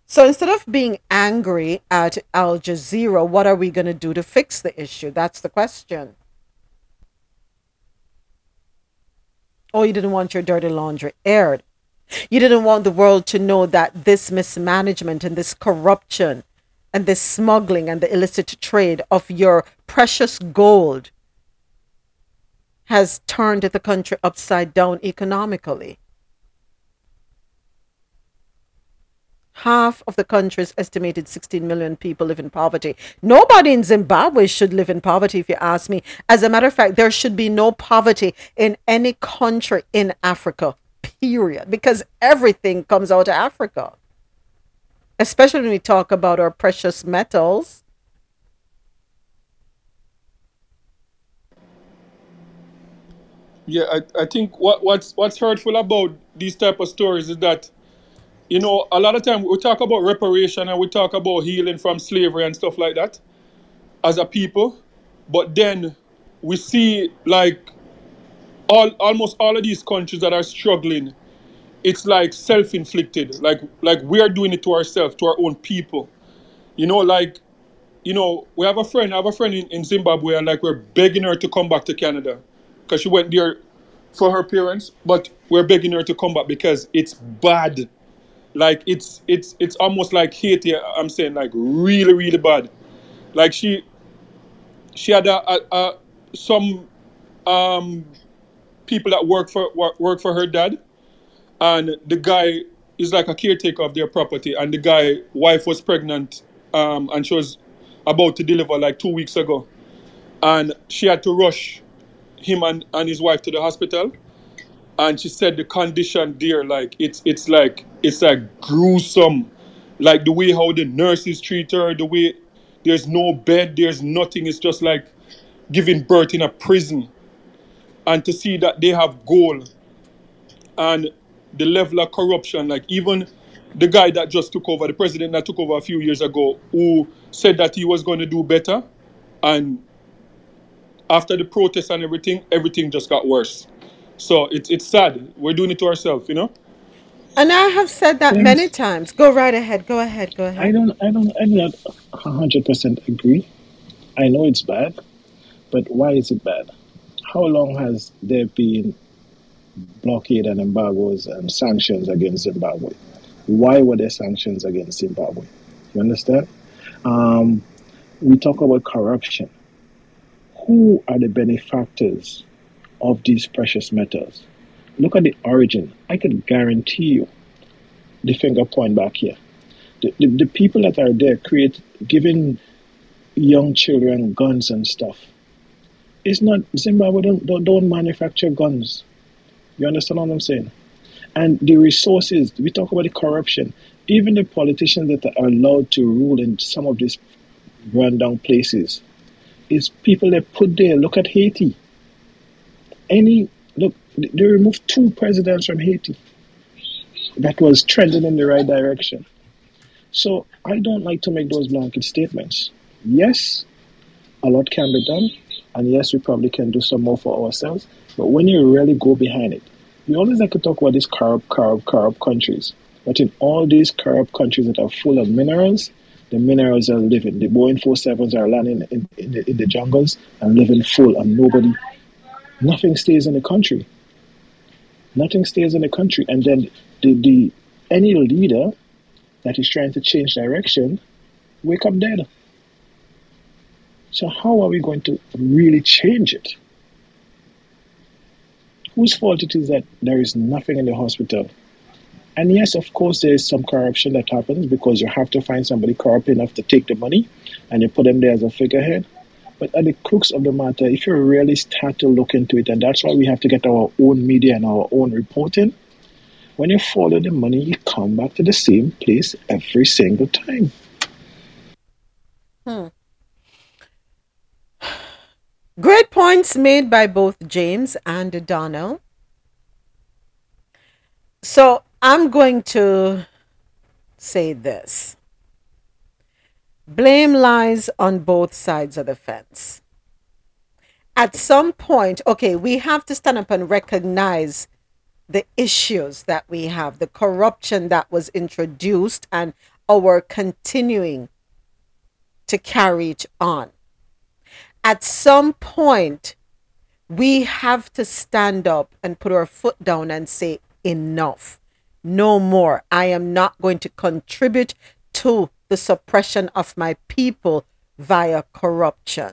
So instead of being angry at Al Jazeera, what are we going to do to fix the issue? That's the question. Oh, you didn't want your dirty laundry aired. You didn't want the world to know that this mismanagement and this corruption and this smuggling and the illicit trade of your precious gold has turned the country upside down economically. Half of the country's estimated 16 million people live in poverty. Nobody in Zimbabwe should live in poverty, if you ask me. As a matter of fact, there should be no poverty in any country in Africa period, because everything comes out of Africa. Especially when we talk about our precious metals. Yeah, I, I think what what's what's hurtful about these type of stories is that, you know, a lot of time we talk about reparation and we talk about healing from slavery and stuff like that as a people, but then we see like all almost all of these countries that are struggling, it's like self-inflicted. Like like we are doing it to ourselves, to our own people. You know, like you know, we have a friend, I have a friend in, in Zimbabwe, and like we're begging her to come back to Canada because she went there for her parents, but we're begging her to come back because it's bad. Like it's it's it's almost like Haiti. I'm saying like really really bad. Like she she had a, a, a some um people that work for work, work for her dad, and the guy is like a caretaker of their property, and the guy wife was pregnant, um, and she was about to deliver like two weeks ago, and she had to rush him and, and his wife to the hospital, and she said the condition there, like it's it's like it's like gruesome, like the way how the nurses treat her, the way there's no bed, there's nothing. It's just like giving birth in a prison. And to see that they have goal and the level of corruption, like even the guy that just took over, the president that took over a few years ago, who said that he was going to do better, and after the protests and everything, everything just got worse. So it's it's sad. We're doing it to ourselves, you know. And I have said that James, many times. Go right ahead. Go ahead. Go ahead. I don't, I don't, I do not hundred percent agree. I know it's bad, but why is it bad? How long has there been blockade and embargoes and sanctions against Zimbabwe? Why were there sanctions against Zimbabwe? You understand? Um, we talk about corruption. Who are the benefactors of these precious metals? Look at the origin. I can guarantee you the finger point back here. The, the, the people that are there create giving young children guns and stuff. It's not Zimbabwe don't, don't, don't manufacture guns. You understand what I'm saying? And the resources, we talk about the corruption. Even the politicians that are allowed to rule in some of these rundown places is people that put there. Look at Haiti. Any look, they removed two presidents from Haiti. That was trending in the right direction. So I don't like to make those blanket statements. Yes, a lot can be done, and yes, we probably can do some more for ourselves. But when you really go behind it, we always like to talk about these corrupt, corrupt, corrupt countries. But in all these corrupt countries that are full of minerals, the minerals are living. The Boeing 47s are landing in, in, the, in the jungles and living full, and nobody, nothing stays in the country. Nothing stays in the country. And then the, the any leader that is trying to change direction wake up dead. So how are we going to really change it? Whose fault it is that there is nothing in the hospital? And yes, of course, there is some corruption that happens because you have to find somebody corrupt enough to take the money and you put them there as a figurehead. But at the crux of the matter, if you really start to look into it, and that's why we have to get our own media and our own reporting, when you follow the money, you come back to the same place every single time. Hmm. Great points made by both James and Donald. So I'm going to say this blame lies on both sides of the fence. At some point, okay, we have to stand up and recognize the issues that we have, the corruption that was introduced, and our continuing to carry it on. At some point, we have to stand up and put our foot down and say, enough. No more. I am not going to contribute to the suppression of my people via corruption.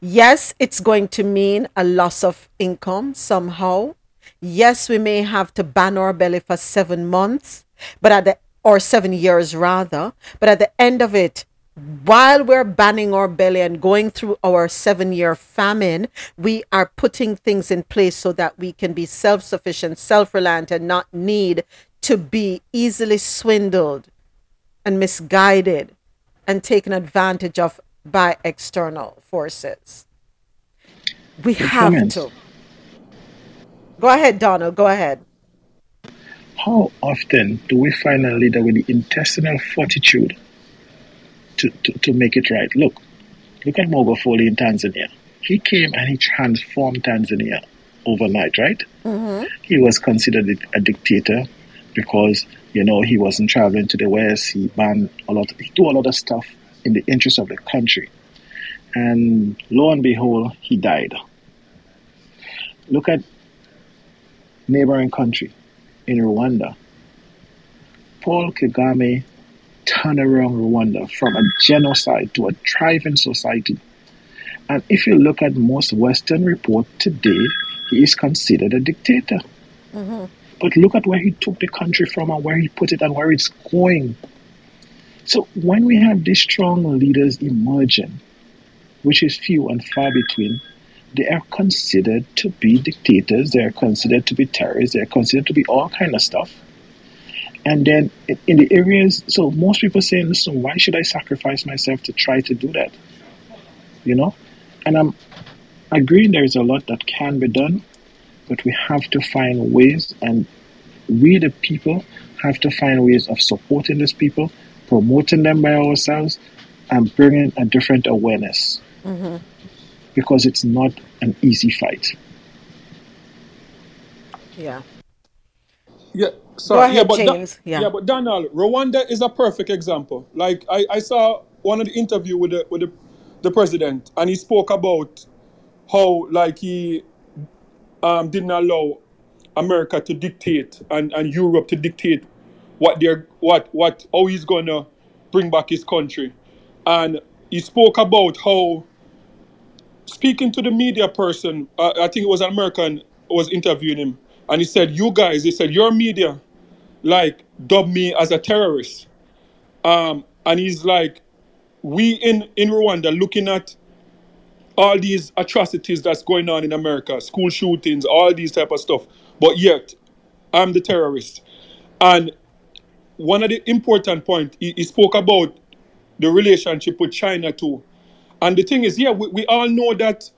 Yes, it's going to mean a loss of income somehow. Yes, we may have to ban our belly for seven months, but at the or seven years rather. But at the end of it, while we're banning our belly and going through our seven year famine, we are putting things in place so that we can be self sufficient, self reliant, and not need to be easily swindled and misguided and taken advantage of by external forces. We Good have comment. to. Go ahead, Donald. Go ahead. How often do we find a leader with the intestinal fortitude to, to, to make it right? Look, look at Magufuli in Tanzania. He came and he transformed Tanzania overnight, right? Mm-hmm. He was considered a dictator because you know he wasn't traveling to the west. He banned a lot. He do a lot of stuff in the interest of the country, and lo and behold, he died. Look at neighboring country in Rwanda. Paul Kagame turned around Rwanda from a genocide to a thriving society. And if you look at most Western reports today, he is considered a dictator. Mm-hmm. But look at where he took the country from and where he put it and where it's going. So when we have these strong leaders emerging, which is few and far between, they are considered to be dictators, they are considered to be terrorists, they are considered to be all kind of stuff. And then in- in the areas, so most people say, listen, why should I sacrifice myself to try to do that? You know? And I'm agreeing there is a lot that can be done, but we have to find ways, and we, the people, have to find ways of supporting these people, promoting them by ourselves, and bringing a different awareness Mm-hmm. because it's not an easy fight. Yeah. Yeah, So yeah, ahead, but Da- James. Yeah. yeah, but Donald, Rwanda is a perfect example. Like I, I saw one of the interview with the with the, the president, and he spoke about how like he um, didn't allow America to dictate and, and Europe to dictate what they're what what how he's gonna bring back his country, and he spoke about how speaking to the media person, uh, I think it was an American was interviewing him, and he said, "You guys," he said, "your media, like, dub me as a terrorist," um, and he's like, "We in in Rwanda looking at all these atrocities that's going on in America, school shootings, all these type of stuff, but yet I'm the terrorist." And one of the important point he, he spoke about the relationship with China too. And the thing is, yeah, we, we all know that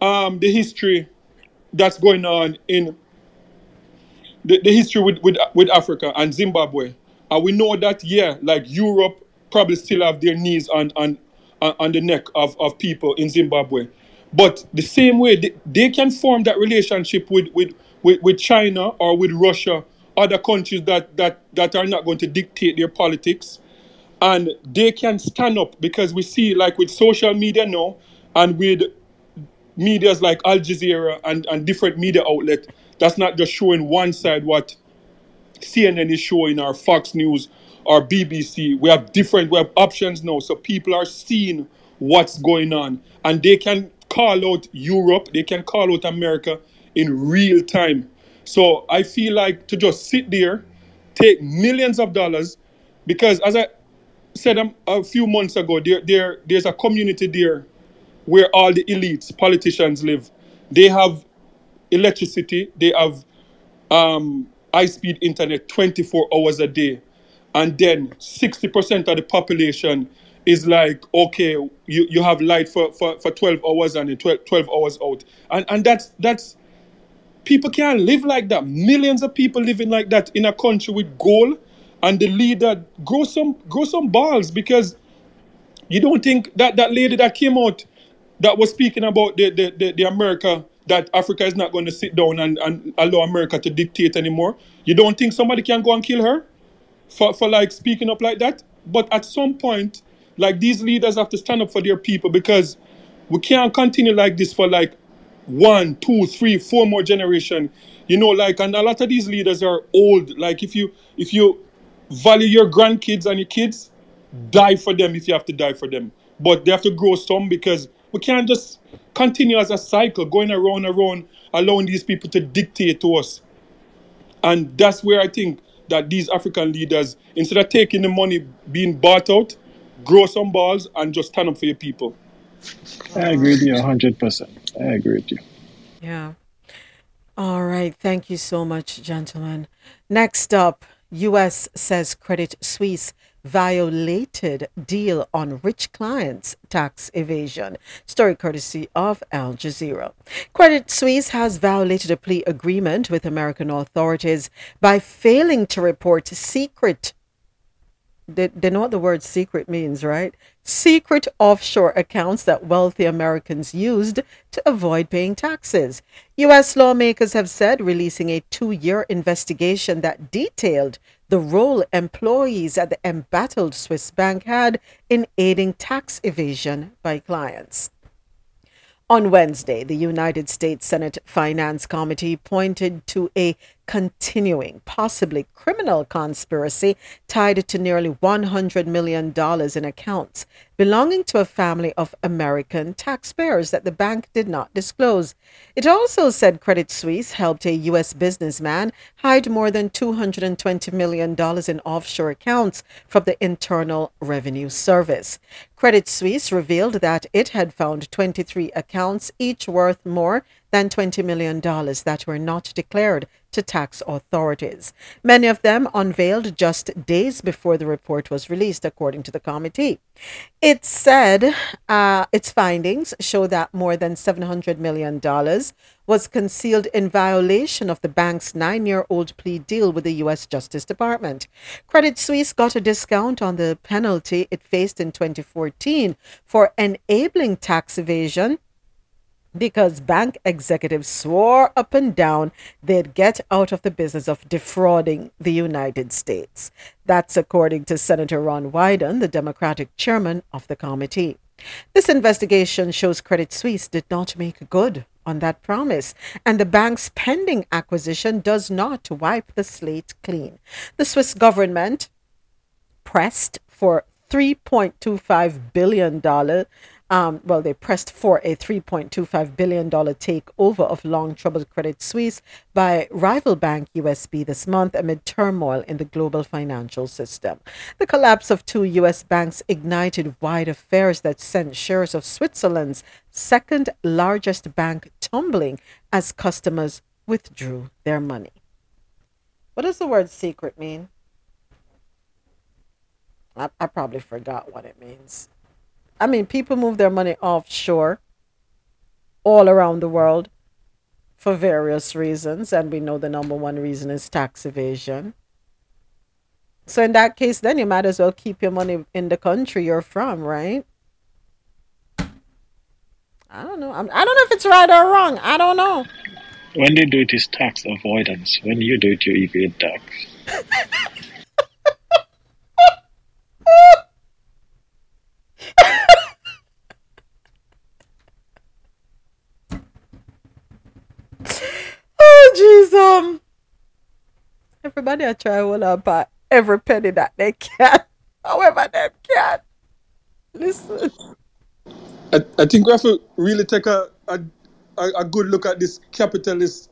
um, the history that's going on in the, the history with, with with Africa and Zimbabwe, and we know that yeah, like Europe probably still have their knees on on on the neck of, of people in Zimbabwe, but the same way they, they can form that relationship with, with with with China or with Russia, other countries that that that are not going to dictate their politics, and they can stand up because we see like with social media now and with medias like Al Jazeera and, and different media outlet that's not just showing one side what CNN is showing or Fox News or BBC. We have different we have options now. So people are seeing what's going on. And they can call out Europe, they can call out America in real time. So I feel like to just sit there, take millions of dollars, because as I said a few months ago, there, there there's a community there where all the elites, politicians live. They have electricity, they have um, high speed internet 24 hours a day. And then 60% of the population is like, okay, you, you have light for, for, for 12 hours and then 12, 12 hours out. And, and that's, that's, people can't live like that. Millions of people living like that in a country with gold and the leader grow some, grow some balls because you don't think that that lady that came out that was speaking about the, the, the, the America that Africa is not going to sit down and, and allow America to dictate anymore. You don't think somebody can go and kill her for, for like speaking up like that? But at some point, like these leaders have to stand up for their people because we can't continue like this for like one, two, three, four more generation. You know, like and a lot of these leaders are old. Like if you if you value your grandkids and your kids, die for them if you have to die for them. But they have to grow some because we can't just continue as a cycle, going around and around, allowing these people to dictate to us. And that's where I think that these African leaders, instead of taking the money being bought out, grow some balls and just stand up for your people. I agree with you 100%. I agree with you. Yeah. All right. Thank you so much, gentlemen. Next up, U.S. says Credit Suisse violated deal on rich clients tax evasion. Story courtesy of Al Jazeera. Credit Suisse has violated a plea agreement with American authorities by failing to report secret they, they know what the word secret means, right? Secret offshore accounts that wealthy Americans used to avoid paying taxes. U.S. lawmakers have said releasing a two year investigation that detailed the role employees at the embattled Swiss bank had in aiding tax evasion by clients. On Wednesday, the United States Senate Finance Committee pointed to a continuing, possibly criminal conspiracy tied to nearly $100 million in accounts belonging to a family of American taxpayers that the bank did not disclose. It also said Credit Suisse helped a U.S. businessman hide more than $220 million in offshore accounts from the Internal Revenue Service. Credit Suisse revealed that it had found 23 accounts, each worth more than $20 million that were not declared to tax authorities. Many of them unveiled just days before the report was released, according to the committee. It said uh, its findings show that more than $700 million was concealed in violation of the bank's nine year old plea deal with the U.S. Justice Department. Credit Suisse got a discount on the penalty it faced in 2014 for enabling tax evasion because bank executives swore up and down they'd get out of the business of defrauding the United States. That's according to Senator Ron Wyden, the Democratic chairman of the committee. This investigation shows Credit Suisse did not make good on that promise, and the bank's pending acquisition does not wipe the slate clean. The Swiss government pressed for $3.25 billion um, well, they pressed for a $3.25 billion takeover of long troubled Credit Suisse by rival bank USB this month amid turmoil in the global financial system. The collapse of two U.S. banks ignited wide affairs that sent shares of Switzerland's second largest bank tumbling as customers withdrew their money. What does the word secret mean? I, I probably forgot what it means. I mean, people move their money offshore all around the world for various reasons, and we know the number one reason is tax evasion. So in that case, then you might as well keep your money in the country you're from, right? I don't know. I'm, I don't know if it's right or wrong. I don't know. When they do it, it's tax avoidance. When you do it, you evade tax. oh, jeez, um, everybody I try hold up at every penny that they can, however they can. Listen, I, I think we have to really take a, a a a good look at this capitalist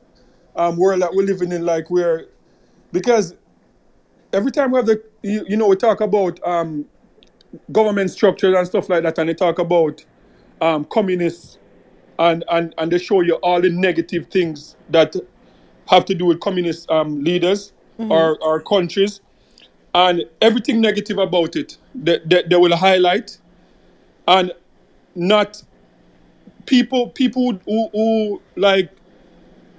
um, world that we're living in, like where because every time we have the you, you know we talk about um, government structures and stuff like that, and they talk about um, communists and, and and they show you all the negative things that have to do with communist um, leaders Mhm. or, or countries, and everything negative about it they, they, they will highlight, and not people people who, who, who like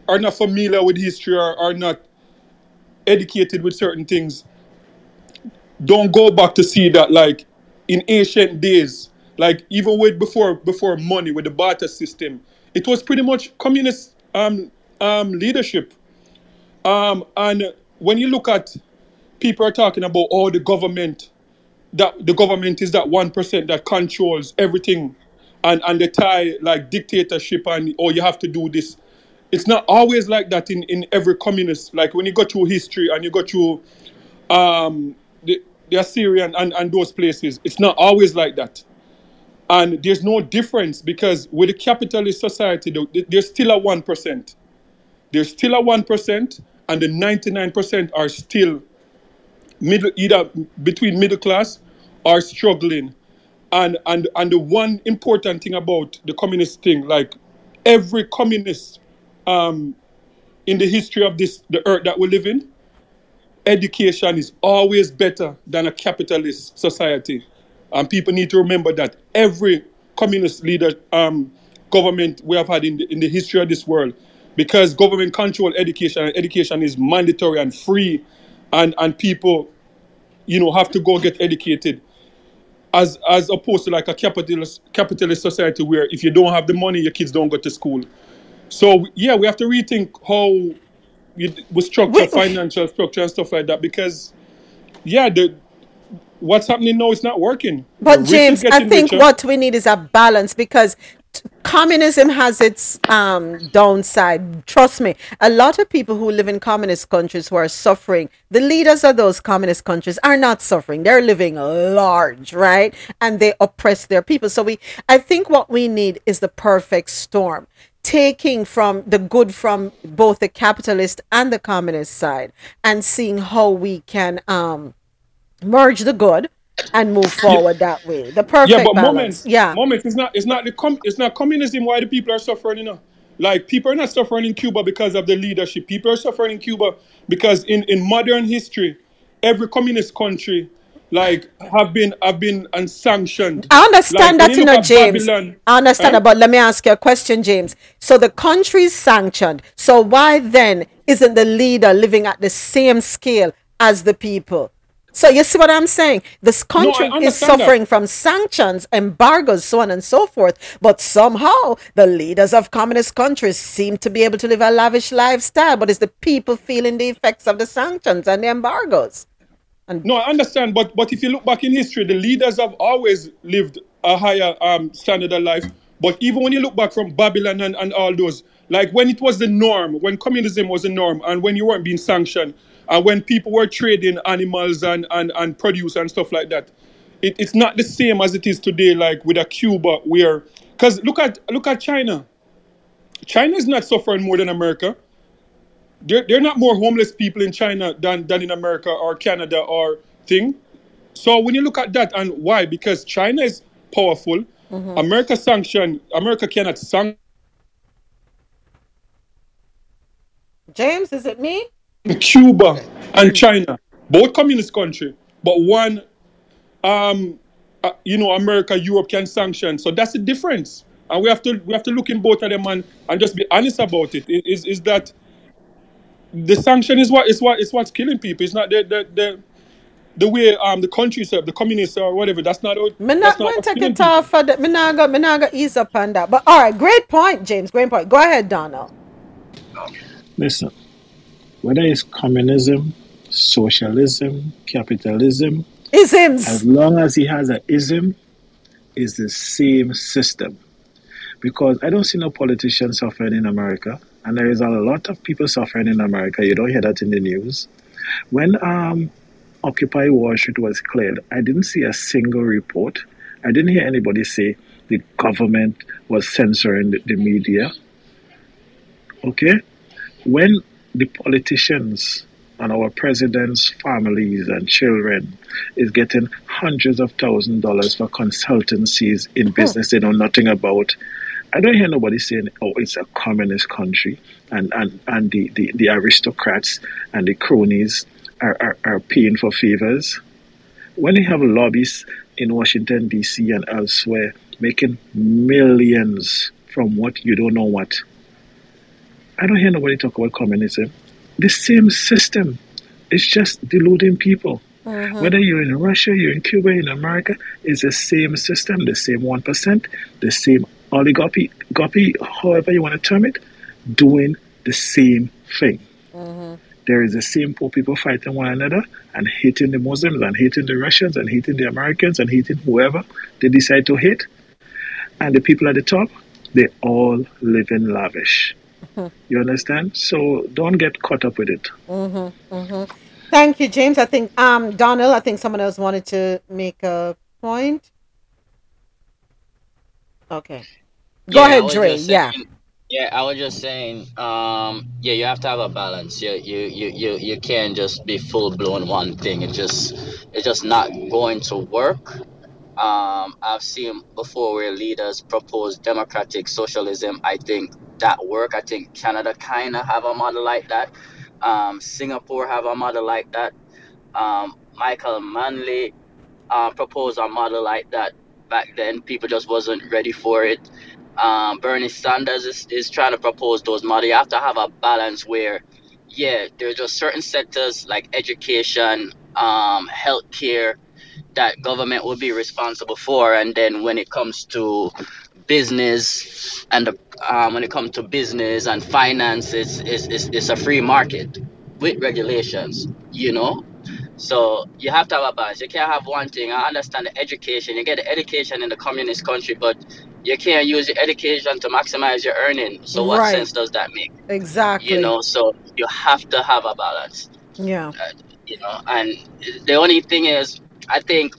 are not familiar with history or are not educated with certain things don't go back to see that like in ancient days like even with before before money with the barter system it was pretty much communist um um leadership um and when you look at people are talking about oh the government that the government is that one percent that controls everything. And and they tie like dictatorship and oh you have to do this. It's not always like that in in every communist. Like when you go through history and you go through um the, the assyrian and and those places it's not always like that. And there's no difference because with the capitalist society there's still a 1% there's still a 1% and the 99% are still middle either between middle class or struggling. And and and the one important thing about the communist thing like every communist um in the history of this the earth that we live in education is always better than a capitalist society. And people need to remember that every communist leader um government we have had in the, in the history of this world because government control education and education is mandatory and free and and people you know have to go get educated. As as opposed to like a capitalist capitalist society where if you don't have the money your kids don't go to school. So yeah we have to rethink how you, we structure financial structure and stuff like that because yeah the what's happening now is not working. But is James, I think richer. what we need is a balance because communism has its um, downside. Trust me, a lot of people who live in communist countries who are suffering, the leaders of those communist countries are not suffering. They're living large, right? And they oppress their people. So we, I think what we need is the perfect storm. Taking from the good from both the capitalist and the communist side and seeing how we can um, merge the good and move forward that way. The perfect yeah, but balance. moments, yeah. moments. It's not. It's not the. Com- it's not communism. Why the people are suffering? You know, like people are not suffering in Cuba because of the leadership. People are suffering in Cuba because in in modern history, every communist country, like have been have been unsanctioned. I understand Like, that, you know, James. Babylon, I understand, huh? but let me ask you a question, James. So the country's sanctioned. So why then isn't the leader living at the same scale as the people? So you see what I'm saying? This country is understand that. suffering from sanctions, embargoes, so on and so forth. But somehow the leaders of communist countries seem to be able to live a lavish lifestyle. But it's the people feeling the effects of the sanctions and the embargoes. No, I understand, but but if you look back in history, the leaders have always lived a higher um, standard of life. But even when you look back from Babylon and, and all those, like when it was the norm, when communism was the norm, and when you weren't being sanctioned, and when people were trading animals and, and, and produce and stuff like that, it, it's not the same as it is today, like with a Cuba, where because look at look at China. China is not suffering more than America. There, there are not more homeless people in China than, than in America or Canada or thing. So when you look at that and why? Because China is powerful. Mhm. America sanction. America cannot sanction James, is it me? Cuba and China, both communist country, but one, um, uh, you know, America, Europe can sanction. So that's the difference. and we have to we have to look in both of them and, and just be honest about it. Is is that the sanction is what is what is what's killing people. It's not the the the, the way um the country itself, the communists or whatever. That's not what Me that's not not going to take it people. off for that. Me not go, me not go ease up on that. But all right, great point, James. Great point. Go ahead, Donald. Listen, whether it's communism, socialism, capitalism, isms. As long as he has an ism, it's the same system. Because I don't see no politicians suffering in America, and there is a lot of people suffering in America. You don't hear that in the news. When um, Occupy Wall Street was cleared, I didn't see a single report. I didn't hear anybody say the government was censoring the, the media. Okay? When the politicians and our president's families and children is getting hundreds of thousands of dollars for consultancies in oh. business they know nothing about. I don't hear nobody saying, oh, it's a communist country and, and, and the, the, the aristocrats and the cronies are, are, are paying for favors. When you have lobbies in Washington, D.C. and elsewhere making millions from what you don't know what, I don't hear nobody talk about communism. The same system. It's just deluding people. Mhm. Whether you're in Russia, you're in Cuba, in America, it's the same system, the same 1%, the same oligopoly, gopi, however you want to term it, doing the same thing. There is the same poor people fighting one another and hating the Muslims and hating the Russians and hating the Americans and hating whoever they decide to hate. And the people at the top, they all live in lavish. You understand? So don't get caught up with it. Mm-hmm, mm-hmm. Thank you, James. I think um Donald, I think someone else wanted to make a point. Okay. Go Yeah, ahead, was Dre. just Yeah. Yeah, I was just saying, um, yeah, you have to have a balance. You you you you, you can't just be full blown one thing. It just it's just not going to work. Um, I've seen before where leaders propose democratic socialism. I think that work. I think Canada kind of have a model like that. Um, Singapore have a model like that. Um, Michael Manley uh, proposed a model like that back then. People just wasn't ready for it. Um, Bernie Sanders is, is trying to propose those models. You have to have a balance where, yeah, there's just certain sectors like education, um, healthcare that government will be responsible for, and then when it comes to business and the, um, when it comes to business and finance, it's, it's, it's, it's a free market with regulations, you know. So you have to have a balance. You can't have one thing. I understand the education. You get the education in the communist country, but you can't use your education to maximize your earning. So what Right. sense does that make? Exactly. You know, so you have to have a balance. Yeah. You know, and the only thing is, I think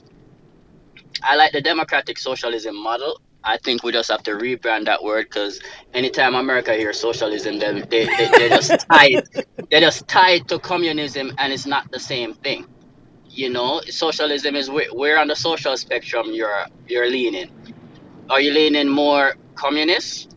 I like the democratic socialism model. I think we just have to rebrand that word because anytime America hears socialism, they, they, they, they're just tied. They're just tied to communism, and it's not the same thing. You know, socialism is where, where on the social spectrum you're you're leaning. Are you leaning more communist,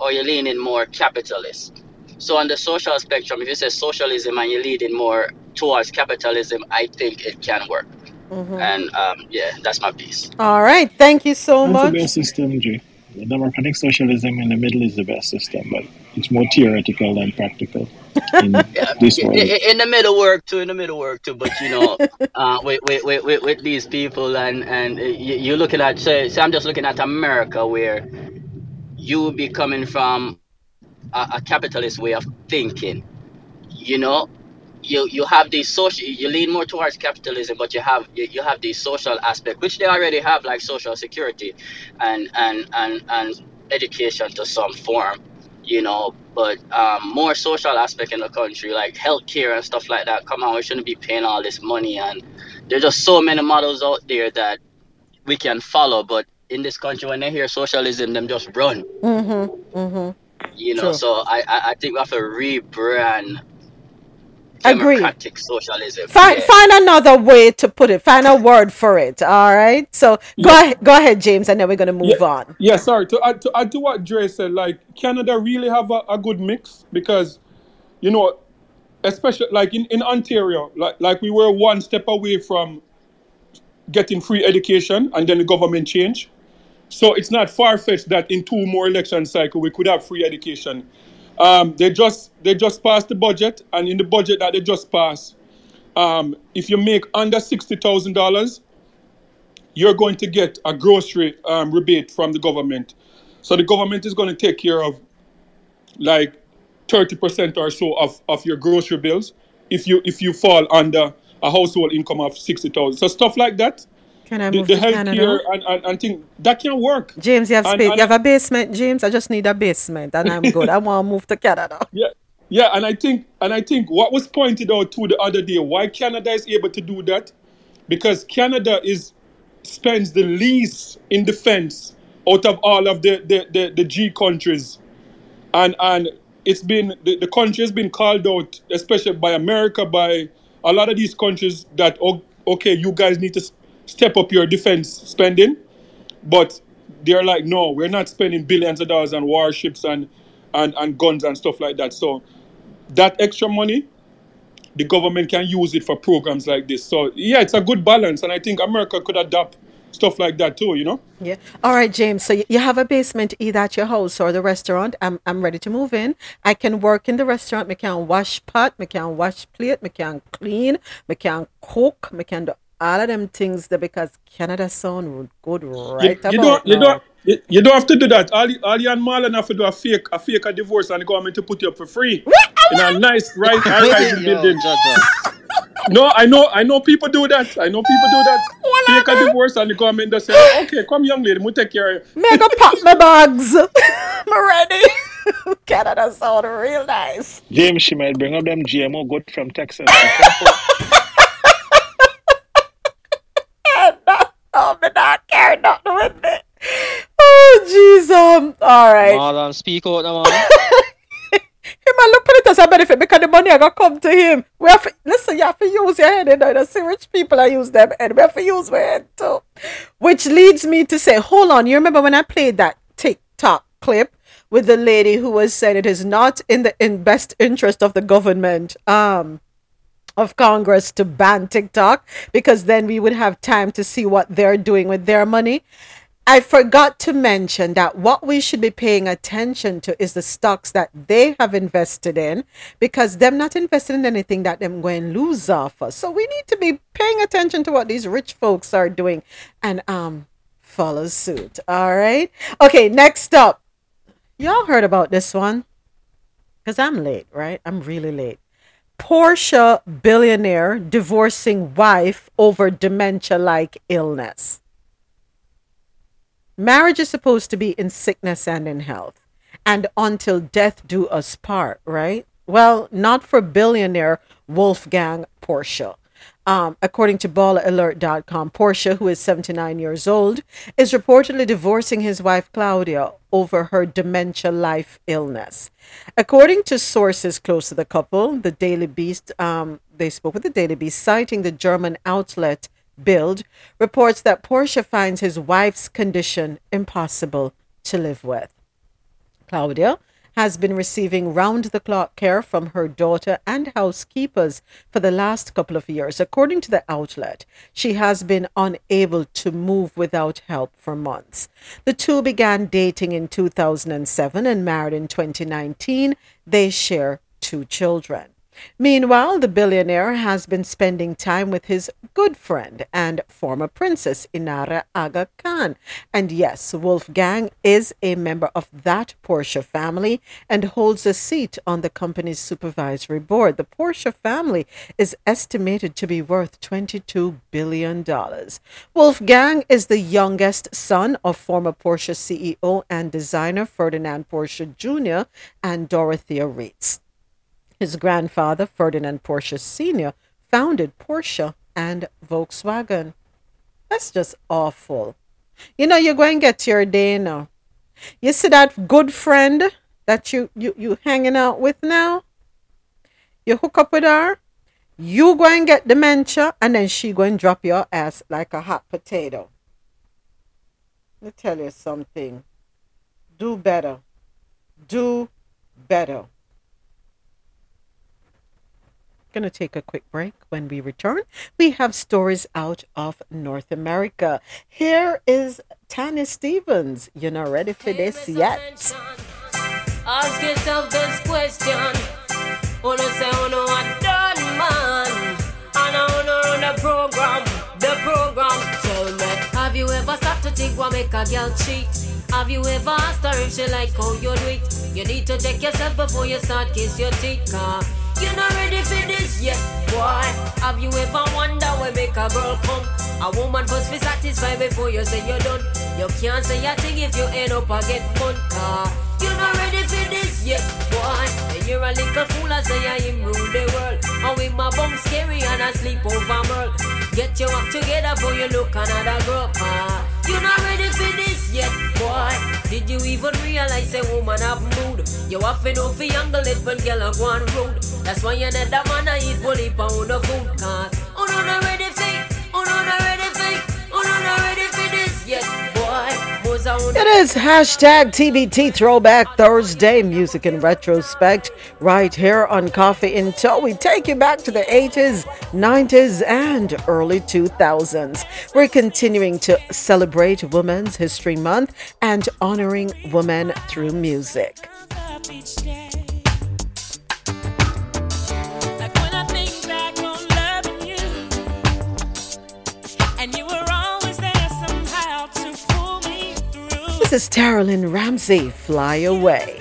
or you're leaning more capitalist? So on the social spectrum, if you say socialism and you're leaning more towards capitalism, I think it can work. Mhm. And um, yeah, that's my piece. All right. Thank you so That's the much. best system, Jay. The democratic socialism in the middle is the best system, but it's more theoretical than practical in this In, in the middle work too, in the middle work too. But you know, uh, with, with, with, with, with these people and and uh, you, you're looking at say, say I'm just looking at America where you will be coming from a, a capitalist way of thinking. You know, you you have the social you lean more towards capitalism but you have you, you have the social aspect which they already have like social security and and and and education to some form you know but um more social aspect in the country like healthcare and stuff like that come on we shouldn't be paying all this money and there's just so many models out there that we can follow but in this country when they hear socialism them just run Mm-hmm. Mm-hmm. you know True. so I, I i think we have to rebrand Agreed. democratic socialism Find yeah. find another way to put it. Find a word for it. All right. So go ahead, go ahead, James, and then we're gonna move on. Yeah, sorry. To add, to add to what Dre said, like Canada really have a, a good mix because, you know, especially like in, in Ontario, like like we were one step away from getting free education, and then the government changed, So it's not far fetched that in two more election cycle we could have free education. Um, they just they just passed the budget, and in the budget that they just passed, um, if you make under sixty thousand dollars, you're going to get a grocery um, rebate from the government. So the government is going to take care of like thirty percent or so of, of your grocery bills if you if you fall under a household income of sixty thousand. So stuff like that. Can I the, move the to healthcare Canada? and, and, and thing that can work. James, you have space. and- You have a basement, James. I just need a basement, and I'm good. I want to move to Canada. Yeah, yeah, and I think and I think what was pointed out to the other day, why Canada is able to do that, because Canada is spends the least in defense out of all of the the, the, the G countries, and and it's been the, the country has been called out, especially by America, by a lot of these countries that okay, you guys need to step up your defense spending, but they're like, no, we're not spending billions of dollars on warships and and, and guns and stuff like that. So that extra money, the government can use it for programs like this. So yeah, it's a good balance, and I think America could adapt stuff like that too. You know. Yeah. All right, James. So you have a basement either at your house or the restaurant. I'm I'm ready to move in. I can work in the restaurant. Me can wash pot. Me can wash plate. Me can clean. Me can cook. Me can do all of them things there because Canada sound would good right you, you about don't, you now. don't, you, you don't have to do that. All, you- all you and Marlon have to do a fake, a fake a divorce, and the government to put you up for free in a nice, right, high rising building. No, I know, I know people do that. I know people do that. Fake a divorce, and the government just say, "Okay, come, young lady, we'll take care of you." Me go pack my bags. I'm ready. Canada sound real nice. James, she might bring up them GMO good from Texas. Be careful. Oh, me not care nothing with it. Oh, jeez. Um. All right. Marlon, speak out now, man. Him a look at it as a benefit because the money I got come to him. We have to, listen, you have to use your head. You know, see rich people I use them and We have to use my head too. Which leads me to say, hold on. You remember when I played that TikTok clip with the lady who was saying it is not in the in best interest of the government um of Congress to ban TikTok because then we would have time to see what they're doing with their money. I forgot to mention that what we should be paying attention to is the stocks that they have invested in because them not invested in anything that them going to lose off us. So we need to be paying attention to what these rich folks are doing and um follow suit. All right. Okay, next up. Y'all heard about this one? Because I'm late, right? I'm really late. Porsche billionaire divorcing wife over dementia like illness. Marriage is supposed to be in sickness and in health, and until death do us part, right? Well, not for billionaire Wolfgang Porsche. Um, according to ballalert.com, Porsche, who is 79 years old, is reportedly divorcing his wife Claudia over her dementia life illness. According to sources close to the couple, the Daily Beast, um, they spoke with the Daily Beast, citing the German outlet Bild, reports that Porsche finds his wife's condition impossible to live with. Claudia has been receiving round the clock care from her daughter and housekeepers for the last couple of years. According to the outlet, she has been unable to move without help for months. The two began dating in 2007 and married in 2019. They share two children. Meanwhile, the billionaire has been spending time with his good friend and former princess Inaara Aga Khan. And yes, Wolfgang is a member of that Porsche family and holds a seat on the company's supervisory board. The Porsche family is estimated to be worth $22 billion. Wolfgang is the youngest son of former Porsche CEO and designer Ferdinand Porsche Jr. and Dorothea Reitz. His grandfather, Ferdinand Porsche Sr., founded Porsche and Volkswagen. That's just awful. You know, you're going to get your day now. You see that good friend that you, you, you hanging out with now? You hook up with her, you go and get dementia, and then she go and drop your ass like a hot potato. Let me tell you something. Do better. Do better. Going to take a quick break. When we return, we have stories out of North America. Here is Tanya Stephens. You're not ready for this yet. Ask yourself this question. Think what make a girl cheat? Have you ever asked her if she like how you do it? You need to check yourself before you start kiss your teeth, car. You're not ready for this yet, boy. Have you ever wonder where make a girl come? A woman must be satisfied before you say you're done. You can't say a thing if you end up a get fun, car. You're not ready for this yet, boy. And you're a little fool, I say I am rule the world. And with my bum scary and I sleep over merl. Get your act together before you look another girl, car. You're not ready for this yet, boy. Did you even realize a woman have mood? You have to know for younger when girl are going rude. That's why you need that man I eat bully pound of food, cause oh no, not ready for, oh no, not ready for, oh no, not ready for this yet, a It is hashtag TBT Throwback Thursday Music in Retrospect right here on Coffee in Toe. We take you back to the 80s, 90s, and early 2000s. We're continuing to celebrate Women's History Month and honoring women through music. The world behind Ramsey, fly away.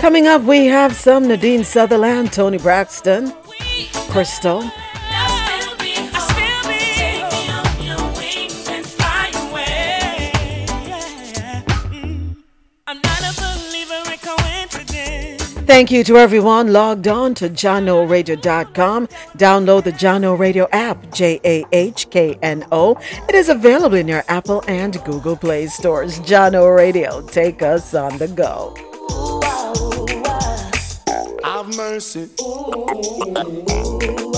Coming up, we have some Nadine Sutherland, Toni Braxton, Crystal, Thank you to everyone logged on to JahknoRadio.com. Download the Jahkno Radio app, J A H K N O. It is available in your Apple and Google Play stores. Jahkno Radio, take us on the go. Have mercy.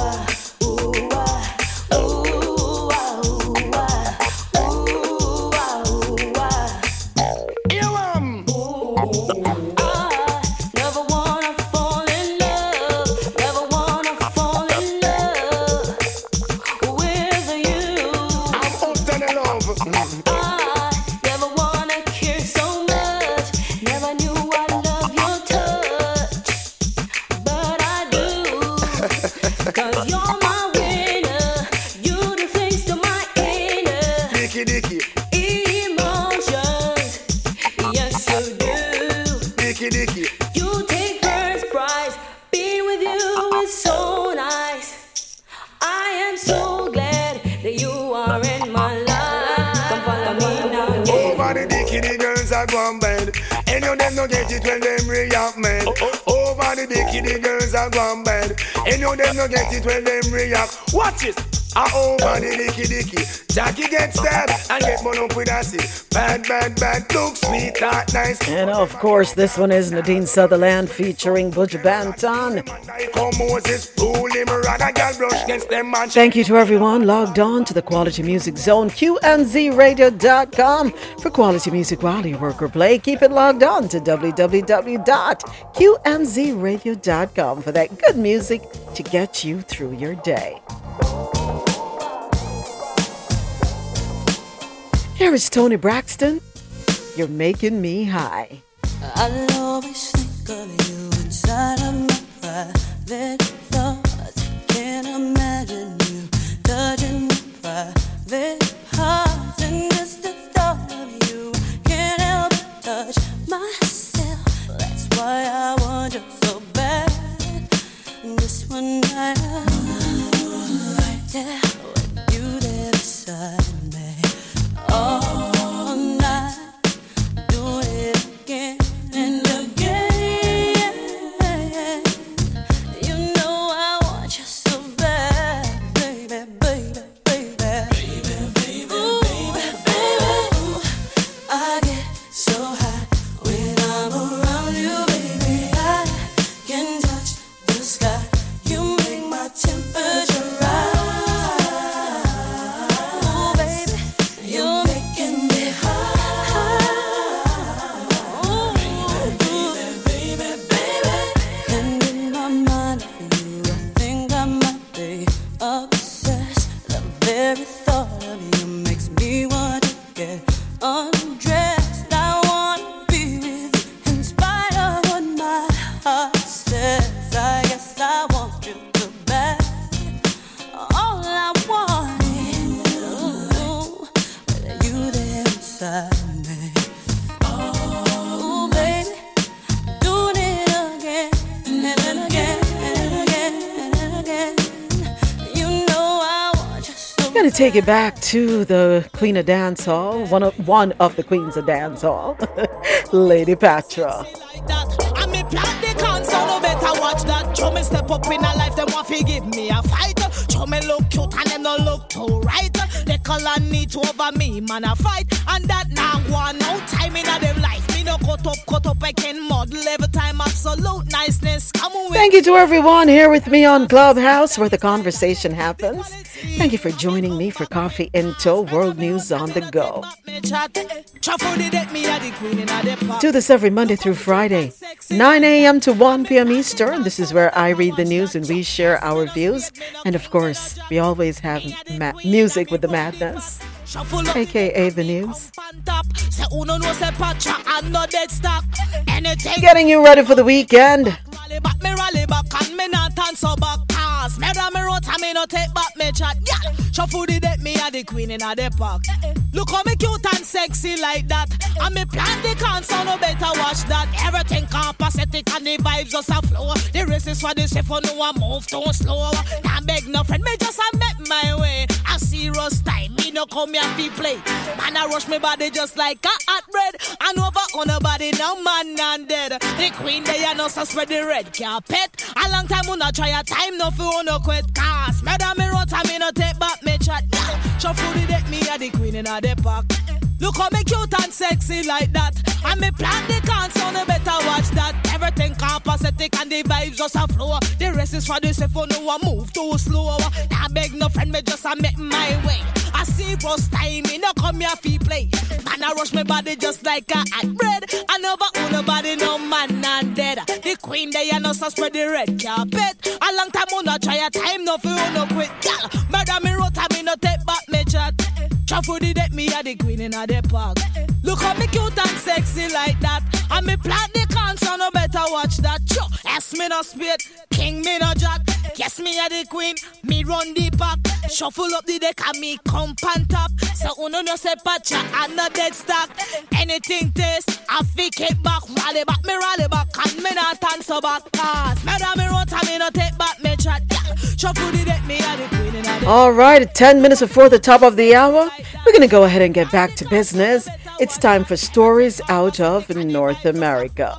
you them no get it when them react mad. Oh, oh, oh. Over the dicky, the girls are gone you them no get it when them react. Watch it. Ah, over the dicky dicky. Jackie get stabbed and get up with acid. Bad, bad, bad. Look sweet, that nice. And of course, this one is Nadine Sutherland featuring Buju Banton. Come Moses, rule him, rather girl brush against them man. Thank you to everyone logged on to the Quality Music Zone, QMZRadio.com for quality music while you work or play. Keep it logged on to www.qmzradio.com for that good music to get you through your day. Here is Toni Braxton. You're making me high. I'll always think of you inside of my private thoughts. Can't imagine you touching my private. And just the thought of you can't help but touch myself. That's why I want you. And this one. Night, right there with you take it back to the Queen of Dance Hall, one of one of the Queens of Dance Hall, Lady Patra. I me plant the can, so no better watch that. Step up in a life, them want to give me a fight. Look cute and them no look too right. They color need to over me, man, a fight. And that now one no time in a them life. Me no cut up, cut up, I can model every time. Absolute niceness. Come on, Thank you to everyone here with me on Clubhouse where the conversation happens. Thank you for joining me for Coffee in Toe World News on the Go. me chat. Truffle the deck, me a the queen in a the park. Do this every Monday through Friday, 9 a.m. to 1 p.m. Eastern. This is where I read the news and we share our views. And of course, we always have ma- music with the madness, aka the news. Getting you ready for the weekend. Back, me and me not turn so back. Cause me run me road and me no take back me chat. Yeah, shuffle the deck, me a the queen in a the park. Eh, eh. Look how me cute and sexy like that. Eh, and me plan the concert, no better watch that. Everything copacetic and the vibes just a flow. The race is for the safe, for no one move too slow. Can't beg no friend, me just a make my way. A serious time, me no come here fi play. Man, I rush me body just like a hot bread. And over on a body, now man and dead. The queen, they are no so spread the red carpet. A long time, we not try a time, no fi no quit. Cause, madam, me rot, and me no take back me chat. Shuffle the deck, me a the queen in a the park. Look how me cute and sexy like that. And me plan the so no better watch that. Everything copacetic and the vibes just a flow. The rest is for the safe, no one move too slow. I beg no friend, me just a make my way. I see first time, me no come here fi play. Man, I rush my body just like a hot bread. I never own nobody, no man and dead. The queen, they are no so spread the red carpet. A long time, no try a time, no feel no quit. Girl, murder me road, me no take back me chat. The deck, me a the queen in a the park. Look how me cute and sexy like that. And me plant the so no better watch that. Sure, S me no spade, king me no jack. Yes, me a the queen, me run the pack. Shuffle up the deck and me come pan top. So uno no say patcha and no dead stock. Anything taste, I fake it back. Rally back, me rally back, and me not so back. Cause, me da me run, me no take back me chat. Shuffle the deck, me a the queen in a the All right, 10 minutes before the top of the hour, we're going to go ahead and get back to business. It's time for stories out of North America.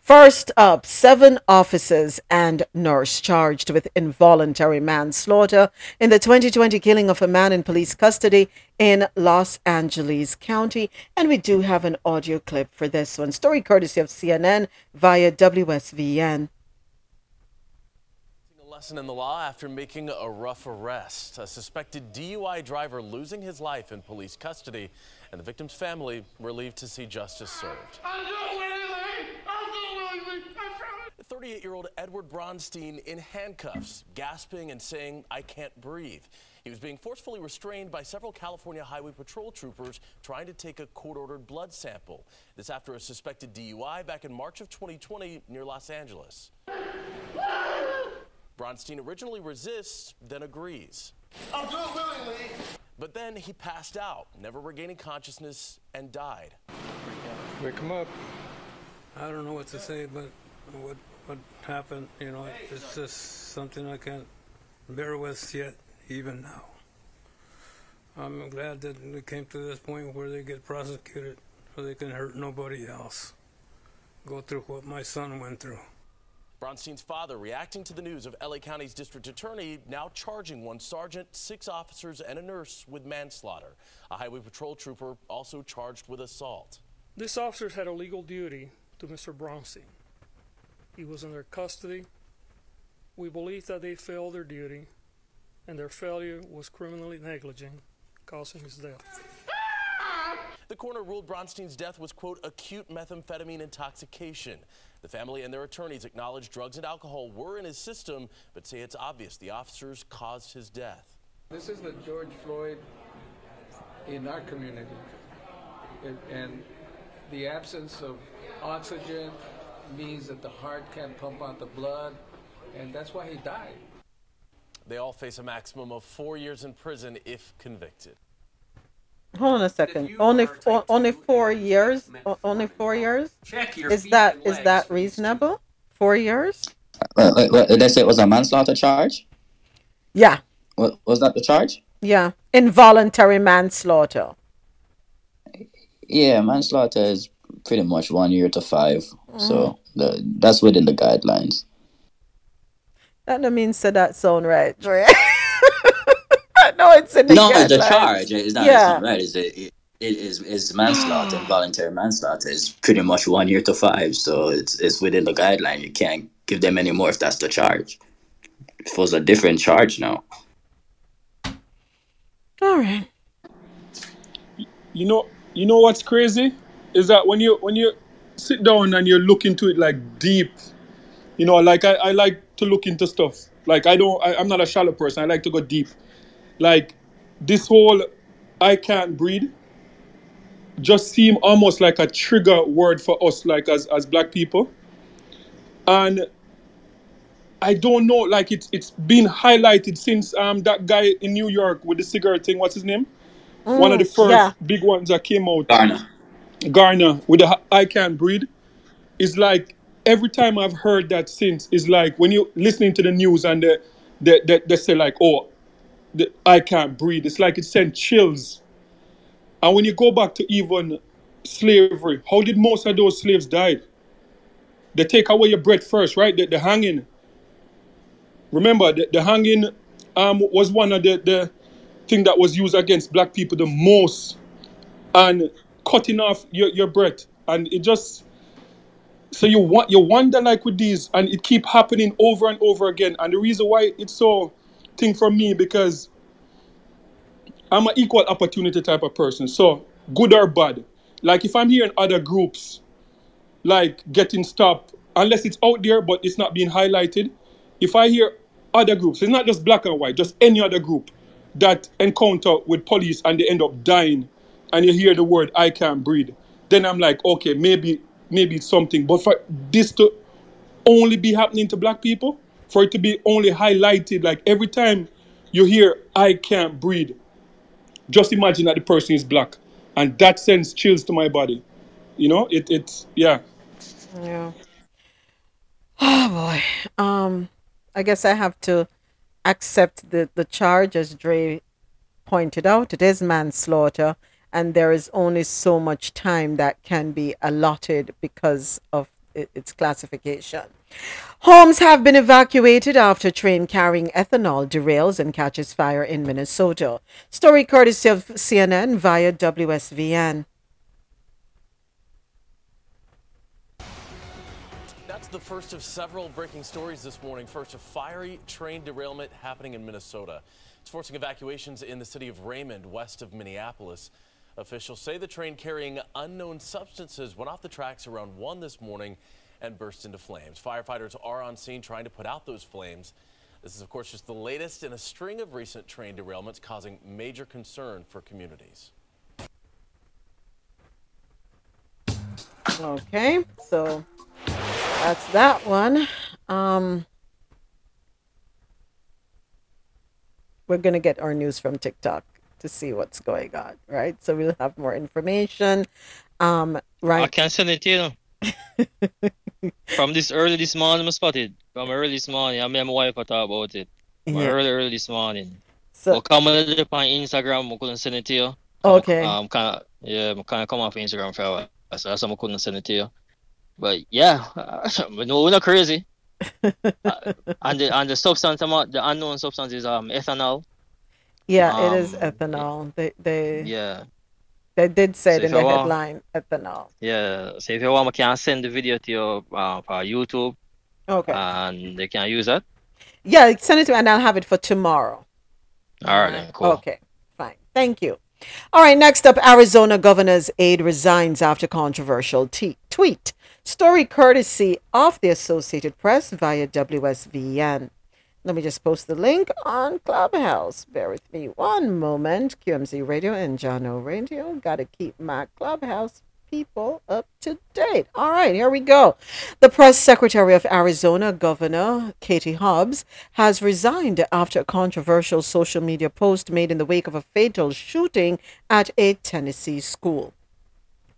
First up, seven officers and nurse charged with involuntary manslaughter in the 2020 killing of a man in police custody in Los Angeles County. And we do have an audio clip for this one. Story courtesy of CNN via WSVN. Lesson in the law after making a rough arrest. A suspected DUI driver losing his life in police custody, and the victim's family relieved to see justice served. 38 year old Edward Bronstein in handcuffs, gasping and saying, I can't breathe. He was being forcefully restrained by several California Highway Patrol troopers trying to take a court ordered blood sample. This after a suspected DUI back in March of 2020 near Los Angeles. Bronstein originally resists, then agrees. I'll do it willingly. But then he passed out, never regaining consciousness, and died. Wake him up. I don't know what to say, but what what happened, you know, it's just something I can't bear with yet, even now. I'm glad that we came to this point where they get prosecuted so they can hurt nobody else. Go through what my son went through. Bronstein's father reacting to the news of LA County's district attorney now charging one sergeant, six officers, and a nurse with manslaughter. A highway patrol trooper also charged with assault. These officers had a legal duty to Mr. Bronstein. He was in their custody. We believe that they failed their duty, and their failure was criminally negligent, causing his death. The coroner ruled Bronstein's death was, quote, acute methamphetamine intoxication. The family and their attorneys acknowledge drugs and alcohol were in his system, but say it's obvious the officers caused his death. This is the George Floyd in our community. And, and the absence of oxygen means that the heart can't pump out the blood, and that's why he died. They all face a maximum of four years in prison if convicted. Hold on a second. Only four, only four years. O- Only four years. Check your Is feet that and is legs, that reasonable? Four years? Uh, uh, uh, Did they say it was a manslaughter charge? Yeah. What was that the charge? Yeah, involuntary manslaughter. Yeah, manslaughter is pretty much one year to five. Mm. So the, that's within the guidelines. That don't mean so that sound right, Dre. no, it's in the no, the guidelines. charge is not, Yeah. it's not right. Is it, it, it is is manslaughter, involuntary manslaughter is pretty much one year to five. So it's it's within the guideline. You can't give them any more if that's the charge. If it was a different charge now. All right. You know, you know what's crazy is that when you when you sit down and you look into it like deep, you know, like I, I like to look into stuff. Like I don't, I, I'm not a shallow person. I like to go deep. Like this whole "I can't breathe" just seem almost like a trigger word for us, like as as black people. And I don't know, like it's it's been highlighted since um that guy in New York with the cigarette thing. What's his name? One of the Mm, first yeah. big ones that came out. Garner. Garner with the I Can't Breathe. It's like every time I've heard that since, it's like when you're listening to the news and they, they, they, they say, like, oh, the, I can't breathe. It's like it sent chills. And when you go back to even slavery, how did most of those slaves die? They take away your breath first, right? The, the hanging. Remember, the, the hanging um, was one of the, the thing that was used against black people the most. And cutting off your, your breath. And it just so you want you wonder like with these and it keep happening over and over again. And the reason why it's so thing for me because I'm an equal opportunity type of person. So good or bad. Like if I'm hearing other groups like getting stopped, unless it's out there but it's not being highlighted. If I hear other groups, it's not just black and white, just any other group that encounter with police and they end up dying, and you hear the word "I can't breathe," then I'm like, okay, maybe maybe it's something. But for this to only be happening to black people, for it to be only highlighted, like every time you hear "I can't breathe," just imagine that the person is black, and that sends chills to my body. You know, it it's yeah. Yeah. Oh boy. Um, I guess I have to accept the the charge as Dre pointed out. It is manslaughter, and there is only so much time that can be allotted because of its classification. Homes have been evacuated after train carrying ethanol derails and catches fire in Minnesota. Story courtesy of CNN via WSVN. That's the first of several breaking stories this morning. First, a fiery train derailment happening in Minnesota. It's forcing evacuations in the city of Raymond, west of Minneapolis. Officials say the train carrying unknown substances went off the tracks around 1 this morning and burst into flames. Firefighters are on scene trying to put out those flames. This is, of course, just the latest in a string of recent train derailments causing major concern for communities. Okay, so that's that one. Um, we're gonna get our news from TikTok to see what's going on, right? So we'll have more information. Um, I right. can send it to you. From this early this morning, I spotted. From early this morning, I and my wife I talk about it. From Yeah. early, early this morning. So- So come on on Instagram, I couldn't send it to you. Okay. Um, kind of, yeah, I kind of come off Instagram for a while, so that's why I couldn't send it to you. But yeah, know we're not crazy. Uh, and the and the substance, the unknown substance is um ethanol. Yeah, it is Um, ethanol. They they Yeah, they did say So it in the you want- headline now. yeah. So if you want, I can send the video to your uh, for YouTube, Okay. and they can use that. Yeah, send it to me and I'll have it for tomorrow. All right, then, cool. Okay, fine. Thank you. All right, next up Arizona governor's aide resigns after controversial t- tweet. Story courtesy of the Associated Press via WSVN. Let me just post the link on Clubhouse. Bear with me one moment. QMZ Radio and Jahkno Radio. Got to keep my Clubhouse people up to date. All right, here we go. The press secretary of Arizona, Governor Katie Hobbs, has resigned after a controversial social media post made in the wake of a fatal shooting at a Tennessee school.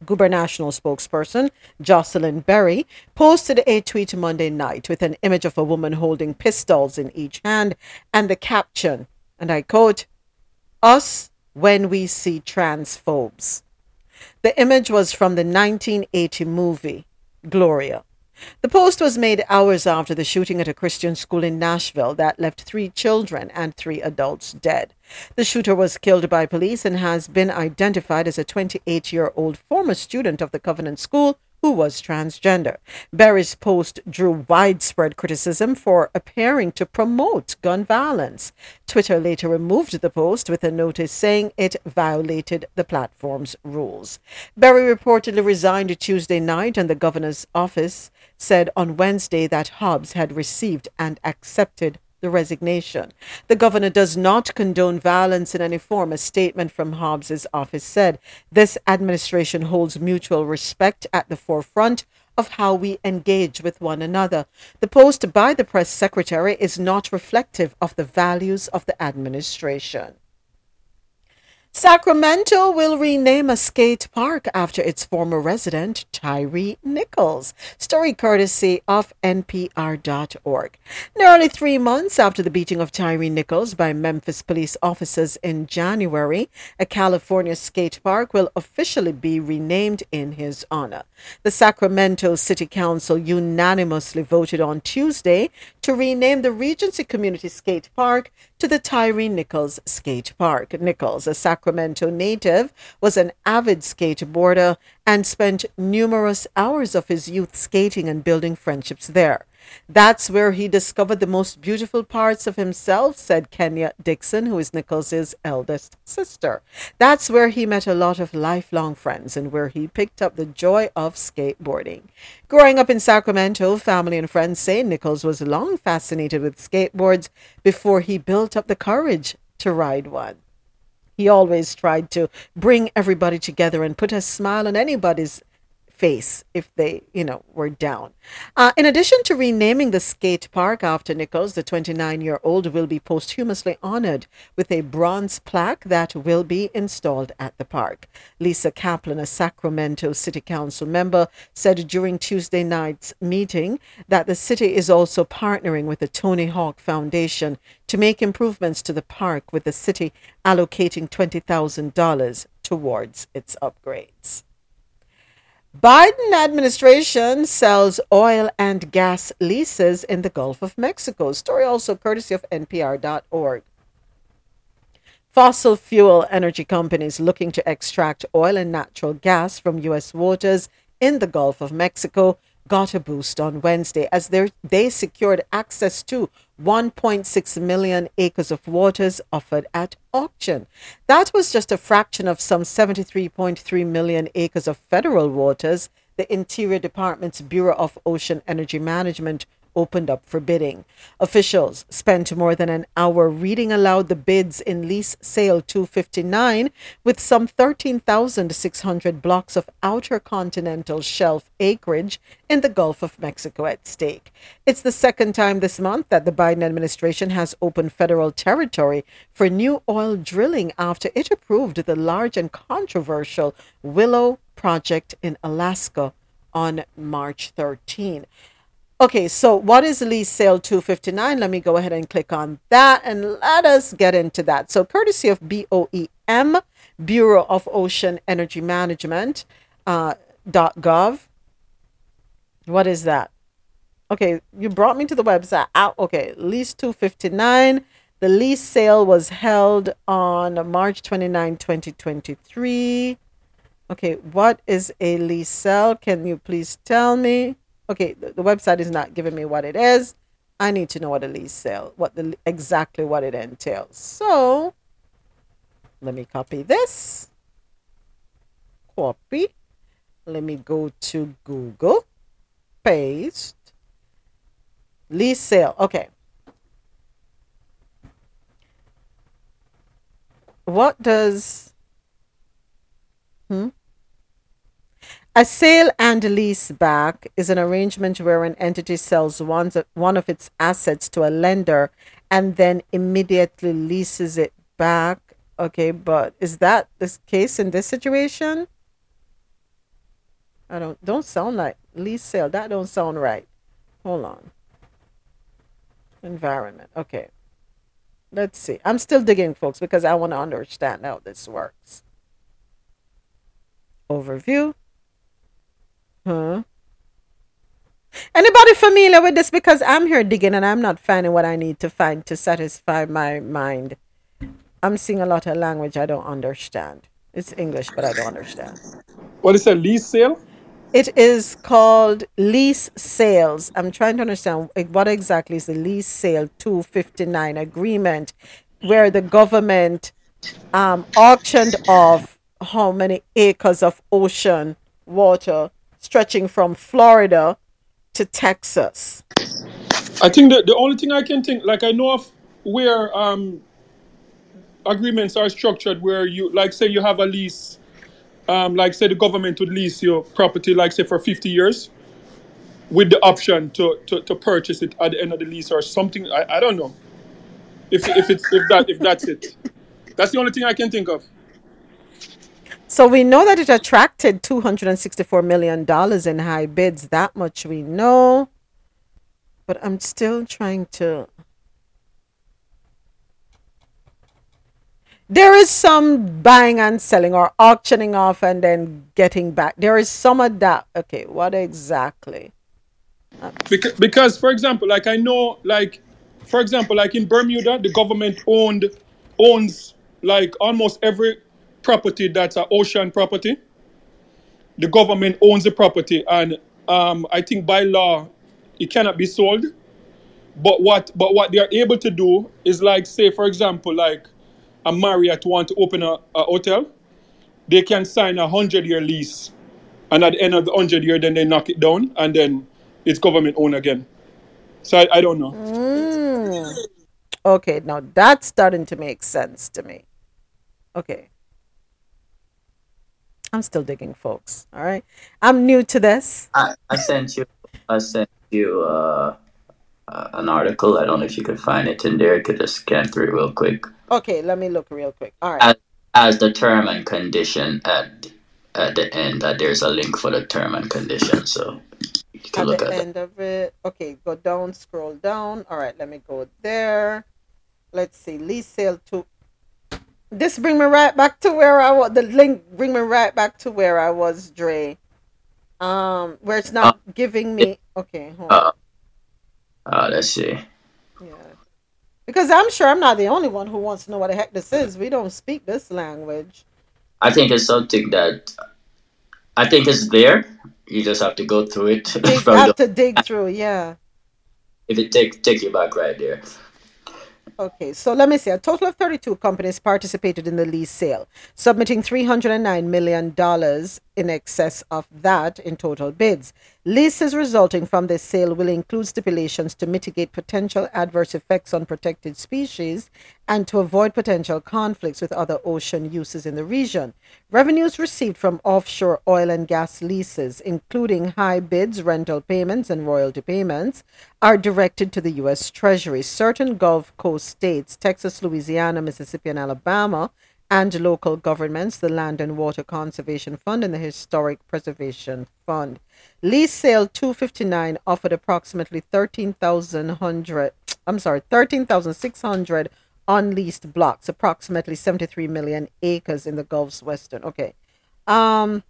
Gubernational spokesperson Josselyn Berry posted a tweet Monday night with an image of a woman holding pistols in each hand and the caption, and I quote, Us when we see transphobes. The image was from the 1980 movie Gloria. The post was made hours after the shooting at a Christian school in Nashville that left three children and three adults dead. The shooter was killed by police and has been identified as a 28 year old former student of the Covenant School who was transgender. Berry's post drew widespread criticism for appearing to promote gun violence. Twitter later removed the post with a notice saying it violated the platform's rules. Berry reportedly resigned Tuesday night, and the governor's office said on Wednesday that Hobbs had received and accepted the resignation. The governor does not condone violence in any form, a statement from Hobbs's office said. This administration holds mutual respect at the forefront of how we engage with one another. The post by the press secretary is not reflective of the values of the administration. Sacramento will rename a skate park after its former resident, Tyre Nichols. Story courtesy of NPR.org. Nearly three months after the beating of Tyre Nichols by Memphis police officers in January, a California skate park will officially be renamed in his honor. The Sacramento City Council unanimously voted on Tuesday to rename the Regency Community Skate Park to the Tyre Nichols Skate Park. Nichols, a Sacramento native, was an avid skateboarder and spent numerous hours of his youth skating and building friendships there. That's where he discovered the most beautiful parts of himself, said Keyana Dixon, who is Nichols' eldest sister. That's where he met a lot of lifelong friends and where he picked up the joy of skateboarding. Growing up in Sacramento, family and friends say Nichols was long fascinated with skateboards before he built up the courage to ride one. He always tried to bring everybody together and put a smile on anybody's face if they, you know, were down. Uh, in addition to renaming the skate park after Nichols, the 29 year old will be posthumously honored with a bronze plaque that will be installed at the park. Lisa Kaplan, a Sacramento City Council member, said during Tuesday night's meeting that the city is also partnering with the Tony Hawk Foundation to make improvements to the park, with the city allocating $20,000 towards its upgrades. Biden administration sells oil and gas leases in the Gulf of Mexico. Story also courtesy of NPR.org. Fossil fuel energy companies looking to extract oil and natural gas from U.S. waters in the Gulf of Mexico got a boost on Wednesday as they secured access to 1.6 million acres of waters offered at auction. That was just a fraction of some 73.3 million acres of federal waters the Interior Department's Bureau of Ocean Energy Management opened up for bidding. Officials spent more than an hour reading aloud the bids in Lease Sale 259 with some 13,600 blocks of outer continental shelf acreage in the Gulf of Mexico at stake. It's the second time this month that the Biden administration has opened federal territory for new oil drilling after it approved the large and controversial Willow project in Alaska on March 13. Okay, so what is lease sale 259? Let me go ahead and click on that and let us get into that. So, courtesy of BOEM, Bureau of Ocean Energy Management, uh, .gov. What is that? Okay, you brought me to the website. Ah, okay, lease 259. The lease sale was held on March 29, 2023. Okay, what is a lease sale? Can you please tell me? Okay, the, the website is not giving me what it is. I need to know what a lease sale, what the exactly what it entails. So let me copy this. Copy. Let me go to Google. Paste. Lease sale. Okay. What does hmm? A sale and lease back is an arrangement where an entity sells one, one of its assets to a lender and then immediately leases it back. Okay, but is that the case in this situation? I don't don't sound like lease sale. That don't sound right. Hold on. Environment. Okay. Let's see. I'm still digging, folks, because I want to understand how this works. Overview. Huh? Anybody familiar with this? Because I'm here digging and I'm not finding what I need to find to satisfy my mind. I'm seeing a lot of language I don't understand. It's English, but I don't understand. What is a lease sale? It is called lease sales. I'm trying to understand what exactly is the lease sale 259 agreement where the government um, auctioned off how many acres of ocean water stretching from Florida to Texas. I think that the only thing I can think, like I know of where um, agreements are structured, where you, like, say you have a lease, um, like say the government would lease your property, like say for 50 years, with the option to, to, to purchase it at the end of the lease or something. I, I don't know if if it's if that if that's it. That's the only thing I can think of. So we know that it attracted $264 million in high bids. That much we know. But I'm still trying to. There is some buying and selling or auctioning off and then getting back. There is some of that. Okay, what exactly? Because, because for example, like I know, like for example, like in Bermuda, the government owned owns like almost every property that's an ocean property. The government owns the property, and um, I think by law it cannot be sold. But what but what they are able to do is like say for example like a Marriott want to open a, a hotel, they can sign a hundred year lease, and at the end of the hundred year, then they knock it down, and then it's government owned again. So I, I don't know. Mm. Okay, now that's starting to make sense to me. Okay. I'm still digging, folks. All right. I'm new to this. I, I sent you. I sent you uh, uh, an article. I don't know if you could find it in there. I could just scan through it real quick. Okay, let me look real quick. All right. As, as the term and condition at at the end, that there's a link for the term and condition. So you can At look the at that. end of it. Okay, go down, scroll down. All right, let me go there. Let's see. Lease sale to. This bring me right back to where I was. The link bring me right back to where I was, Dre. Um, where it's not giving me. Okay, hold on. Uh, uh, let's see. Yeah, because I'm sure I'm not the only one who wants to know what the heck this is. We don't speak this language. I think it's something that I think it's there. You just have to go through it Dig, have the. to dig through, yeah. If it take take you back right there. Okay, so let me see. A total of 32 companies participated in the lease sale, submitting $309 million in excess of that in total bids. Leases resulting from this sale will include stipulations to mitigate potential adverse effects on protected species and to avoid potential conflicts with other ocean uses in the region. Revenues received from offshore oil and gas leases, including high bids, rental payments, and royalty payments, are directed to the U.S. Treasury. Certain Gulf Coast states, Texas, Louisiana, Mississippi, and Alabama, and local governments, the Land and Water Conservation Fund, and the Historic Preservation Fund. Lease sale 259 offered approximately 13,100, I'm sorry, 13,600 unleased blocks, approximately 73 million acres in the Gulf's western. Okay. Um,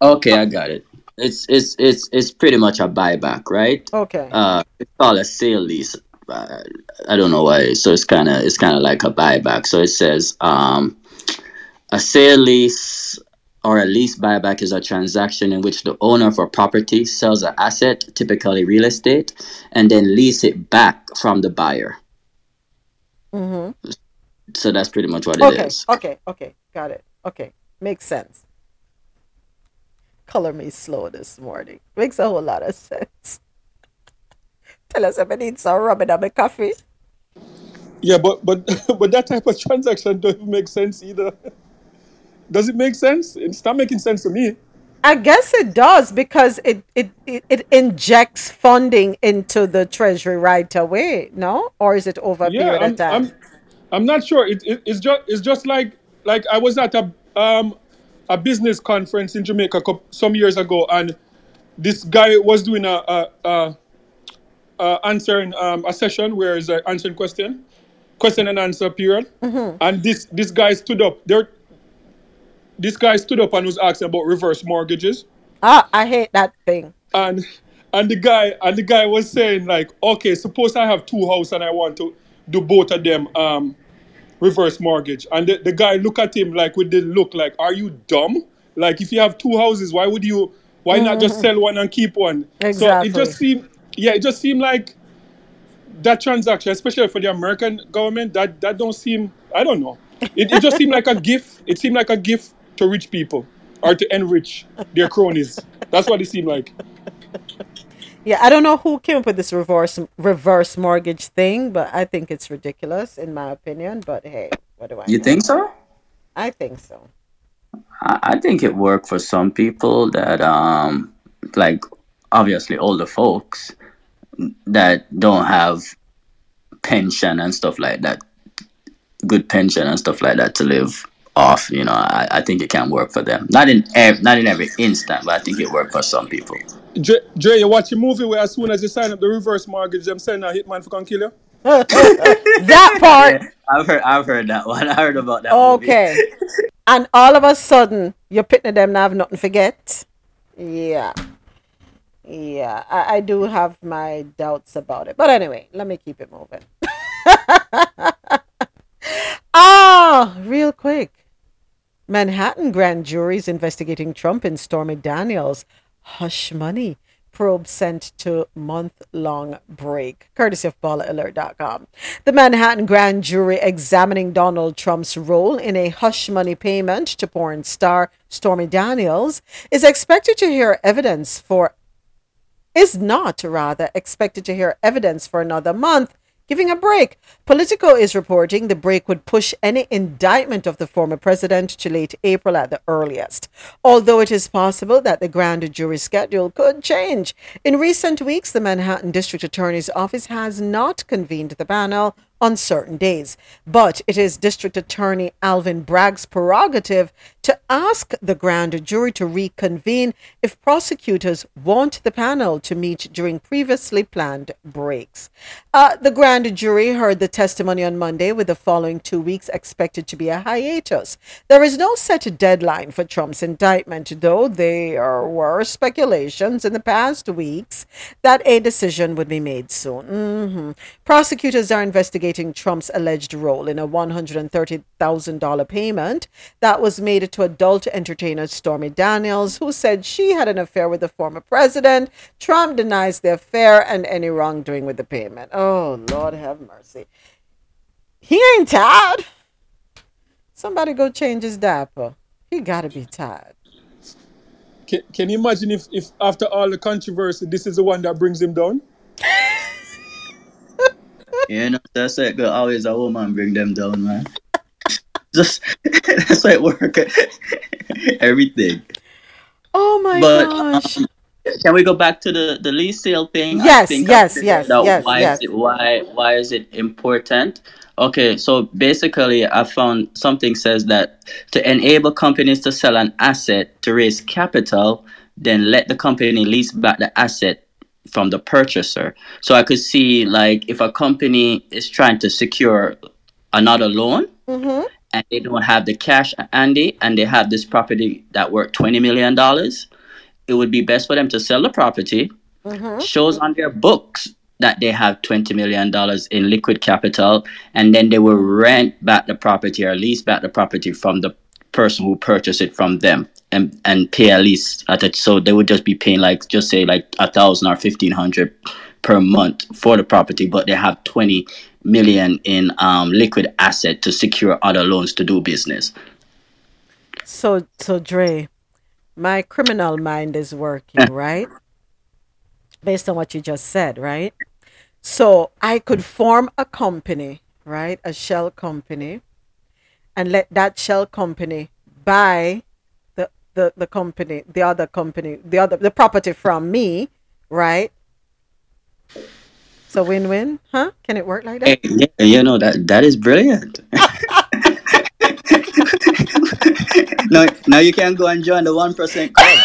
Okay, I got it. It's it's it's it's pretty much a buyback, right? okay. Uh, it's called a sale lease. Uh, I don't know why. So it's kind of it's kind of like a buyback. So it says um, a sale lease or a lease buyback is a transaction in which the owner of a property sells an asset, typically real estate, and then lease it back from the buyer. Mm-hmm. So that's pretty much what it is. Okay, okay, okay. Got it. Okay. Makes sense. Color me slow this morning. Makes a whole lot of sense. Tell us if I need some rubbing on my coffee. Yeah, but but but that type of transaction doesn't make sense either. Does it make sense? It's not making sense to me. I guess it does because it, it, it, it injects funding into the treasury right away, no? Or is it over a Yeah, period of I'm time? I'm I'm not sure. It, it it's just it's just like like I was at a um a business conference in Jamaica some years ago, and this guy was doing a, a, a, a answering um, a session where he's uh, answering question question and answer period, Mhm. and this this guy stood up. There, this guy stood up and was asking about reverse mortgages. Ah, I hate that thing. and and the guy and the guy was saying like okay suppose i have two houses and i want to do both of them um reverse mortgage and the, the guy look at him like with the look like are you dumb like if you have two houses why would you why not just Mhm. sell one and keep one Exactly. so it just seemed yeah it just seemed like that transaction especially for the american government that that don't seem i don't know it, it just seemed like a gift it seemed like a gift to rich people or to enrich their cronies that's what it seemed like Yeah, I don't know who came up with this reverse reverse mortgage thing, but I think it's ridiculous in my opinion. But hey, what do I? You know? think so? I think so. I, I think it worked for some people that um like obviously older folks that don't have pension and stuff like that, good pension and stuff like that to live off. You know, I, I think it can work for them. Not in ev- not in every instant, but I think it worked for some people. Dre, Dre, you watch a movie where as soon as you sign up the reverse mortgage, them send a hitman for come kill you? that part. I've heard I've heard that one. I heard about that. movie. Okay. and all of a sudden, you're pitting them now have nothing to forget. Yeah. Yeah, I, I do have my doubts about it. But anyway, let me keep it moving. ah, real quick. Manhattan grand juries investigating Trump and Stormy Daniels. Hush money. Probe sent to month long break, courtesy of BallerAlert.com. The Manhattan grand jury examining Donald Trump's role in a hush money payment to porn star Stormy Daniels is expected to hear evidence for is not rather expected to hear evidence for another month, giving a break. Politico is reporting the break would push any indictment of the former president to late April at the earliest, although it is possible that the grand jury schedule could change. In recent weeks, the Manhattan District Attorney's Office has not convened the panel on certain days, but it is District Attorney Alvin Bragg's prerogative to ask the grand jury to reconvene if prosecutors want the panel to meet during previously planned breaks. Uh, the grand jury heard the testimony on Monday, with the following two weeks expected to be a hiatus. There is no set deadline for Trump's indictment, though there were speculations in the past weeks that a decision would be made soon. Mhm. Prosecutors are investigating Trump's alleged role in a $130,000 payment that was made to adult entertainer Stormy Daniels, who said she had an affair with the former president. Trump denies the affair and any wrongdoing with the payment. Oh, Lord have mercy. He ain't tired. Somebody go change his diaper. He gotta be tired. Can, can you imagine if, if after all the controversy, this is the one that brings him down? You know, that's it. Girl, always a woman bring them down, man. Just that's it work. Everything. Oh my But gosh. um, can we go back to the the lease sale thing? I Yes, yes, I yes, yes, Why yes. is it why why is it important? Okay, so basically, I found something says that to enable companies to sell an asset to raise capital, then let the company lease back the asset from the purchaser. So I could see like if a company is trying to secure another loan Mm-hmm. and they don't have the cash handy and they have this property that worth twenty million dollars, it would be best for them to sell the property, Mm-hmm. shows on their books that they have twenty million dollars in liquid capital, and then they will rent back the property or lease back the property from the person who purchased it from them and and pay a lease at it. So they would just be paying like just say like a thousand or fifteen hundred per month for the property, but they have twenty million in um, liquid asset to secure other loans to do business. So, so Dre, my criminal mind is working, right? Based on what you just said, right? So I could form a company, right? A shell company, and let that shell company buy the, the, the company, the other company, the other the property from me, right? So win win, huh? Can it work like that? Hey, yeah, you know that that is brilliant. now, now you can go and join the one percent club.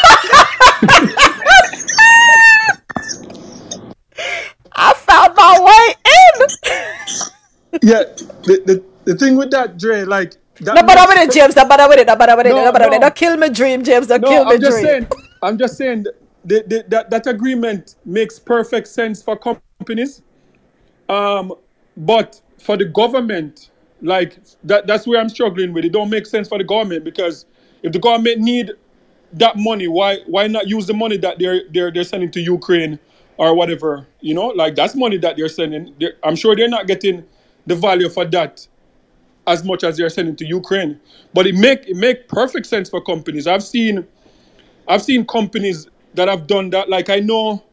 I found my way in. yeah, the, the the thing with that, Dre, like that No bother makes with it, James. No bother with it. No bother with it. No, No bother with it. Don't kill me dream, James. Don't No, kill I'm just dream. saying. I'm just saying that the, the, that that agreement makes perfect sense for companies. Um, but for the government, like that, that's where I'm struggling with. It don't make sense for the government because if the government need that money, why why not use the money that they're they're they're sending to Ukraine or whatever? You know, like that's money that they're sending. They're, I'm sure they're not getting the value for that as much as they're sending to Ukraine. But it make it make perfect sense for companies. I've seen I've seen companies that have done that. Like I know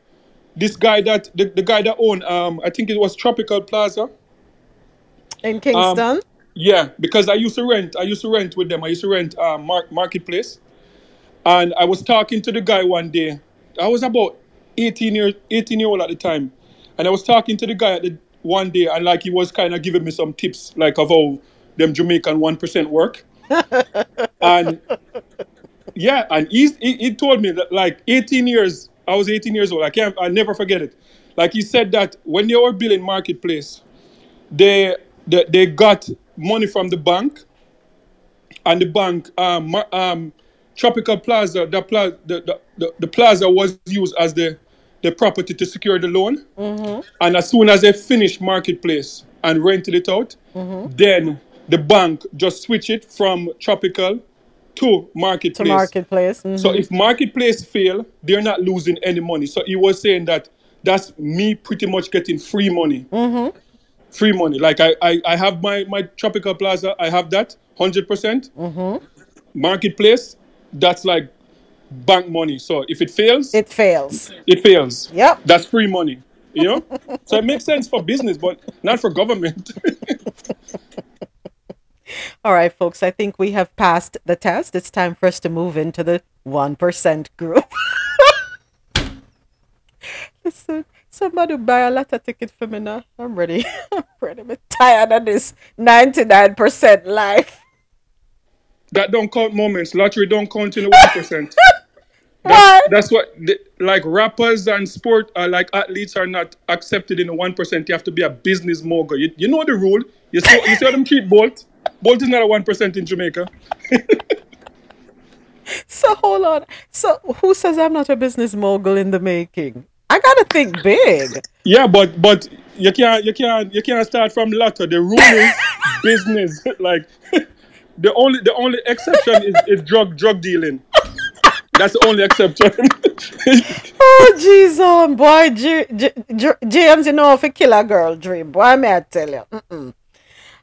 this guy that the, the guy that owned um I think it was Tropical Plaza. In Kingston. Um, yeah, because I used to rent. I used to rent with them. I used to rent um, Mark, Marketplace, and I was talking to the guy one day. I was about eighteen years, eighteen year old at the time, and I was talking to the guy at the one day, and like he was kind of giving me some tips, like of how them Jamaican one percent work, and yeah, and he's, he he told me that like eighteen years. I was eighteen years old. I can't. I never forget it. Like he said that when they were building Marketplace, they they, they got money from the bank and the bank um, um tropical plaza the, pla- the, the, the, the plaza was used as the the property to secure the loan Mm-hmm. and as soon as they finished marketplace and rented it out Mm-hmm. then the bank just switch it from tropical to marketplace To marketplace. so mhm. if marketplace fail they're not losing any money so he was saying that that's me pretty much getting free money Mm-hmm. free money. Like I, I, I have my my tropical plaza. I have that hundred percent. Mm-hmm. Marketplace, that's like bank money. So if it fails, it fails. It fails. Yep. That's free money. You know. so it makes sense for business, but not for government. All right, folks, I think we have passed the test. It's time for us to move into the 1% group. Listen, somebody buy a lot of ticket for me now. I'm ready. I'm ready. I'm tired of this 99% life. that don't count moments. Lottery don't count in the one percent. That's, that's what the, like rappers and sport uh, like athletes are not accepted in the one percent. You have to be a business mogul. You, you know the rule. You see, you them treat Bolt. Bolt is not a one percent in Jamaica. So hold on. So who says I'm not a business mogul in the making? I gotta think big. Yeah, but but you can't you can't you can't start from lotto. The rule is business. Like the only the only exception is, is drug drug dealing. That's the only exception. Oh jeez, um, boy, J- J- J- James, you know if a killer girl dream, boy, may I tell you. Mm-mm.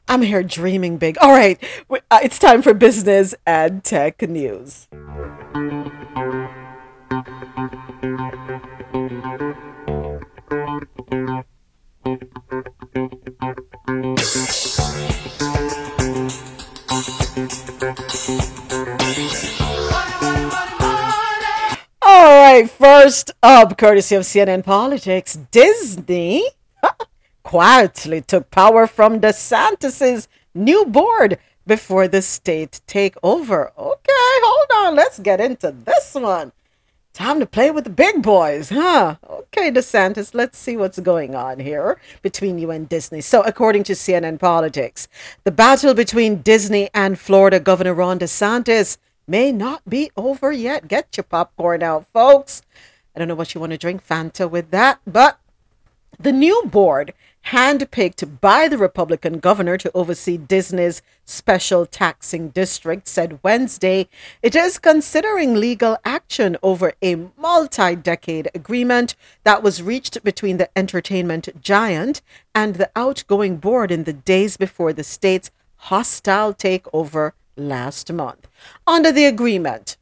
I'm here dreaming big. All right, uh, it's time for business and tech news. All right, first up, courtesy of CNN Politics, Disney quietly took power from DeSantis's new board before the state takeover. Okay, hold on, let's get into this one. Time to play with the big boys, huh? Okay, DeSantis, let's see what's going on here between you and Disney. So, according to CNN Politics, the battle between Disney and Florida Governor Ron DeSantis may not be over yet. Get your popcorn out, folks. I don't know what you want to drink, Fanta, with that, but the new board, handpicked by the Republican governor to oversee Disney's special taxing district, said Wednesday it is considering legal action over a multi decade agreement that was reached between the entertainment giant and the outgoing board in the days before the state's hostile takeover last month. Under the agreement,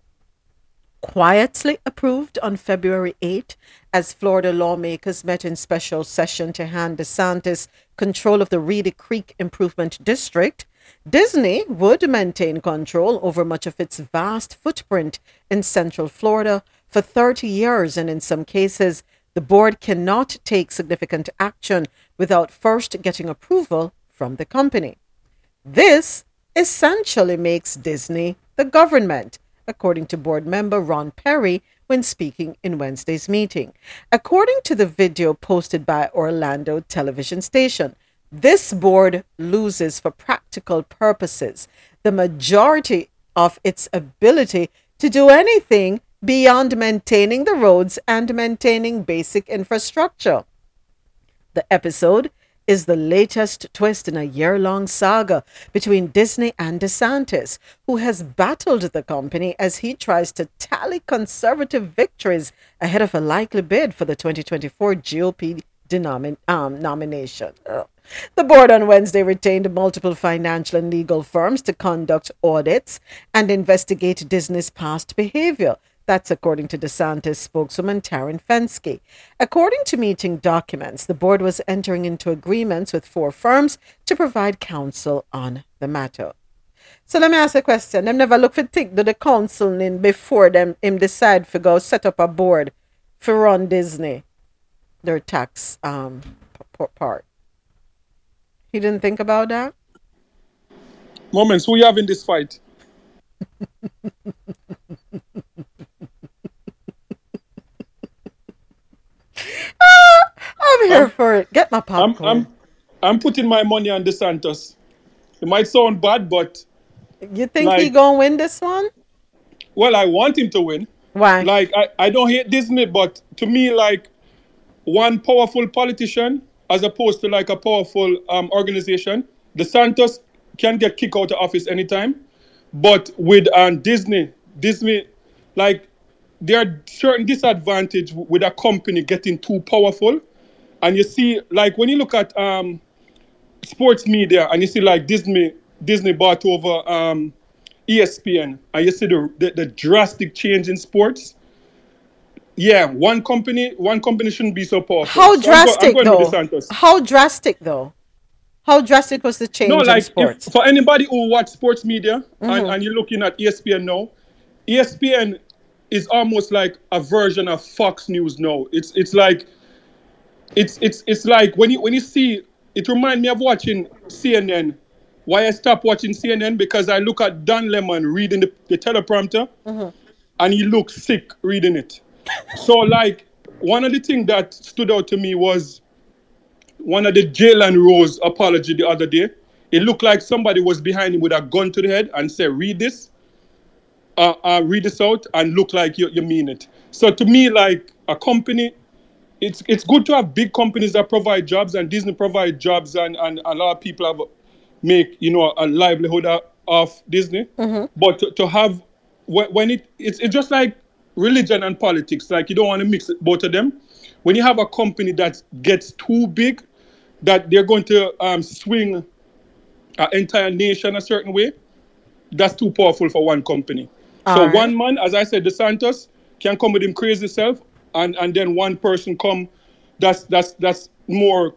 quietly approved on February 8 as Florida lawmakers met in special session to hand DeSantis control of the Reedy Creek Improvement District. Disney would maintain control over much of its vast footprint in central Florida for 30 years, and in some cases, the board cannot take significant action without first getting approval from the company. This essentially makes Disney the government, according to board member Ron Peri when speaking in Wednesday's meeting. According to the video posted by Orlando television station, this board loses for practical purposes the majority of its ability to do anything beyond maintaining the roads and maintaining basic infrastructure. The episode is the latest twist in a year long saga between Disney and DeSantis, who has battled the company as he tries to tally conservative victories ahead of a likely bid for the 2024 GOP denomin- um, nomination. The board on Wednesday retained multiple financial and legal firms to conduct audits and investigate Disney's past behavior. That's according to DeSantis spokeswoman Taryn Fenske. According to meeting documents, the board was entering into agreements with four firms to provide counsel on the matter. So let me ask a question. Them never look for think do the counseling before them him decide to go set up a board for run Disney, their tax um part. He didn't think about that. Moments, who you have in this fight? I'm here for it. Get my I'm, popcorn. I'm, I'm putting my money on DeSantis. It might sound bad, but you think he gonna win this one? well, I want him to win. Why? Like, I, I don't hate Disney, but to me, like, one powerful politician as opposed to like a powerful um, organization, DeSantis can get kicked out of office anytime. But with um, Disney, Disney, like, there are certain disadvantage with a company getting too powerful. And you see, like, when you look at um, sports media and you see, like, Disney, Disney bought over um, ESPN, and you see the, the, the drastic change in sports. Yeah, one company, one company shouldn't be so powerful. How So I'm go- I'm drastic though? How drastic though? How drastic was the change No, in like sports? if, for anybody who watch sports media and, Mhm. and you're looking at ESPN now, ESPN is almost like a version of Fox News now. It's it's like it's it's it's like when you when you see it remind me of watching CNN. Why I stopped watching CNN because I look at Don Lemon reading the, the teleprompter Mhm. and he looks sick reading it. So like one of the things that stood out to me was one of the Jalen Rose apology the other day. It looked like somebody was behind him with a gun to the head and said, "Read this, uh, uh, read this out, and look like you, you mean it." So to me, like a company, it's it's good to have big companies that provide jobs, and Disney provide jobs, and, and a lot of people have make you know a livelihood of Disney. But to, to have when, when it it's, it's just like religion and politics. Like you don't want to mix both of them. When you have a company that gets too big, that they're going to um, swing an entire nation a certain way, that's too powerful for one company. So Alright. one man, as I said, DeSantis can come with him crazy self, and and then one person come that's that's that's more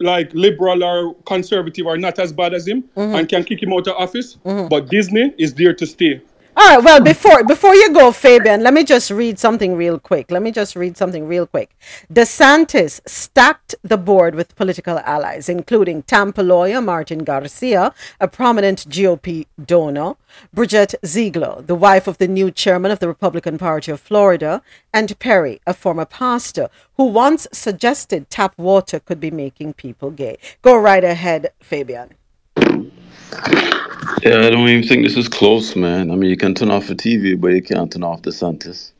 like liberal or conservative or not as bad as him Mhm. and can kick him out of office. Mhm. But Disney is there to stay. All right. Well, before before you go, Fabian, let me just read something real quick. Let me just read something real quick. DeSantis stacked the board with political allies, including Tampa lawyer Martin Garcia, a prominent GOP donor, Bridget Ziegler, the wife of the new chairman of the Republican Party of Florida, and Peri, a former pastor, who once suggested tap water could be making people gay. Go right ahead, Fabian. Yeah, I don't even think this is close, man. I mean, you can turn off the TV, but you can't turn off the Santis.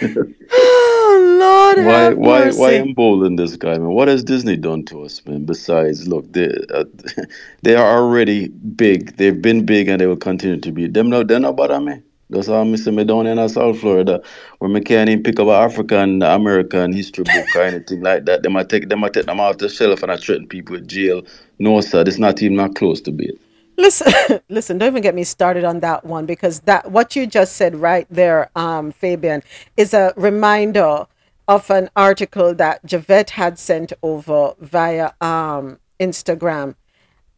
oh Lord, Why, why, why embolden this guy, man? What has Disney done to us, man? Besides, look, they, uh, they are already big. They've been big, and they will continue to be. Them no, they're not bother me. That's how I see me down in South Florida, where me can't even pick up an African American history book or anything like that. They might take them, might take them off the shelf, and I threaten people with jail. No, sir, it's not even not close to be. it. Listen, listen, don't even get me started on that one because that what you just said right there, um, Fabian, is a reminder of an article that Javette had sent over via um, Instagram.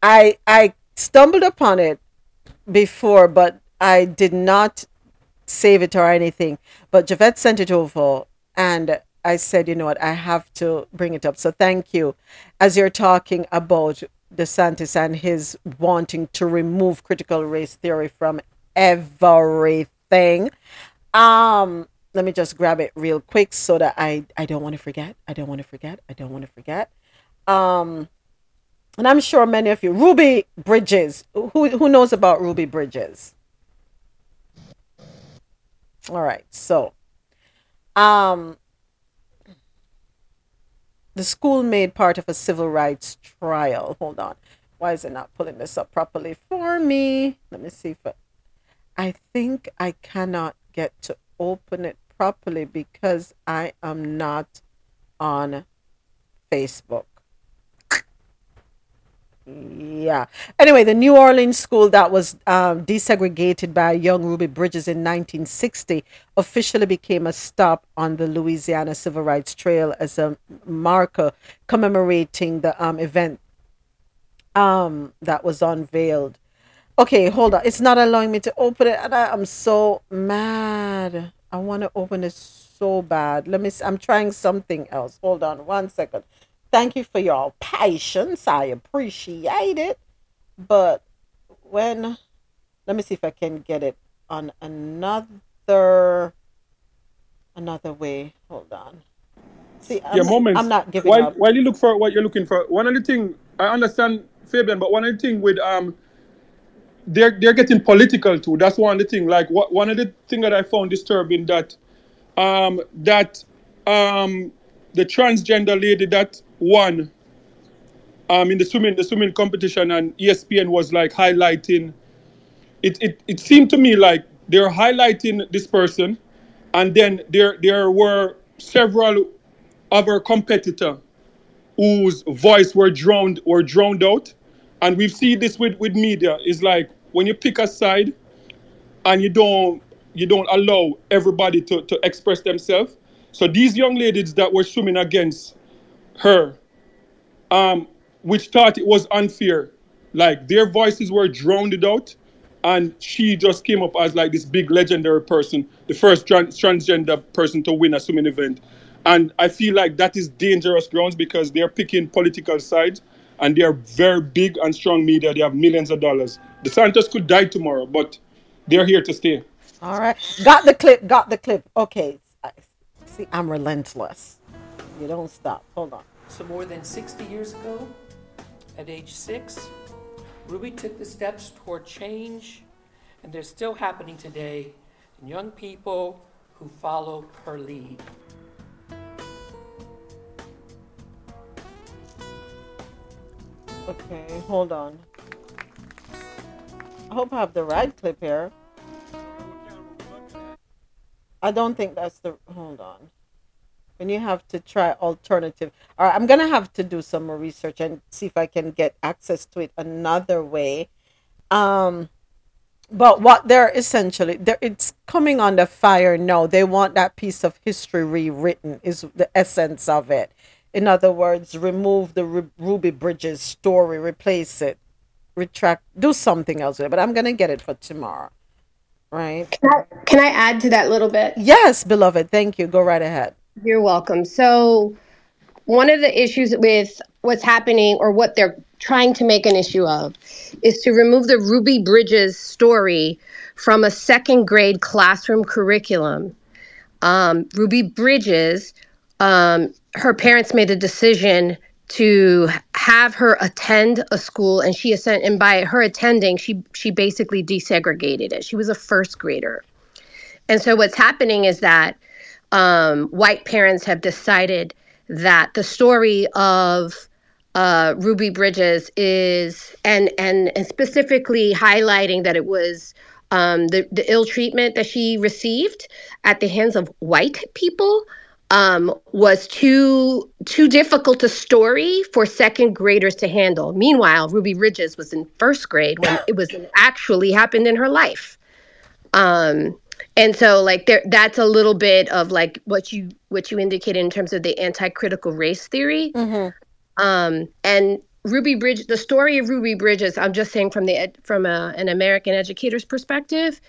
I I stumbled upon it before, but I did not save it or anything. But Javette sent it over, and I said, you know what, I have to bring it up. So thank you. As you're talking about DeSantis and his wanting to remove critical race theory from everything. Um, let me just grab it real quick so that I I don't want to forget. I don't want to forget. I don't want to forget. Um, and I'm sure many of you, Ruby Bridges. Who who knows about Ruby Bridges? All right, so, um, the school made part of a civil rights trial. Hold on, why is it not pulling this up properly for me? Let me see if I, I think I cannot get to open it properly because I am not on Facebook. Yeah. Anyway, the New Orleans school that was um, desegregated by young Ruby Bridges in 1960 officially became a stop on the Louisiana Civil Rights Trail as a marker commemorating the um, event um, that was unveiled. Okay, hold on. It's not allowing me to open it, and I am so mad. I want to open it so bad. Let me. I'm trying something else. Hold on one second. Thank you for your patience. I appreciate it. But when, let me see if I can get it on another another way. Hold on. See, I'm, yeah, moments. I'm not giving while, up. While you look for what you're looking for, one of the thing I understand, Fabian, but one of the thing with um, they're they're getting political too. That's one of the thing. Like what one of the thing that I found disturbing that um that um the transgender lady that won um in the swimming the swimming competition and ESPN was like highlighting it it, it seemed to me like they're highlighting this person and then there there were several other competitor whose voice were drowned were drowned out. And we've seen this with with media. Is like when you pick a side and you don't you don't allow everybody to, to express themselves. So these young ladies that were swimming against her um which thought it was unfair like their voices were drowned out and she just came up as like this big legendary person the first trans- transgender person to win a swimming event and i feel like that is dangerous grounds because they're picking political sides and they are very big and strong media they have millions of dollars DeSantis could die tomorrow but they're here to stay All right. Got the clip. Got the clip. Okay. See, I'm relentless. You don't stop. Hold on. So more than 60 years ago, at age six, Ruby took the steps toward change, and they're still happening today in young people who follow her lead. Okay, hold on. I hope I have the right clip here. I don't think that's the. Hold on. When you have to try alternative. All right, I'm gonna have to do some more research and see if I can get access to it another way. Um, but what they're essentially, they're, it's coming under fire now. They want that piece of history rewritten. Is the essence of it. In other words, remove the Ru- Ruby Bridges story, replace it, retract, do something else with it. But I'm gonna get it for tomorrow, right? Can I, can I add to that little bit? Yes, beloved. Thank you. Go right ahead. You're welcome. So, one of the issues with what's happening or what they're trying to make an issue of is to remove the Ruby Bridges story from a second grade classroom curriculum. Um, Ruby Bridges, um, her parents made a decision to have her attend a school, and she ascend, and by her attending, she she basically desegregated it. She was a first grader. And so what's happening is that um, white parents have decided that the story of uh, Ruby Bridges is, and and and specifically highlighting that it was um, the the ill treatment that she received at the hands of white people um, was too too difficult a story for second graders to handle. Meanwhile, Ruby Bridges was in first grade when it was actually happened in her life um and so like there that's a little bit of like what you what you indicated in terms of the anti-critical race theory. Um and ruby bridge the story of ruby bridges i'm just saying from the ed, from a, an american educator's perspective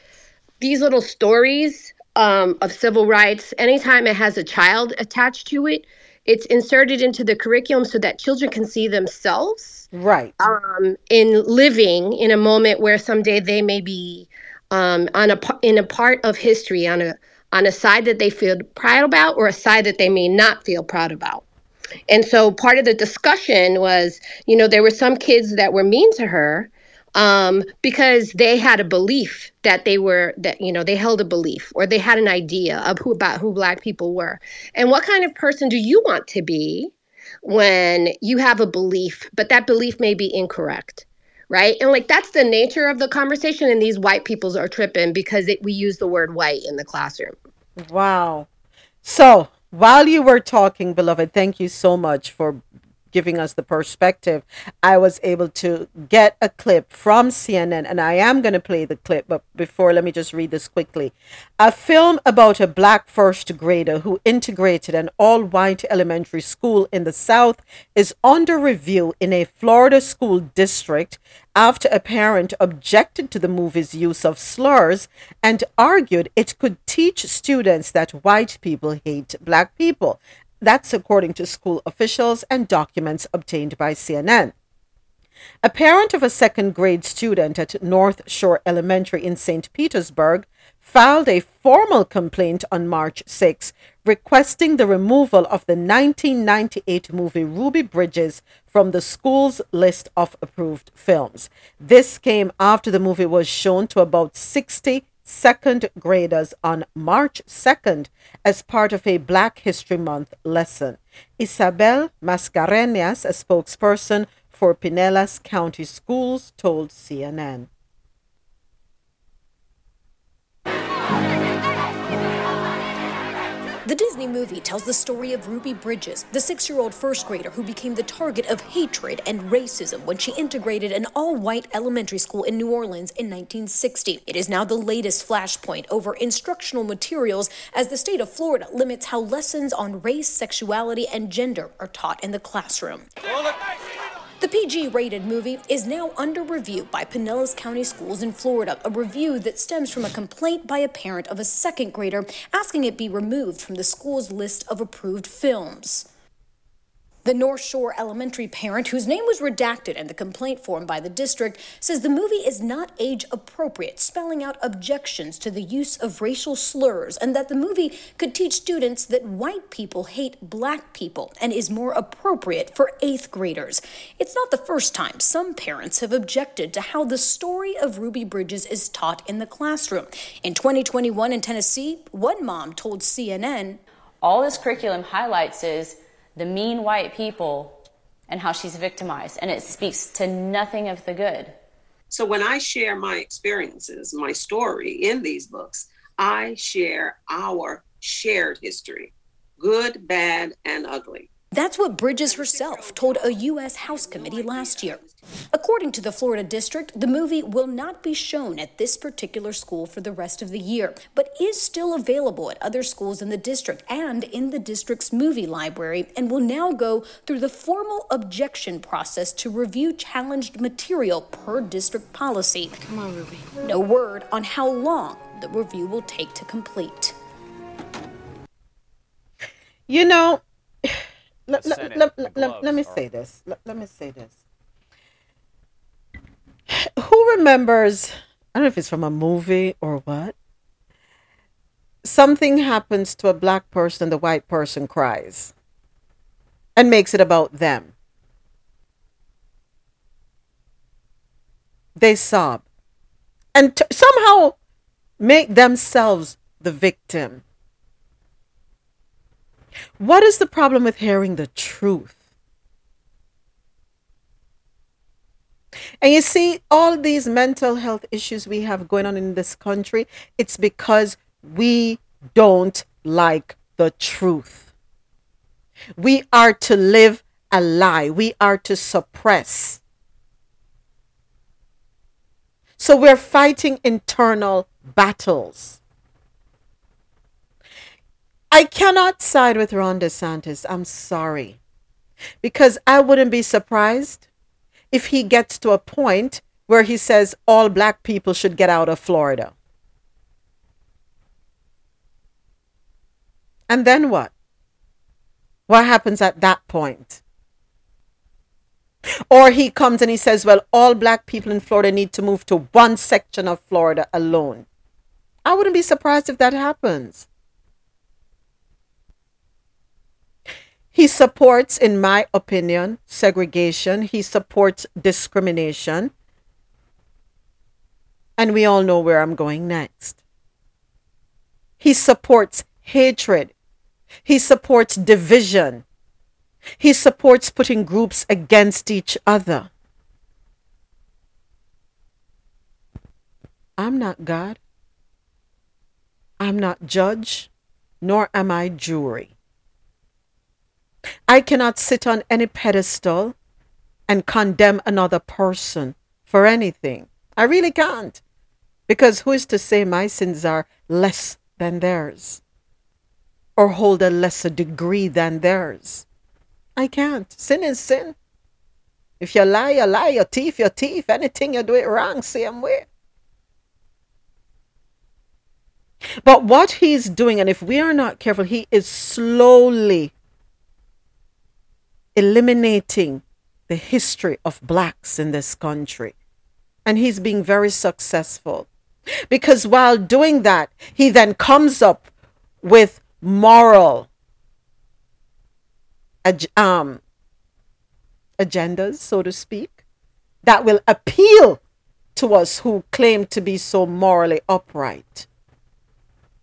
these little stories um, of civil rights anytime it has a child attached to it it's inserted into the curriculum so that children can see themselves right. um, in living in a moment where someday they may be um, on a in a part of history on a on a side that they feel proud about or a side that they may not feel proud about. And so part of the discussion was, you know, there were some kids that were mean to her um, because they had a belief that they were that you know they held a belief or they had an idea of who about who black people were. And what kind of person do you want to be when you have a belief, but that belief may be incorrect? Right. And like that's the nature of the conversation. And these white peoples are tripping because it, we use the word white in the classroom. Wow. So while you were talking, beloved, thank you so much for giving us the perspective. I was able to get a clip from CNN, and I am going to play the clip. But before, let me just read this quickly. A film about a black first grader who integrated an all white elementary school in the South is under review in a Florida school district after a parent objected to the movie's use of slurs and argued it could teach students that white people hate black people. That's according to school officials and documents obtained by CNN. A parent of a second grade student at North Shore Elementary in St. Petersburg filed a formal complaint on March 6, requesting the removal of the 1998 movie Ruby Bridges from the school's list of approved films. This came after the movie was shown to about 60 second graders on March 2nd as part of a Black History Month lesson. Isabel Mascareñas, a spokesperson for Pinellas County Schools, told CNN. The Disney movie tells the story of Ruby Bridges, the six year old first grader who became the target of hatred and racism when she integrated an all white elementary school in New Orleans in 1960. It is now the latest flashpoint over instructional materials as the state of Florida limits how lessons on race, sexuality, and gender are taught in the classroom. The PG rated movie is now under review by Pinellas County Schools in Florida, a review that stems from a complaint by a parent of a second grader asking it be removed from the school's list of approved films. The North Shore Elementary parent, whose name was redacted in the complaint form by the district, says the movie is not age appropriate, spelling out objections to the use of racial slurs, and that the movie could teach students that white people hate black people and is more appropriate for eighth graders. It's not the first time some parents have objected to how the story of Ruby Bridges is taught in the classroom. In 2021 in Tennessee, one mom told CNN, All this curriculum highlights is the mean white people and how she's victimized, and it speaks to nothing of the good. So when I share my experiences, my story in these books, I share our shared history good, bad, and ugly. That's what Bridges herself told a U.S. House committee last year. According to the Florida district, the movie will not be shown at this particular school for the rest of the year, but is still available at other schools in the district and in the district's movie library, and will now go through the formal objection process to review challenged material per district policy. Come on, Ruby. No word on how long the review will take to complete. You know, let, let, let, let, me say this. Let, let me say this. Who remembers, I don't know if it's from a movie or what, something happens to a black person, the white person cries and makes it about them. They sob and t- somehow make themselves the victim. What is the problem with hearing the truth? And you see, all these mental health issues we have going on in this country, it's because we don't like the truth. We are to live a lie, we are to suppress. So we're fighting internal battles. I cannot side with Ron DeSantis. I'm sorry. Because I wouldn't be surprised if he gets to a point where he says all black people should get out of Florida. And then what? What happens at that point? Or he comes and he says, well, all black people in Florida need to move to one section of Florida alone. I wouldn't be surprised if that happens. Supports, in my opinion, segregation. He supports discrimination. And we all know where I'm going next. He supports hatred. He supports division. He supports putting groups against each other. I'm not God. I'm not judge, nor am I jury. I cannot sit on any pedestal and condemn another person for anything. I really can't. Because who is to say my sins are less than theirs or hold a lesser degree than theirs? I can't. Sin is sin. If you lie, you lie. You thief, you thief. Anything you do it wrong, same way. But what he's doing, and if we are not careful, he is slowly eliminating the history of blacks in this country. And he's being very successful. Because while doing that, he then comes up with moral um, agendas, so to speak, that will appeal to us who claim to be so morally upright.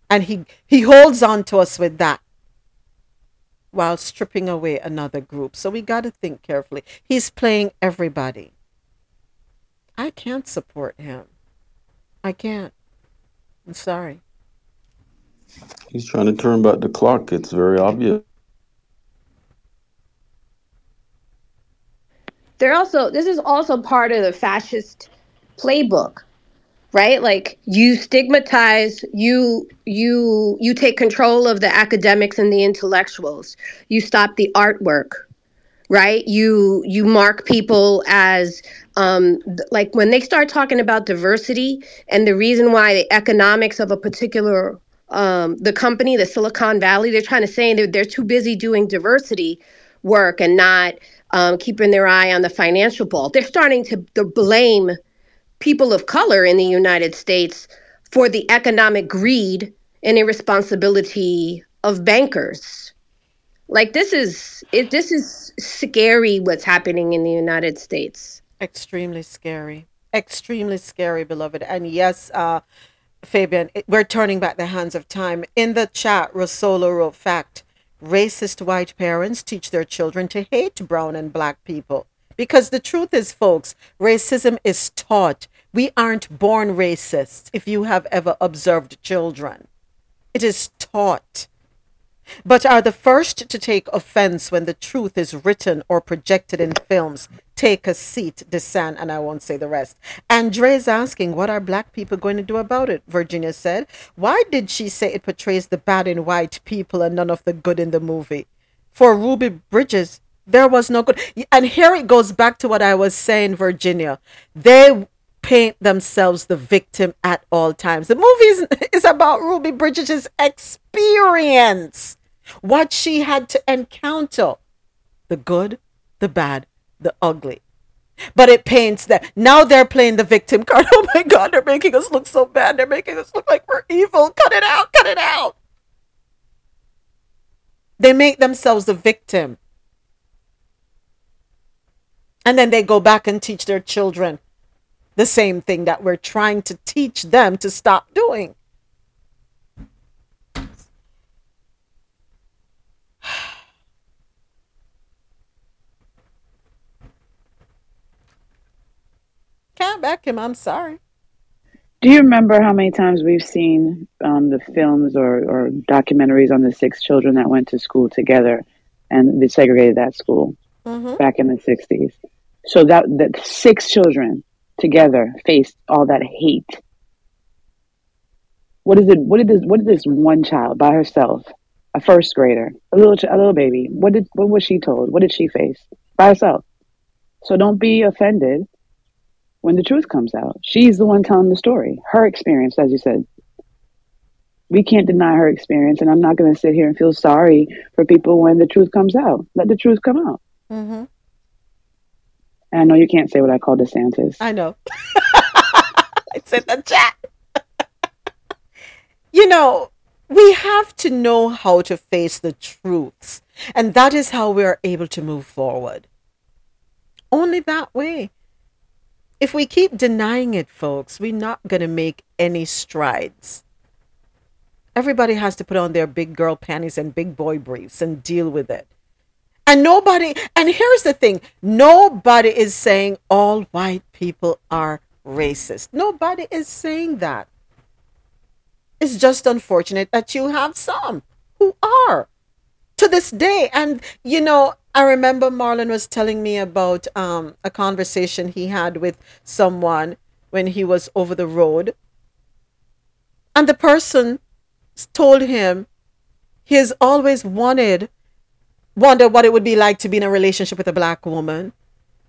And he, he holds on to us with that while stripping away another group. So we got to think carefully. He's playing everybody. I can't support him. I can't. I'm sorry. He's trying to turn back the clock. It's very obvious. They're also this is also part of the fascist playbook right? Like you stigmatize you you you take control of the academics and the intellectuals. You stop the artwork right? You you mark people as um like when they start talking about diversity and the reason why the economics of a particular um the company the silicon valley they're trying to say they're, they're too busy doing diversity work and not um, keeping their eye on the financial ball. They're starting to, to blame people of color in the United States for the economic greed and irresponsibility of bankers. Like this is it this is scary what's happening in the United States. Extremely scary. Extremely scary, beloved. And yes, uh Fabian, we're turning back the hands of time. In the chat, Rosolo wrote fact. Racist white parents teach their children to hate brown and black people. Because the truth is, folks, racism is taught. We aren't born racist if you have ever observed children. It is taught. But are the first to take offense when the truth is written or projected in films. Take a seat, Desan, and I won't say the rest. Andre is asking, what are black people going to do about it? Virginia said. Why did she say it portrays the bad in white people and none of the good in the movie? For Ruby Bridges, there was no good. And here it goes back to what I was saying, Virginia. They paint themselves the victim at all times. The movie is, about Ruby Bridges' experience, what she had to encounter the good, the bad, the ugly. But it paints that now they're playing the victim card. Oh my God, they're making us look so bad. They're making us look like we're evil. Cut it out, cut it out. They make themselves the victim. And then they go back and teach their children the same thing that we're trying to teach them to stop doing. Can't back him. I'm sorry. Do you remember how many times we've seen um, the films or, or documentaries on the six children that went to school together and they segregated that school Mhm. back in the 60s? So that, that six children together faced all that hate. What is it? What did this? What did this one child by herself, a first grader, a little a little baby? What did? What was she told? What did she face by herself? So don't be offended when the truth comes out. She's the one telling the story, her experience, as you said. We can't deny her experience, and I'm not going to sit here and feel sorry for people when the truth comes out. Let the truth come out. Mm-hmm. I know you can't say what I call DeSantis. I know. it's in the chat. you know, We have to know how to face the truths. And that is how we are able to move forward. Only that way. If we keep denying it, folks, we're not going to make any strides. Everybody has to put on their big girl panties and big boy briefs and deal with it. And nobody, and here's the thing nobody is saying all white people are racist. Nobody is saying that. It's just unfortunate that you have some who are to this day. And, you know, I remember Marlon was telling me about um, a conversation he had with someone when he was over the road. And the person told him he has always wanted, wondered what it would be like to be in a relationship with a black woman.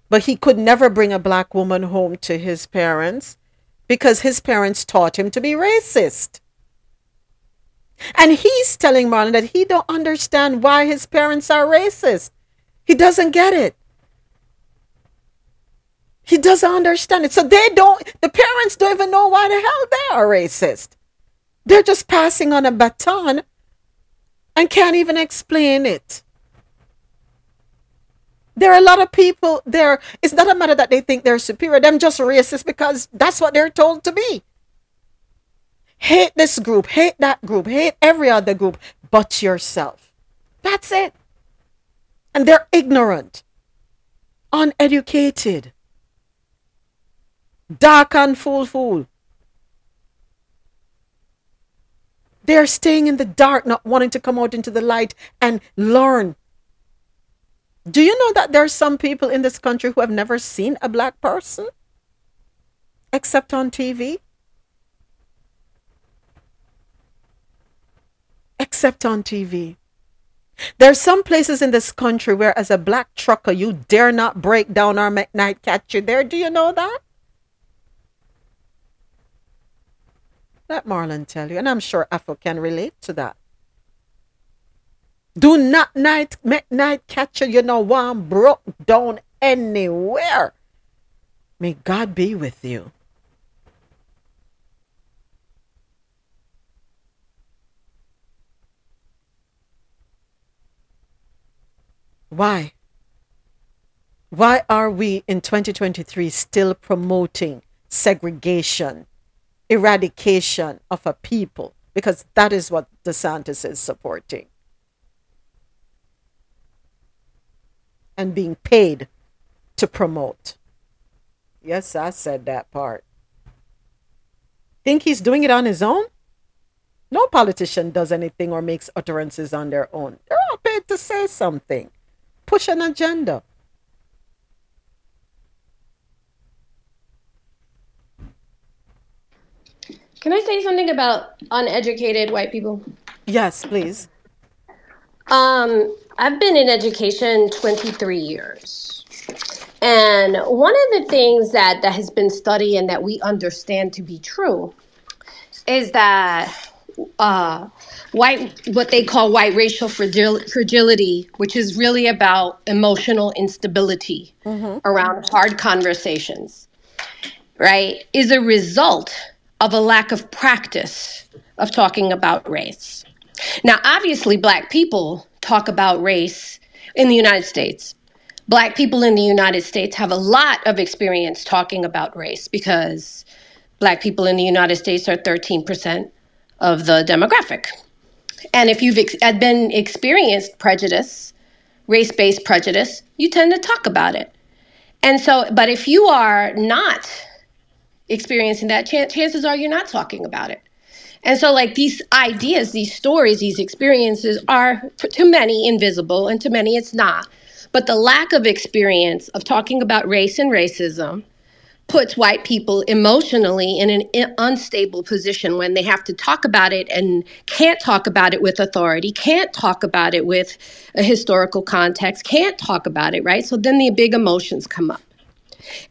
But he could never bring a black woman home to his parents because his parents taught him to be racist. And he's telling Marlon that he don't understand why his parents are racist. He doesn't get it. He doesn't understand it. So they don't, the parents don't even know why the hell they are racist. They're just passing on a baton and can't even explain it. There are a lot of people there. It's not a matter that they think they're superior. Them just racist because that's what they're told to be. Hate this group, hate that group, hate every other group but yourself. That's it. And they're ignorant, uneducated, dark and fool fool. They're staying in the dark, not wanting to come out into the light and learn. Do you know that there are some people in this country who have never seen a black person except on TV? except on TV. There are some places in this country where, as a black trucker, you dare not break down our McKnight catch you there. Do you know that? Let Marlon tell you, and I'm sure Afro can relate to that. Do not night McKnight catch you, you know, one broke down anywhere. May God be with you. Why? Why are we in 2023 still promoting segregation, eradication of a people? Because that is what DeSantis is supporting. And being paid to promote. Yes, I said that part. Think he's doing it on his own? No politician does anything or makes utterances on their own. They're all paid to say something push an agenda. Can I say something about uneducated white people? Yes, please. Um, I've been in education 23 years. And one of the things that, that has been studied and that we understand to be true is that uh, white what they call white racial fragility, which is really about emotional instability mm-hmm. around hard conversations, right, is a result of a lack of practice of talking about race. Now, obviously, black people talk about race in the United States. Black people in the United States have a lot of experience talking about race because black people in the United States are 13% of the demographic. And if you've ex- been experienced prejudice, race based prejudice, you tend to talk about it. And so, but if you are not experiencing that, ch- chances are you're not talking about it. And so, like these ideas, these stories, these experiences are to many invisible, and to many it's not. But the lack of experience of talking about race and racism puts white people emotionally in an unstable position when they have to talk about it and can't talk about it with authority, can't talk about it with a historical context, can't talk about it, right? So then the big emotions come up.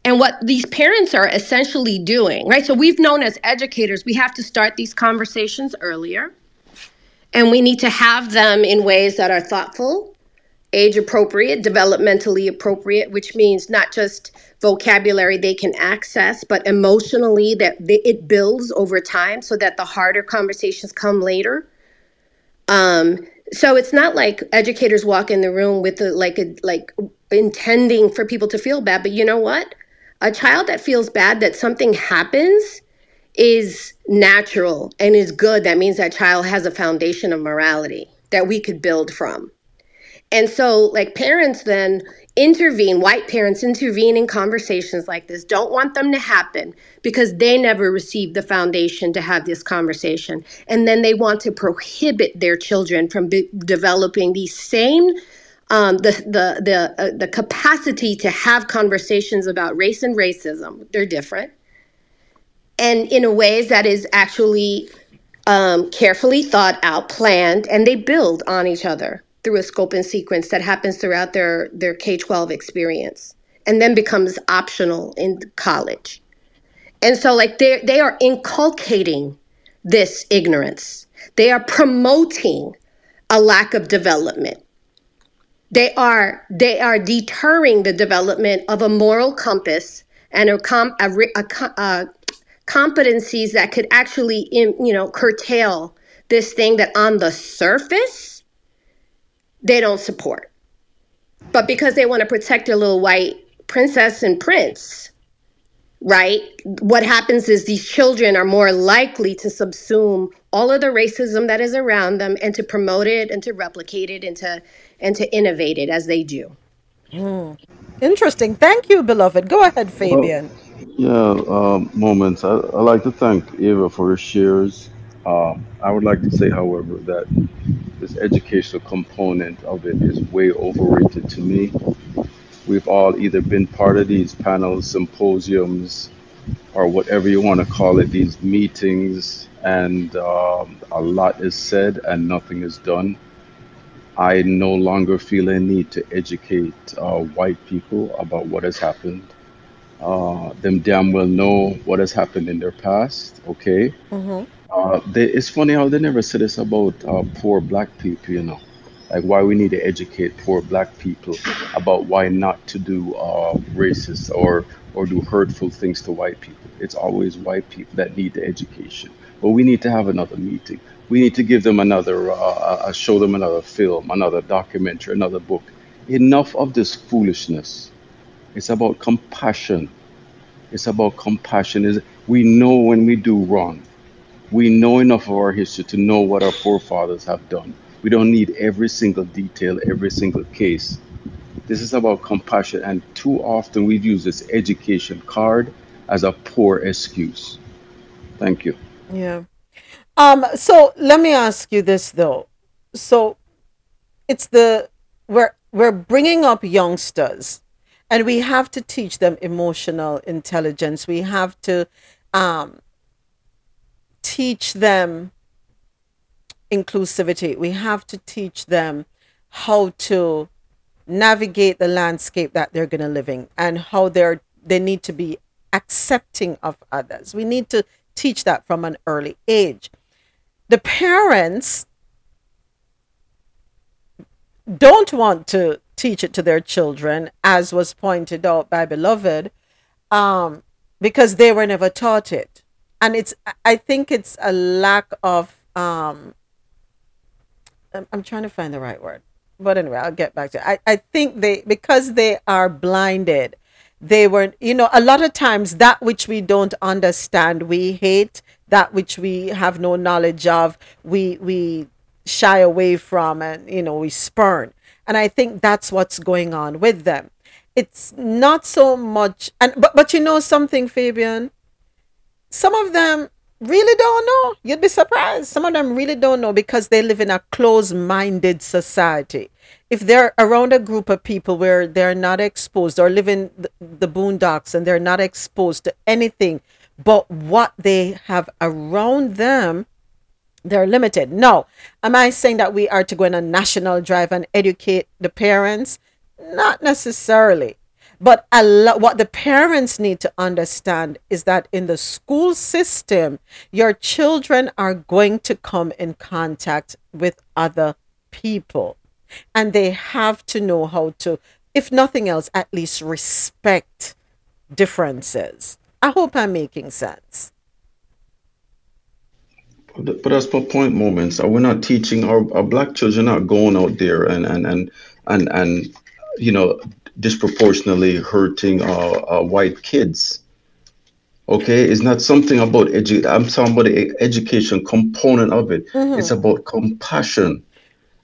And what these parents are essentially doing, right? So we've known as educators, we have to start these conversations earlier. And we need to have them in ways that are thoughtful, age appropriate, developmentally appropriate, which means not just vocabulary they can access, but emotionally that it builds over time so that the harder conversations come later Um, so it's not like educators walk in the room with a, like a like intending for people to feel bad, but you know what? A child that feels bad that something happens is natural and is good. That means that child has a foundation of morality that we could build from. And so, like, parents then intervene, white parents intervene in conversations like this, don't want them to happen because they never received the foundation to have this conversation. And then they want to prohibit their children from be- developing these same. Um, the the the uh, the capacity to have conversations about race and racism they're different and in a ways that is actually um, carefully thought out planned and they build on each other through a scope and sequence that happens throughout their their K-12 experience and then becomes optional in college. And so like they they are inculcating this ignorance. They are promoting a lack of development. They are they are deterring the development of a moral compass and a, com, a, a, a competencies that could actually you know curtail this thing that on the surface they don't support. But because they want to protect their little white princess and prince, right? What happens is these children are more likely to subsume all of the racism that is around them and to promote it and to replicate it and to and to innovate it as they do. Hmm. Interesting. Thank you, beloved. Go ahead, Fabian. Well, yeah, um, moments. I, I like to thank Eva for her shares. Um, I would like to say, however, that this educational component of it is way overrated to me. We've all either been part of these panels, symposiums, or whatever you want to call it, these meetings, and um, a lot is said and nothing is done. I no longer feel a need to educate uh, white people about what has happened. Uh, them damn well know what has happened in their past, okay? Mm-hmm. Uh, they, it's funny how they never said this about uh, poor black people, you know, like why we need to educate poor black people about why not to do uh, racist or or do hurtful things to white people. It's always white people that need the education. But we need to have another meeting. We need to give them another, uh, uh, show them another film, another documentary, another book. Enough of this foolishness. It's about compassion. It's about compassion. Is we know when we do wrong we know enough of our history to know what our forefathers have done. We don't need every single detail, every single case. This is about compassion, and too often we've used this education card as a poor excuse. Thank you. Yeah. Um, so let me ask you this though. So it's the we're we're bringing up youngsters and we have to teach them emotional intelligence. We have to um teach them inclusivity. We have to teach them how to navigate the landscape that they're going to live in and how they're they need to be accepting of others. We need to teach that from an early age. The parents don't want to teach it to their children, as was pointed out by Beloved, um, because they were never taught it and it's i think it's a lack of um i'm trying to find the right word. But anyway i'll get back to it. i i think they because they are blinded they were you know a lot of times that which we don't understand we hate that which we have no knowledge of we we shy away from and you know we spurn. And i think that's what's going on with them. It's not so much and but but you know something fabian some of them really don't know. You'd be surprised. Some of them really don't know because they live in a closed minded society. If they're around a group of people where they're not exposed or live in the, boondocks and they're not exposed to anything but what they have around them, they're limited. No. Am I saying that we are to go on a national drive and educate the parents? Not necessarily. But lo- what the parents need to understand is that in the school system, your children are going to come in contact with other people. And they have to know how to, if nothing else, at least respect differences. I hope I'm making sense. But that's my point, moments. Are We're not teaching our, our black children are going out there and and and and and you know disproportionately hurting uh, white kids. Okay, it's not something about edu. I'm talking about the education component of it. It's Mhm. about compassion.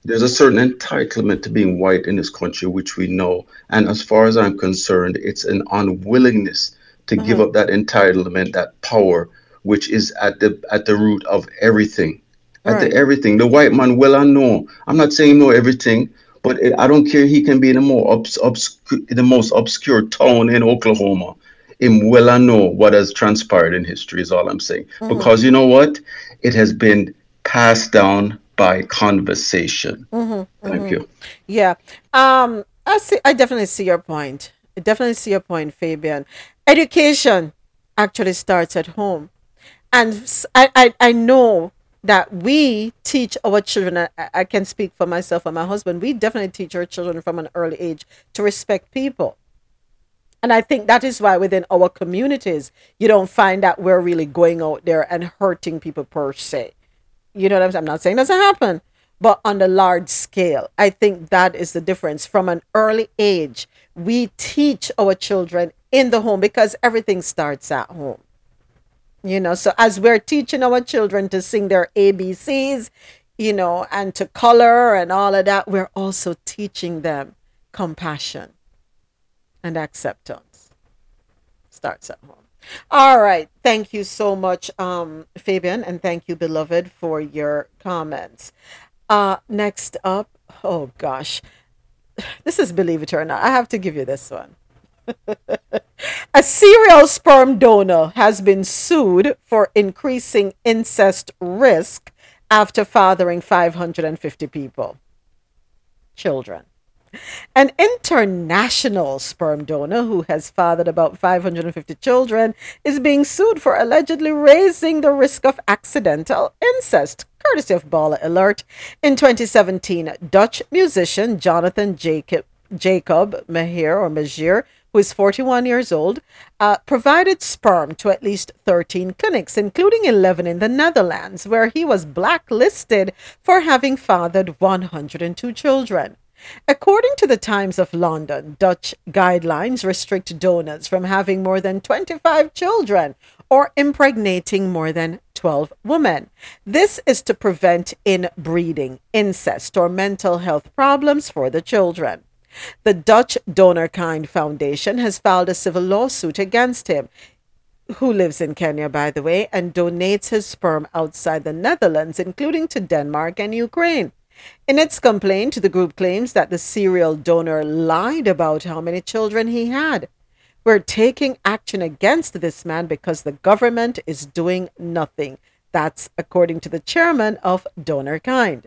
There's a certain entitlement to being white in this country, which we know. And as far as I'm concerned, it's an unwillingness to give Mhm. up that entitlement, that power, which is at the at the root of everything. At the everything. The white man, well, I know. I'm not saying know everything, but it, I don't care. He can be in the more obs, obscure, the most obscure town in Oklahoma. Him well, I know what has transpired in history. Is all I'm saying. Mhm. Because you know what? It has been passed down by conversation. Mhm, Thank mhm. you. Yeah. Um, I see. I definitely see your point. I definitely see your point, Fabian. Education actually starts at home, and I I, I know that we teach our children. I, I can speak for myself and my husband. We definitely teach our children from an early age to respect people. And I think that is why within our communities, you don't find that we're really going out there and hurting people per se. You know what I'm saying? I'm not saying doesn't happen, but on the large scale, I think that is the difference. From an early age, we teach our children in the home because everything starts at home. You know, so as we're teaching our children to sing their ABCs, you know, and to color and all of that, we're also teaching them compassion and acceptance. Starts at home. All right. Thank you so much, um, Fabian, and thank you, beloved, for your comments. Uh, next up, oh gosh, this is believe it or not. I have to give you this one. A serial sperm donor has been sued for increasing incest risk after fathering 550 people, children. An international sperm donor who has fathered about 550 children is being sued for allegedly raising the risk of accidental incest, courtesy of Baller Alert. In 2017, Dutch musician Jonathan Jacob, Jacob Mahir or Majir, who is 41 years old, uh, provided sperm to at least 13 clinics, including 11 in the Netherlands, where he was blacklisted for having fathered 102 children. According to the Times of London, Dutch guidelines restrict donors from having more than 25 children or impregnating more than 12 women. This is to prevent inbreeding, incest, or mental health problems for the children. The Dutch Donor Kind Foundation has filed a civil lawsuit against him, who lives in Kenya, by the way, and donates his sperm outside the Netherlands, including to Denmark and Ukraine. In its complaint, the group claims that the serial donor lied about how many children he had. We're taking action against this man because the government is doing nothing. That's according to the chairman of Donor Kind.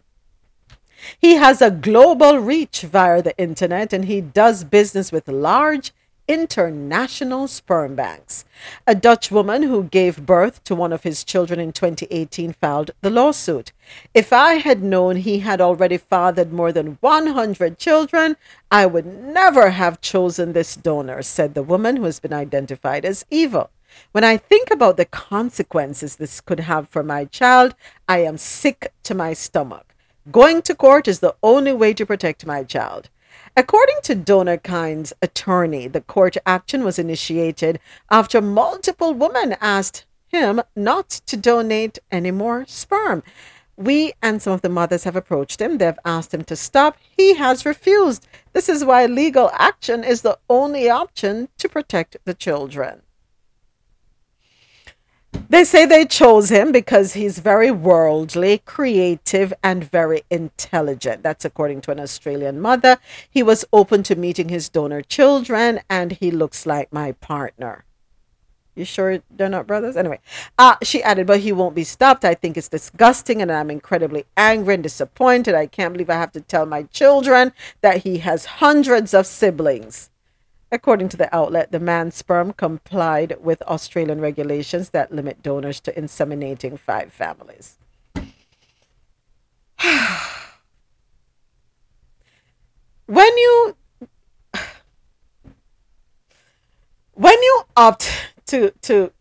He has a global reach via the internet and he does business with large international sperm banks. A Dutch woman who gave birth to one of his children in 2018 filed the lawsuit. If I had known he had already fathered more than 100 children, I would never have chosen this donor, said the woman who has been identified as Eva. When I think about the consequences this could have for my child, I am sick to my stomach. Going to court is the only way to protect my child. According to Donor Kind's attorney, the court action was initiated after multiple women asked him not to donate any more sperm. We and some of the mothers have approached him. They've asked him to stop. He has refused. This is why legal action is the only option to protect the children. They say they chose him because he's very worldly, creative, and very intelligent. That's according to an Australian mother. He was open to meeting his donor children, and he looks like my partner. You sure they're not brothers? Anyway, uh, she added, but he won't be stopped. I think it's disgusting, and I'm incredibly angry and disappointed. I can't believe I have to tell my children that he has hundreds of siblings. According to the outlet, the man's sperm complied with Australian regulations that limit donors to inseminating five families. when you when you opt to to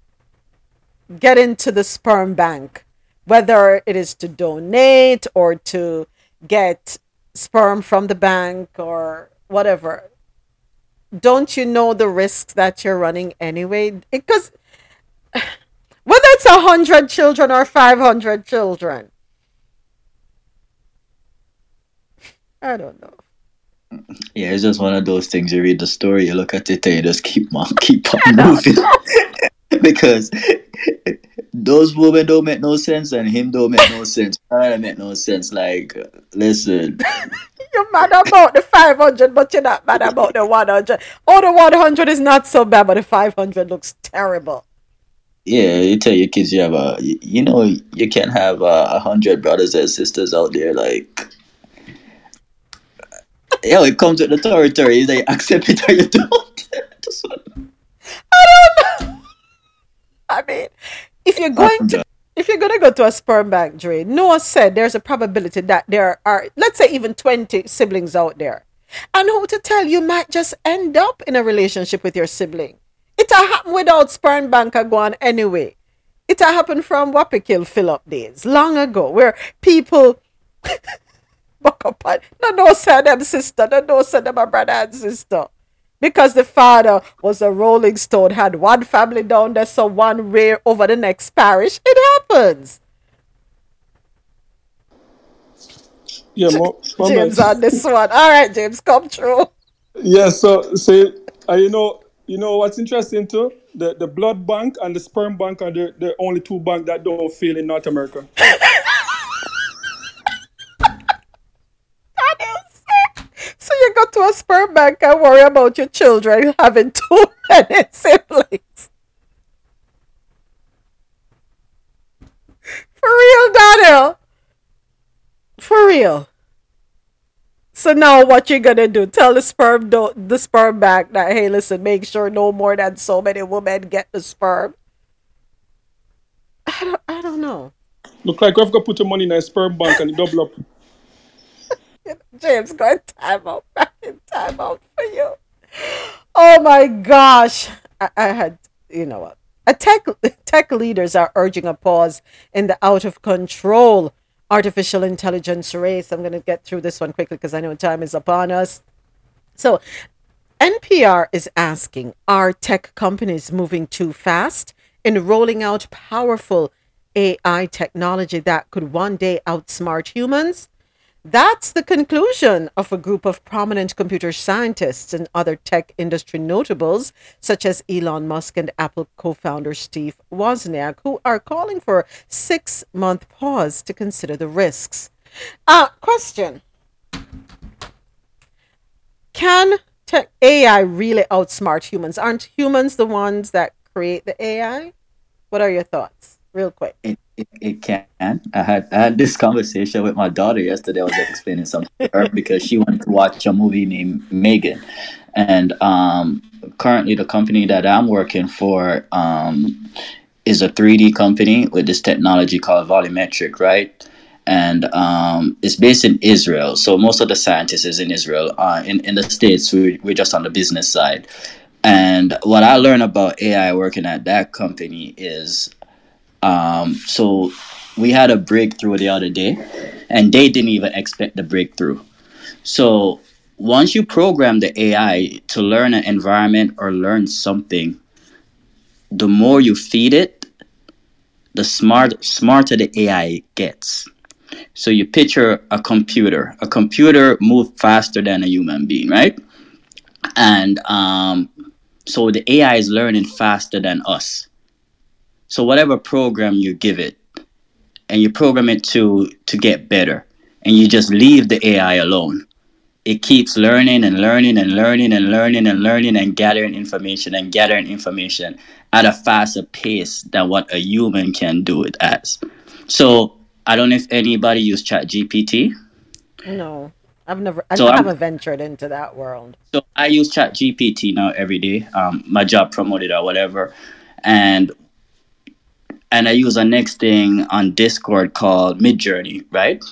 get into the sperm bank whether it is to donate or to get sperm from the bank or whatever, don't you know the risks that you're running anyway? Because whether it's a hundred children or five hundred children, I don't know. Yeah, it's just one of those things. You read the story, you look at it, and you just keep on, keep on moving. because those women don't make no sense, and him don't make no sense. I make no sense. Like, listen, You're mad about the 500, but you're not mad about the 100. Oh, the 100 is not so bad, but the 500 looks terrible. yeah, you tell your kids you have a, you know, you can't have uh, a hundred brothers and sisters out there. Like, yo, it comes with the territory. Either you accept it or you don't. Just one- I mean, if you're going to if you're gonna go to a sperm bank, Dre, Noah said there's a probability that there are, let's say, even 20 siblings out there. And who to tell you might just end up in a relationship with your sibling. It a happen without sperm bank a go on anyway. It a happened from Wapikill Philip days, long ago, where people buck up no no say them sister, no no say them a brother and sister. Because the father was a rolling stone, had one family down there, so one rear over the next parish. It happens. Yeah, mo- mo- James on this one. All right, James, come through. Yeah, so say uh, you know you know what's interesting too? The the blood bank and the sperm bank are the, the only two banks that don't fail in North America. So you go to a sperm bank and worry about your children having too many siblings. For real, Daniel. For real. So now what you gonna do? Tell the sperm do- the sperm bank that hey listen, make sure no more than so many women get the sperm. I don't I don't know. Look like we've got to put your money in a sperm bank and double up. James, go and time out. Back in time out for you. Oh my gosh. I, I had, you know what? A tech, tech leaders are urging a pause in the out of control artificial intelligence race. I'm going to get through this one quickly because I know time is upon us. So, NPR is asking Are tech companies moving too fast in rolling out powerful AI technology that could one day outsmart humans? That's the conclusion of a group of prominent computer scientists and other tech industry notables, such as Elon Musk and Apple co founder Steve Wozniak, who are calling for a six month pause to consider the risks. Uh, question Can tech AI really outsmart humans? Aren't humans the ones that create the AI? What are your thoughts? Real quick. It, it, it can. I had I had this conversation with my daughter yesterday. I was explaining something to her because she wanted to watch a movie named Megan, and um, currently the company that I'm working for um, is a 3D company with this technology called volumetric, right? And um, it's based in Israel. So most of the scientists is in Israel. Uh, in in the states, we we're just on the business side. And what I learned about AI working at that company is um, so we had a breakthrough the other day, and they didn't even expect the breakthrough. So once you program the AI to learn an environment or learn something, the more you feed it, the smart smarter the AI gets. So you picture a computer. A computer moves faster than a human being, right? And um, so the AI is learning faster than us. So whatever program you give it, and you program it to to get better, and you just leave the AI alone, it keeps learning and learning and learning and learning and learning and gathering information and gathering information at a faster pace than what a human can do it as. So I don't know if anybody use ChatGPT. No, I've never, I So I'm- haven't ventured into that world. So I use ChatGPT now every day. Um, my job promoted or whatever, and and I use a next thing on Discord called Midjourney, right?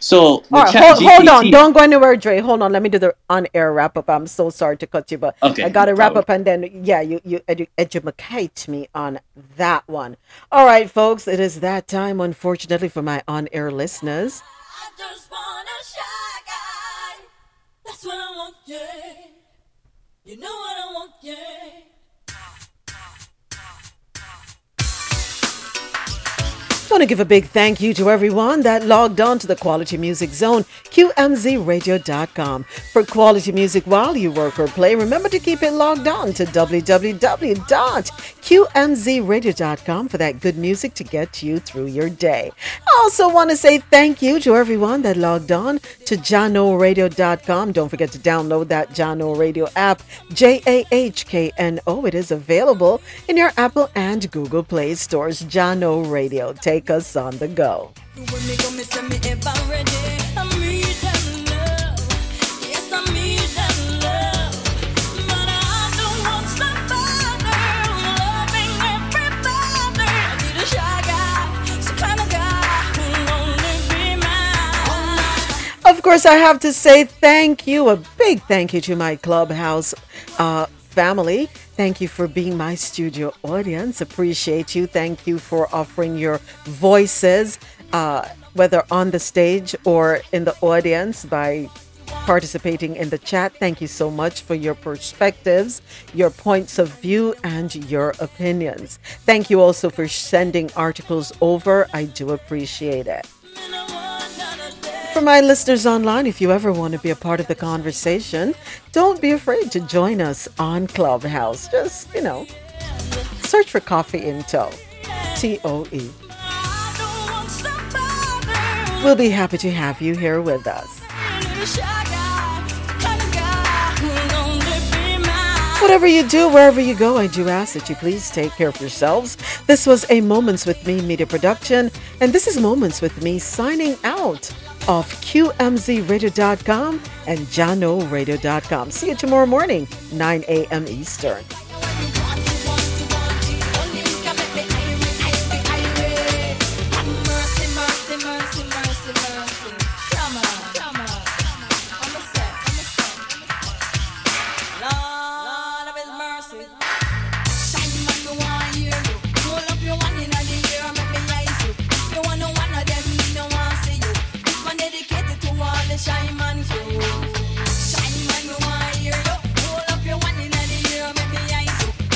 So All the right, chat hold, hold on. Don't go anywhere, Dre. Hold on. Let me do the on-air wrap-up. I'm so sorry to cut you, but Okay, I got to wrap problem. up and then, yeah, you you edu- educate me on that one. All right, folks. It is that time, unfortunately, for my on-air listeners. That's what I want, yeah. You know what I want, yeah. Want to give a big thank you to everyone that logged on to the Quality Music Zone, QMZRadio.com. For quality music while you work or play, remember to keep it logged on to www.qmzradio.com for that good music to get you through your day. I also want to say thank you to everyone that logged on to JahknoRadio.com. Don't forget to download that Jahkno Radio app, J A H K N O. It is available in your Apple and Google Play stores. Jahkno Radio. Take us on the go. When me come, me say me ever ready. I need that love. Yes, I need that love. But I don't want somebody loving everybody. I need a shy guy, some kind of guy who'll only be mine. Of course, I have to say thank you, a big thank you to my Clubhouse uh, family. Thank you for being my studio audience. Appreciate you. Thank you for offering your voices, uh, whether on the stage or in the audience by participating in the chat. Thank you so much for your perspectives, your points of view, and your opinions. Thank you also for sending articles over. I do appreciate it. For my listeners online, if you ever want to be a part of the conversation, don't be afraid to join us on Clubhouse. Just, you know, search for Coffee in Toe. T O E. We'll be happy to have you here with us. Whatever you do, wherever you go, I do ask that you please take care of yourselves. This was a Moments with Me media production, and this is Moments with Me signing out of QMZRadio.com and JahknoRadio.com. See you tomorrow morning, 9 a.m. Eastern.